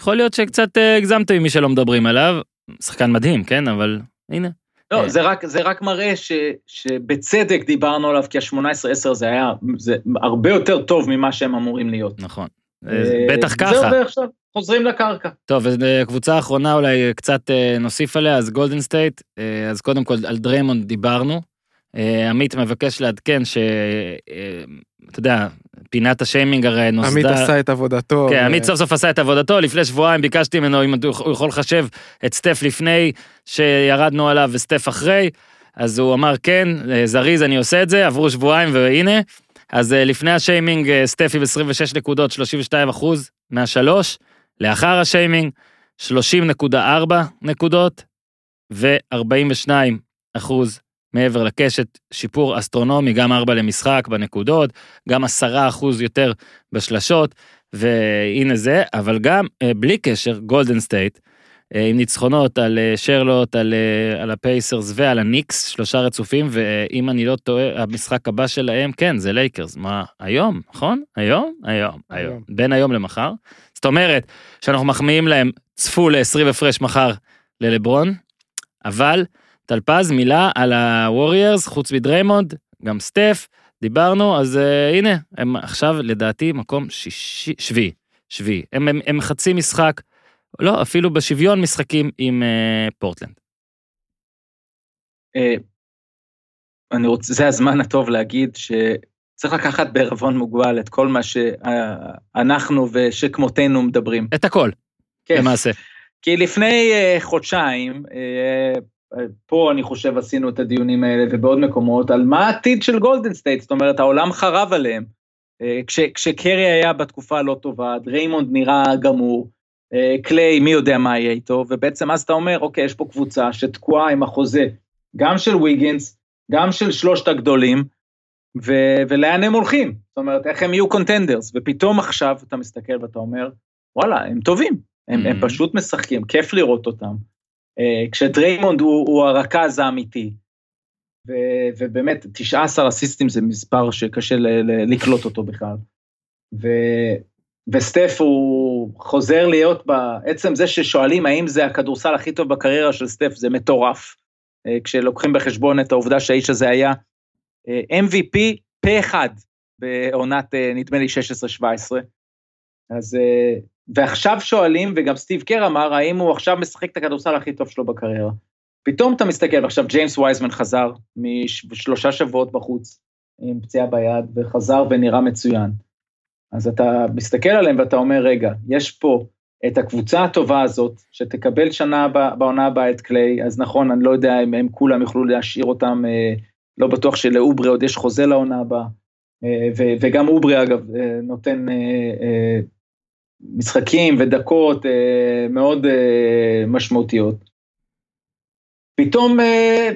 Speaker 1: יכול להיות שקצת אה, הגזמתם עם מי שלא מדברים עליו, שחקן מדהים, כן, אבל הנה.
Speaker 4: לא. זה רק, זה רק מראה ש, שבצדק דיברנו עליו, כי ה-18-10 זה היה זה הרבה יותר טוב ממה שהם אמורים להיות.
Speaker 1: נכון.
Speaker 4: אה,
Speaker 1: אה, בטח ככה.
Speaker 4: זהו, ועכשיו חוזרים לקרקע.
Speaker 1: טוב, הקבוצה האחרונה אולי קצת אה, נוסיף עליה, אז גולדן סטייט, אה, אז קודם כל על דריימונד דיברנו. אה, עמית מבקש לעדכן ש... אה, אתה יודע, פינת השיימינג הרי נוסדה...
Speaker 5: עמית עשה את עבודתו.
Speaker 1: כן,
Speaker 5: ו-
Speaker 1: עמית סוף סוף עשה את עבודתו, לפני שבועיים ביקשתי ממנו אם הוא יכול לחשב את סטף לפני שירדנו עליו וסטף אחרי, אז הוא אמר כן, אה, זריז אני עושה את זה, עברו שבועיים והנה. אז אה, לפני השיימינג אה, סטף עם 26 נקודות, 32 אחוז מהשלוש, לאחר השיימינג 30.4 נקודות ו-42 אחוז מעבר לקשת, שיפור אסטרונומי, גם 4 למשחק בנקודות, גם 10 אחוז יותר בשלשות, והנה זה, אבל גם אה, בלי קשר, גולדן סטייט, עם ניצחונות על אה, שרלוט, על, אה, על הפייסרס ועל הניקס, שלושה רצופים, ואם אני לא טועה, המשחק הבא שלהם, כן, זה לייקרס. מה, היום, נכון? היום, היום. היום. בין היום למחר. זאת אומרת, שאנחנו מחמיאים להם, צפו ל-20 הפרש מחר ללברון, אבל טל, אז מילה על הווריירס, חוץ מדריימונד, גם סטף, דיברנו, אז uh, הנה, הם עכשיו לדעתי מקום שישי, שביעי, שביעי. הם, הם, הם חצי משחק, לא, אפילו בשוויון משחקים עם uh, פורטלנד.
Speaker 4: אה, אני רוצה, זה הזמן הטוב להגיד שצריך לקחת בערבון מוגבל את כל מה שאנחנו ושכמותנו מדברים.
Speaker 1: את הכל,
Speaker 4: כן.
Speaker 1: למעשה.
Speaker 4: כי לפני uh, חודשיים, uh, פה אני חושב עשינו את הדיונים האלה ובעוד מקומות, על מה העתיד של גולדן סטייט, זאת אומרת העולם חרב עליהם. אה, כש, כשקרי היה בתקופה הלא טובה, דריימונד נראה גמור, קליי מי יודע מה יהיה איתו, ובעצם אז אתה אומר, אוקיי, יש פה קבוצה שתקועה עם החוזה, גם של ויגינס, גם של שלושת הגדולים, ו- ולאן הם הולכים? זאת אומרת, איך הם יהיו contenders? ופתאום עכשיו אתה מסתכל ואתה אומר, וואלה, הם טובים, הם, הם
Speaker 1: Mhm.
Speaker 4: פשוט משחקים, כיף לראות אותם. Uh, כשדריימונד הוא, הוא הרכז האמיתי, ו- ובאמת, 19 אסיסטים זה מספר שקשה ל- ל- לקלוט אותו בכלל. ו- וסטף הוא חוזר להיות בעצם זה ששואלים האם זה הכדורסל הכי טוב בקריירה של סטף, זה מטורף. אה, כשלוקחים בחשבון את העובדה שהאיש הזה היה אה, MVP פה אחד בעונת, אה, נדמה לי, 16-17. אז, ועכשיו שואלים, וגם סטיב קר אמר, האם הוא עכשיו משחק את הכדורסל הכי טוב שלו בקריירה. פתאום אתה מסתכל, ועכשיו ג'יימס וייזמן חזר משלושה שבועות בחוץ עם פציעה ביד, וחזר ונראה מצוין. אז אתה מסתכל עליהם ואתה אומר, רגע, יש פה את הקבוצה הטובה הזאת, שתקבל שנה בעונה הבאה את קליי, אז נכון, אני לא יודע אם הם כולם יוכלו להשאיר אותם, אה, לא בטוח שלאוברי עוד יש חוזה לעונה הבאה, אה, וגם אוברי אגב אה, נותן משחקים ודקות מאוד משמעותיות. פתאום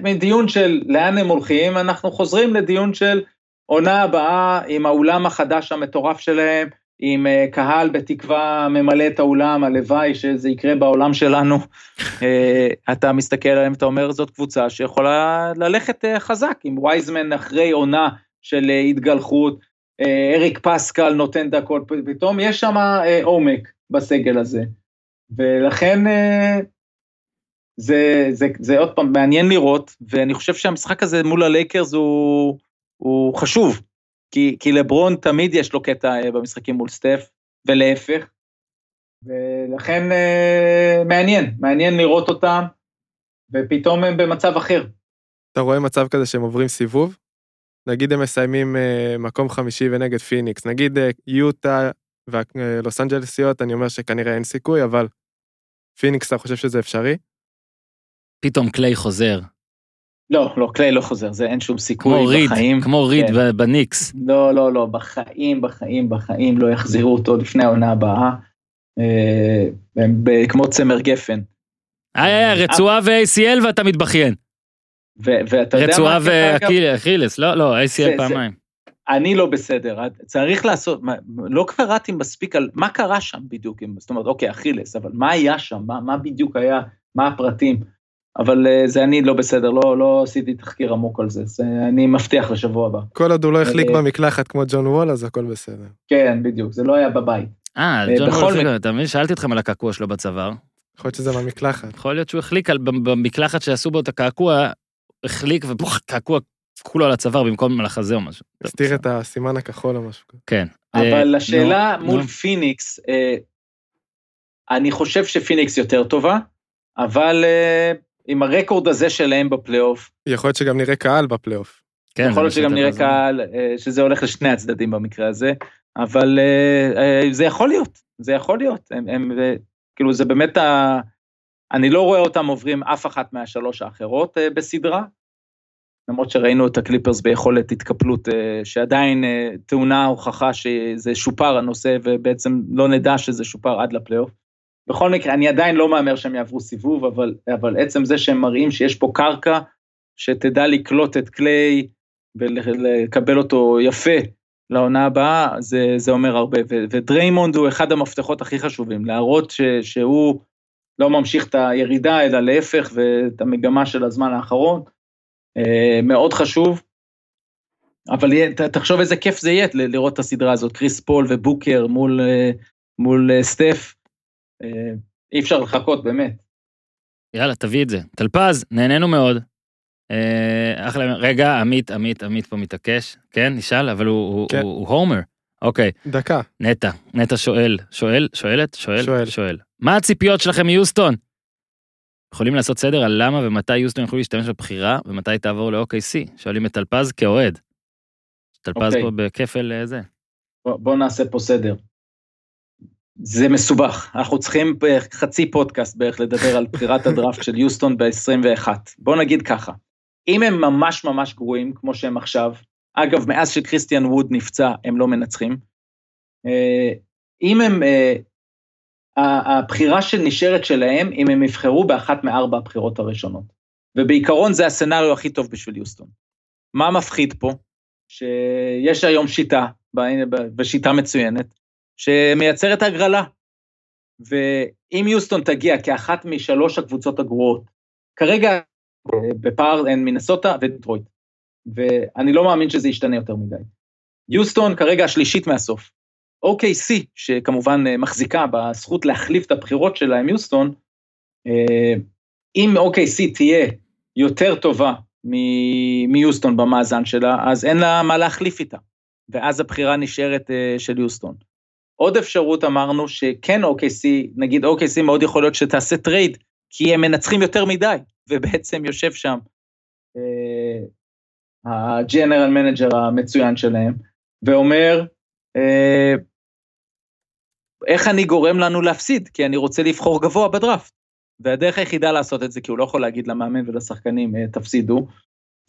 Speaker 4: מדיון של לאן הם הולכים, אנחנו חוזרים לדיון של עונה הבאה עם האולם החדש המטורף שלהם, עם אה, קהל בתקווה ממלא את האולם, הלוואי שזה יקרה בעולם שלנו. אה, אתה מסתכל עליהם, אתה אומר, זאת קבוצה שיכולה ללכת אה, חזק, עם וייזמן אחרי עונה של התגלחות, אריק פסקל נותן דקות, פתאום יש שם עומק בסגל הזה. ולכן זה, זה, זה עוד פעם מעניין לראות, ואני חושב שהמשחק הזה מול הלייקרס הוא, הוא חשוב, כי, כי לברון תמיד יש לו קטע אה, במשחקים מול סטף, ולהפך, ולכן אה, מעניין, מעניין לראות אותם, ופתאום הם במצב אחר.
Speaker 5: אתה רואה מצב כזה שהם עוברים סיבוב? נגיד הם מסיימים אה, מקום חמישי ונגד פיניקס, נגיד אה, יוטה ולוס אנג'לסיות, אני אומר שכנראה אין סיכוי, אבל פיניקס, אתה חושב שזה אפשרי?
Speaker 1: פתאום קליי חוזר.
Speaker 4: לא, לא, קליי לא חוזר, זה אין שום
Speaker 1: כמו
Speaker 4: סיכוי
Speaker 1: ריד,
Speaker 4: בחיים.
Speaker 1: כמו ריד
Speaker 4: כן.
Speaker 1: בניקס.
Speaker 4: לא, לא, לא, בחיים, בחיים, בחיים לא יחזירו אותו לפני העונה הבאה. אה, כמו צמר גפן.
Speaker 1: איי, רצועה ו-ACL ואתה מתבכיין.
Speaker 4: ואתה יודע מה
Speaker 1: רצועה? ואכילס, לא, לא, ACL פעמיים.
Speaker 4: אני לא בסדר, צריך לעשות, לא קראתי מספיק על מה קרה שם בדיוק, זאת אומרת, אוקיי, אכילס, אבל מה היה שם, מה בדיוק היה, מה הפרטים, אבל אה, זה אני לא בסדר, לא, לא עשיתי תחקיר עמוק על זה, זה אני מבטיח לשבוע הבא.
Speaker 5: כל עוד הוא לא החליק
Speaker 4: אה,
Speaker 5: במקלחת כמו ג'ון וול, אז הכל בסדר.
Speaker 4: כן, בדיוק, זה לא היה בבית.
Speaker 1: אה,
Speaker 4: אה,
Speaker 1: ג'ון וול,
Speaker 4: מקרה-
Speaker 1: אתה מבין? שאלתי אתכם על הקעקוע שלו בצוואר.
Speaker 5: יכול להיות שזה מהמקלחת.
Speaker 1: יכול להיות שהוא החליק על- במקלחת שעשו בו את הקעקוע, החליק ובוך, קעקוע כולו על הצוואר במקום על החזה או משהו. טוב,
Speaker 5: הסתיר. את הסימן הכחול או משהו.
Speaker 1: כן. אה,
Speaker 4: אבל השאלה מול. פיניקס, אה, אני חושב שפיניקס יותר טובה, אבל אה, עם הרקורד הזה שלהם בפלייאוף,
Speaker 5: יכול להיות שגם נראה קהל בפלייאוף.
Speaker 1: כן,
Speaker 4: יכול להיות
Speaker 1: מה
Speaker 4: שגם נראה
Speaker 1: בזה.
Speaker 4: קהל, אה, שזה הולך לשני הצדדים במקרה הזה, אבל אה, אה, זה יכול להיות, זה יכול להיות. הם, הם, כאילו, זה באמת ה... אני לא רואה אותם עוברים אף אחת מהשלוש האחרות בסדרה, למרות שראינו את הקליפרס ביכולת התקפלות, שעדיין טעונה הוכחה שזה שופר הנושא, ובעצם לא נדע שזה שופר עד לפלייאוף. בכל מקרה, אני עדיין לא מהמר שהם יעברו סיבוב, אבל, אבל עצם זה שהם מראים שיש פה קרקע שתדע לקלוט את קליי ולקבל אותו יפה לעונה הבאה, זה, זה אומר הרבה. ו- ודריימונד הוא אחד המפתחות הכי חשובים, להראות ש, שהוא לא ממשיך את הירידה, אלא להפך, ואת המגמה של הזמן האחרון. אה, מאוד חשוב. אבל תחשוב איזה כיף זה יהיה לראות את הסדרה הזאת, קריס פול ובוקר מול, אה, מול אה, סטף. אה, אי אפשר לחכות, באמת.
Speaker 1: יאללה, תביא את זה. טלפז, נהנינו מאוד. אה, אחלה, רגע, עמית, עמית, עמית פה מתעקש. כן, נשאל, אבל הוא, הוא,
Speaker 5: כן.
Speaker 1: הוא, הוא הומר. אוקיי,
Speaker 5: דקה.
Speaker 1: נטע, נטע שואל, שואל, שואלת? שואל?
Speaker 5: שואל.
Speaker 1: שואל. מה הציפיות שלכם מיוסטון? יכולים לעשות סדר על למה ומתי יוסטון יוכלו להשתמש בבחירה ומתי תעבור ל-OKC? שואלים את טלפז כאוהד. טלפז
Speaker 4: אוקיי.
Speaker 1: פה בכפל אה, זה.
Speaker 4: בוא, בוא נעשה פה סדר. זה מסובך, אנחנו צריכים חצי פודקאסט בערך לדבר על בחירת הדראפט של יוסטון ב-21. בוא נגיד ככה, אם הם ממש ממש גרועים כמו שהם עכשיו, אגב, מאז שקריסטיאן ווד נפצע, הם לא מנצחים. אה, אם הם, אה, הבחירה שנשארת שלהם, אם הם יבחרו באחת מארבע הבחירות הראשונות. ובעיקרון זה הסצנריו הכי טוב בשביל יוסטון. מה מפחיד פה? שיש היום שיטה, ושיטה מצוינת, שמייצרת הגרלה. ואם יוסטון תגיע כאחת משלוש הקבוצות הגרועות, כרגע בפער הן מינסוטה ודטרויט, ואני לא מאמין שזה ישתנה יותר מדי. יוסטון כרגע השלישית מהסוף. OKC, שכמובן אה, מחזיקה בזכות להחליף את הבחירות שלה עם יוסטון, אה, אם OKC תהיה יותר טובה מיוסטון במאזן שלה, אז אין לה מה להחליף איתה, ואז הבחירה נשארת אה, של יוסטון. עוד אפשרות אמרנו שכן OKC, נגיד OKC מאוד יכול להיות שתעשה trade, כי הם מנצחים יותר מדי, ובעצם יושב שם אה, ה general manager המצוין שלהם, ואומר, אה, איך אני גורם לנו להפסיד? כי אני רוצה לבחור גבוה בדראפט. והדרך היחידה לעשות את זה, כי הוא לא יכול להגיד למאמן ולשחקנים, אה, תפסידו,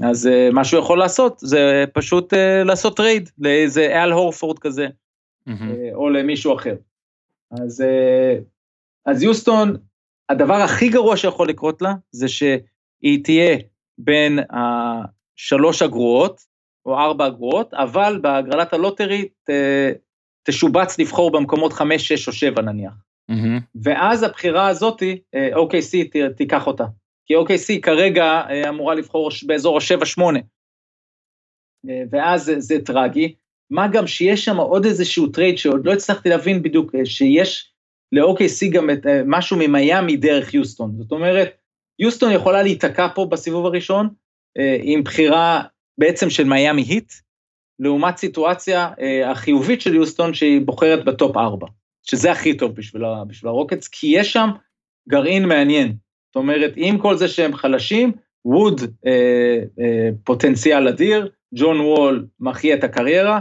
Speaker 4: אז אה, מה שהוא יכול לעשות זה פשוט אה, לעשות טרייד לאיזה אל הורפורד כזה,
Speaker 1: מהמם.
Speaker 4: אה, או למישהו אחר. אז, אה, אז יוסטון, הדבר הכי גרוע שיכול לקרות לה, זה שהיא תהיה בין השלוש הגרועות, או ארבע הגרועות, אבל בהגרלת ה lottery ת, תשובץ לבחור במקומות חמש, שש או שבע נניח.
Speaker 1: מהמם.
Speaker 4: ואז הבחירה הזאתי, אה, OKC ת- תיקח אותה. כי OKC כרגע אמורה לבחור באזור ה-7-8. אה, ואז זה, זה טרגי. מה גם שיש שם עוד איזשהו טרייד שעוד לא הצלחתי להבין בדיוק, אה, שיש ל-OKC גם את, אה, משהו ממיאמי דרך יוסטון. זאת אומרת, יוסטון יכולה להיתקע פה בסיבוב הראשון, אה, עם בחירה בעצם של מיאמי היט, לעומת סיטואציה החיובית של יוסטון שהיא בוחרת ב top 4. שזה הכי טוב בשביל, ה- בשביל הרוקטס, כי יש שם גרעין מעניין. זאת אומרת, עם כל זה שהם חלשים, ווד אה, אה, פוטנציאל אדיר, ג'ון וול מחיה את הקריירה,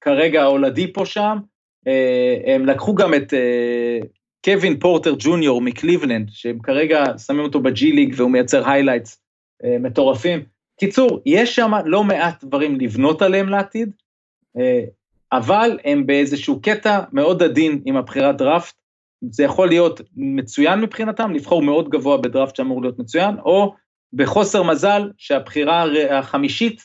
Speaker 4: כרגע אולדיפו שם, אה, הם לקחו גם את אה, קווין פורטר ג'וניור מקליבלנד, שהם כרגע שמים אותו בג'י ליג והוא מייצר highlights אה, מטורפים. קיצור, יש שם לא מעט דברים לבנות עליהם לעתיד, אבל הם באיזשהו קטע מאוד עדין עם הבחירת דראפט. זה יכול להיות מצוין מבחינתם, לבחור מאוד גבוה בדראפט שאמור להיות מצוין, או בחוסר מזל שהבחירה החמישית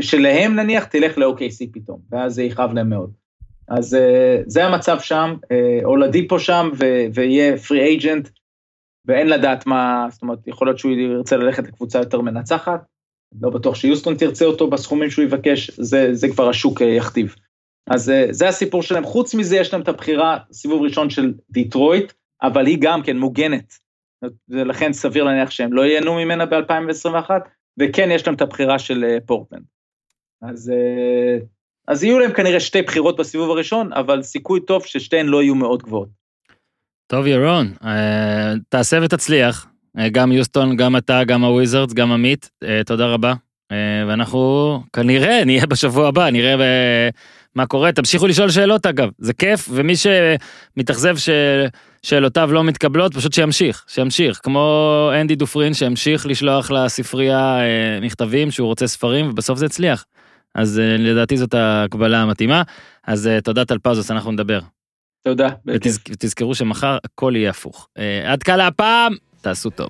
Speaker 4: שלהם נניח תלך ל-OKC פתאום, ואז זה יכאב להם מאוד. אז אה, זה המצב שם, אה, אולדיפו שם ו- ויהיה פרי אייג'נט, ואין לדעת מה, זאת אומרת, יכול להיות שהוא ירצה ללכת לקבוצה יותר מנצחת, לא בטוח שיוסטון תרצה אותו בסכומים שהוא יבקש, זה, זה כבר השוק אה, יכתיב. אז אה, זה הסיפור שלהם. חוץ מזה, יש להם את הבחירה, סיבוב ראשון של דיטרויט, אבל היא גם כן מוגנת. ולכן סביר להניח שהם לא ייהנו ממנה ב-2021, וכן יש להם את הבחירה של אה, פורטלנד. אז, אה, אז יהיו להם כנראה שתי בחירות בסיבוב הראשון, אבל סיכוי טוב ששתיהן לא יהיו מאוד גבוהות.
Speaker 1: טוב, ירון, אה, תעשה ותצליח. גם יוסטון, גם אתה, גם הוויזרדס, גם עמית, תודה רבה. אה, ואנחנו כנראה נהיה בשבוע הבא, נראה ב- מה קורה. תמשיכו לשאול שאלות אגב, זה כיף, ומי שמתאכזב ששאלותיו לא מתקבלות, פשוט שימשיך, שימשיך. כמו אנדי דופרין שהמשיך לשלוח לספרייה אה, מכתבים שהוא רוצה ספרים, ובסוף זה הצליח. אז אה, לדעתי זאת ההקבלה המתאימה. אז אה, תודה טלפזוס, אנחנו נדבר.
Speaker 4: תודה.
Speaker 1: ותזכרו שמחר הכל יהיה הפוך. אה, עד כאן להפעם, תעשו טוב.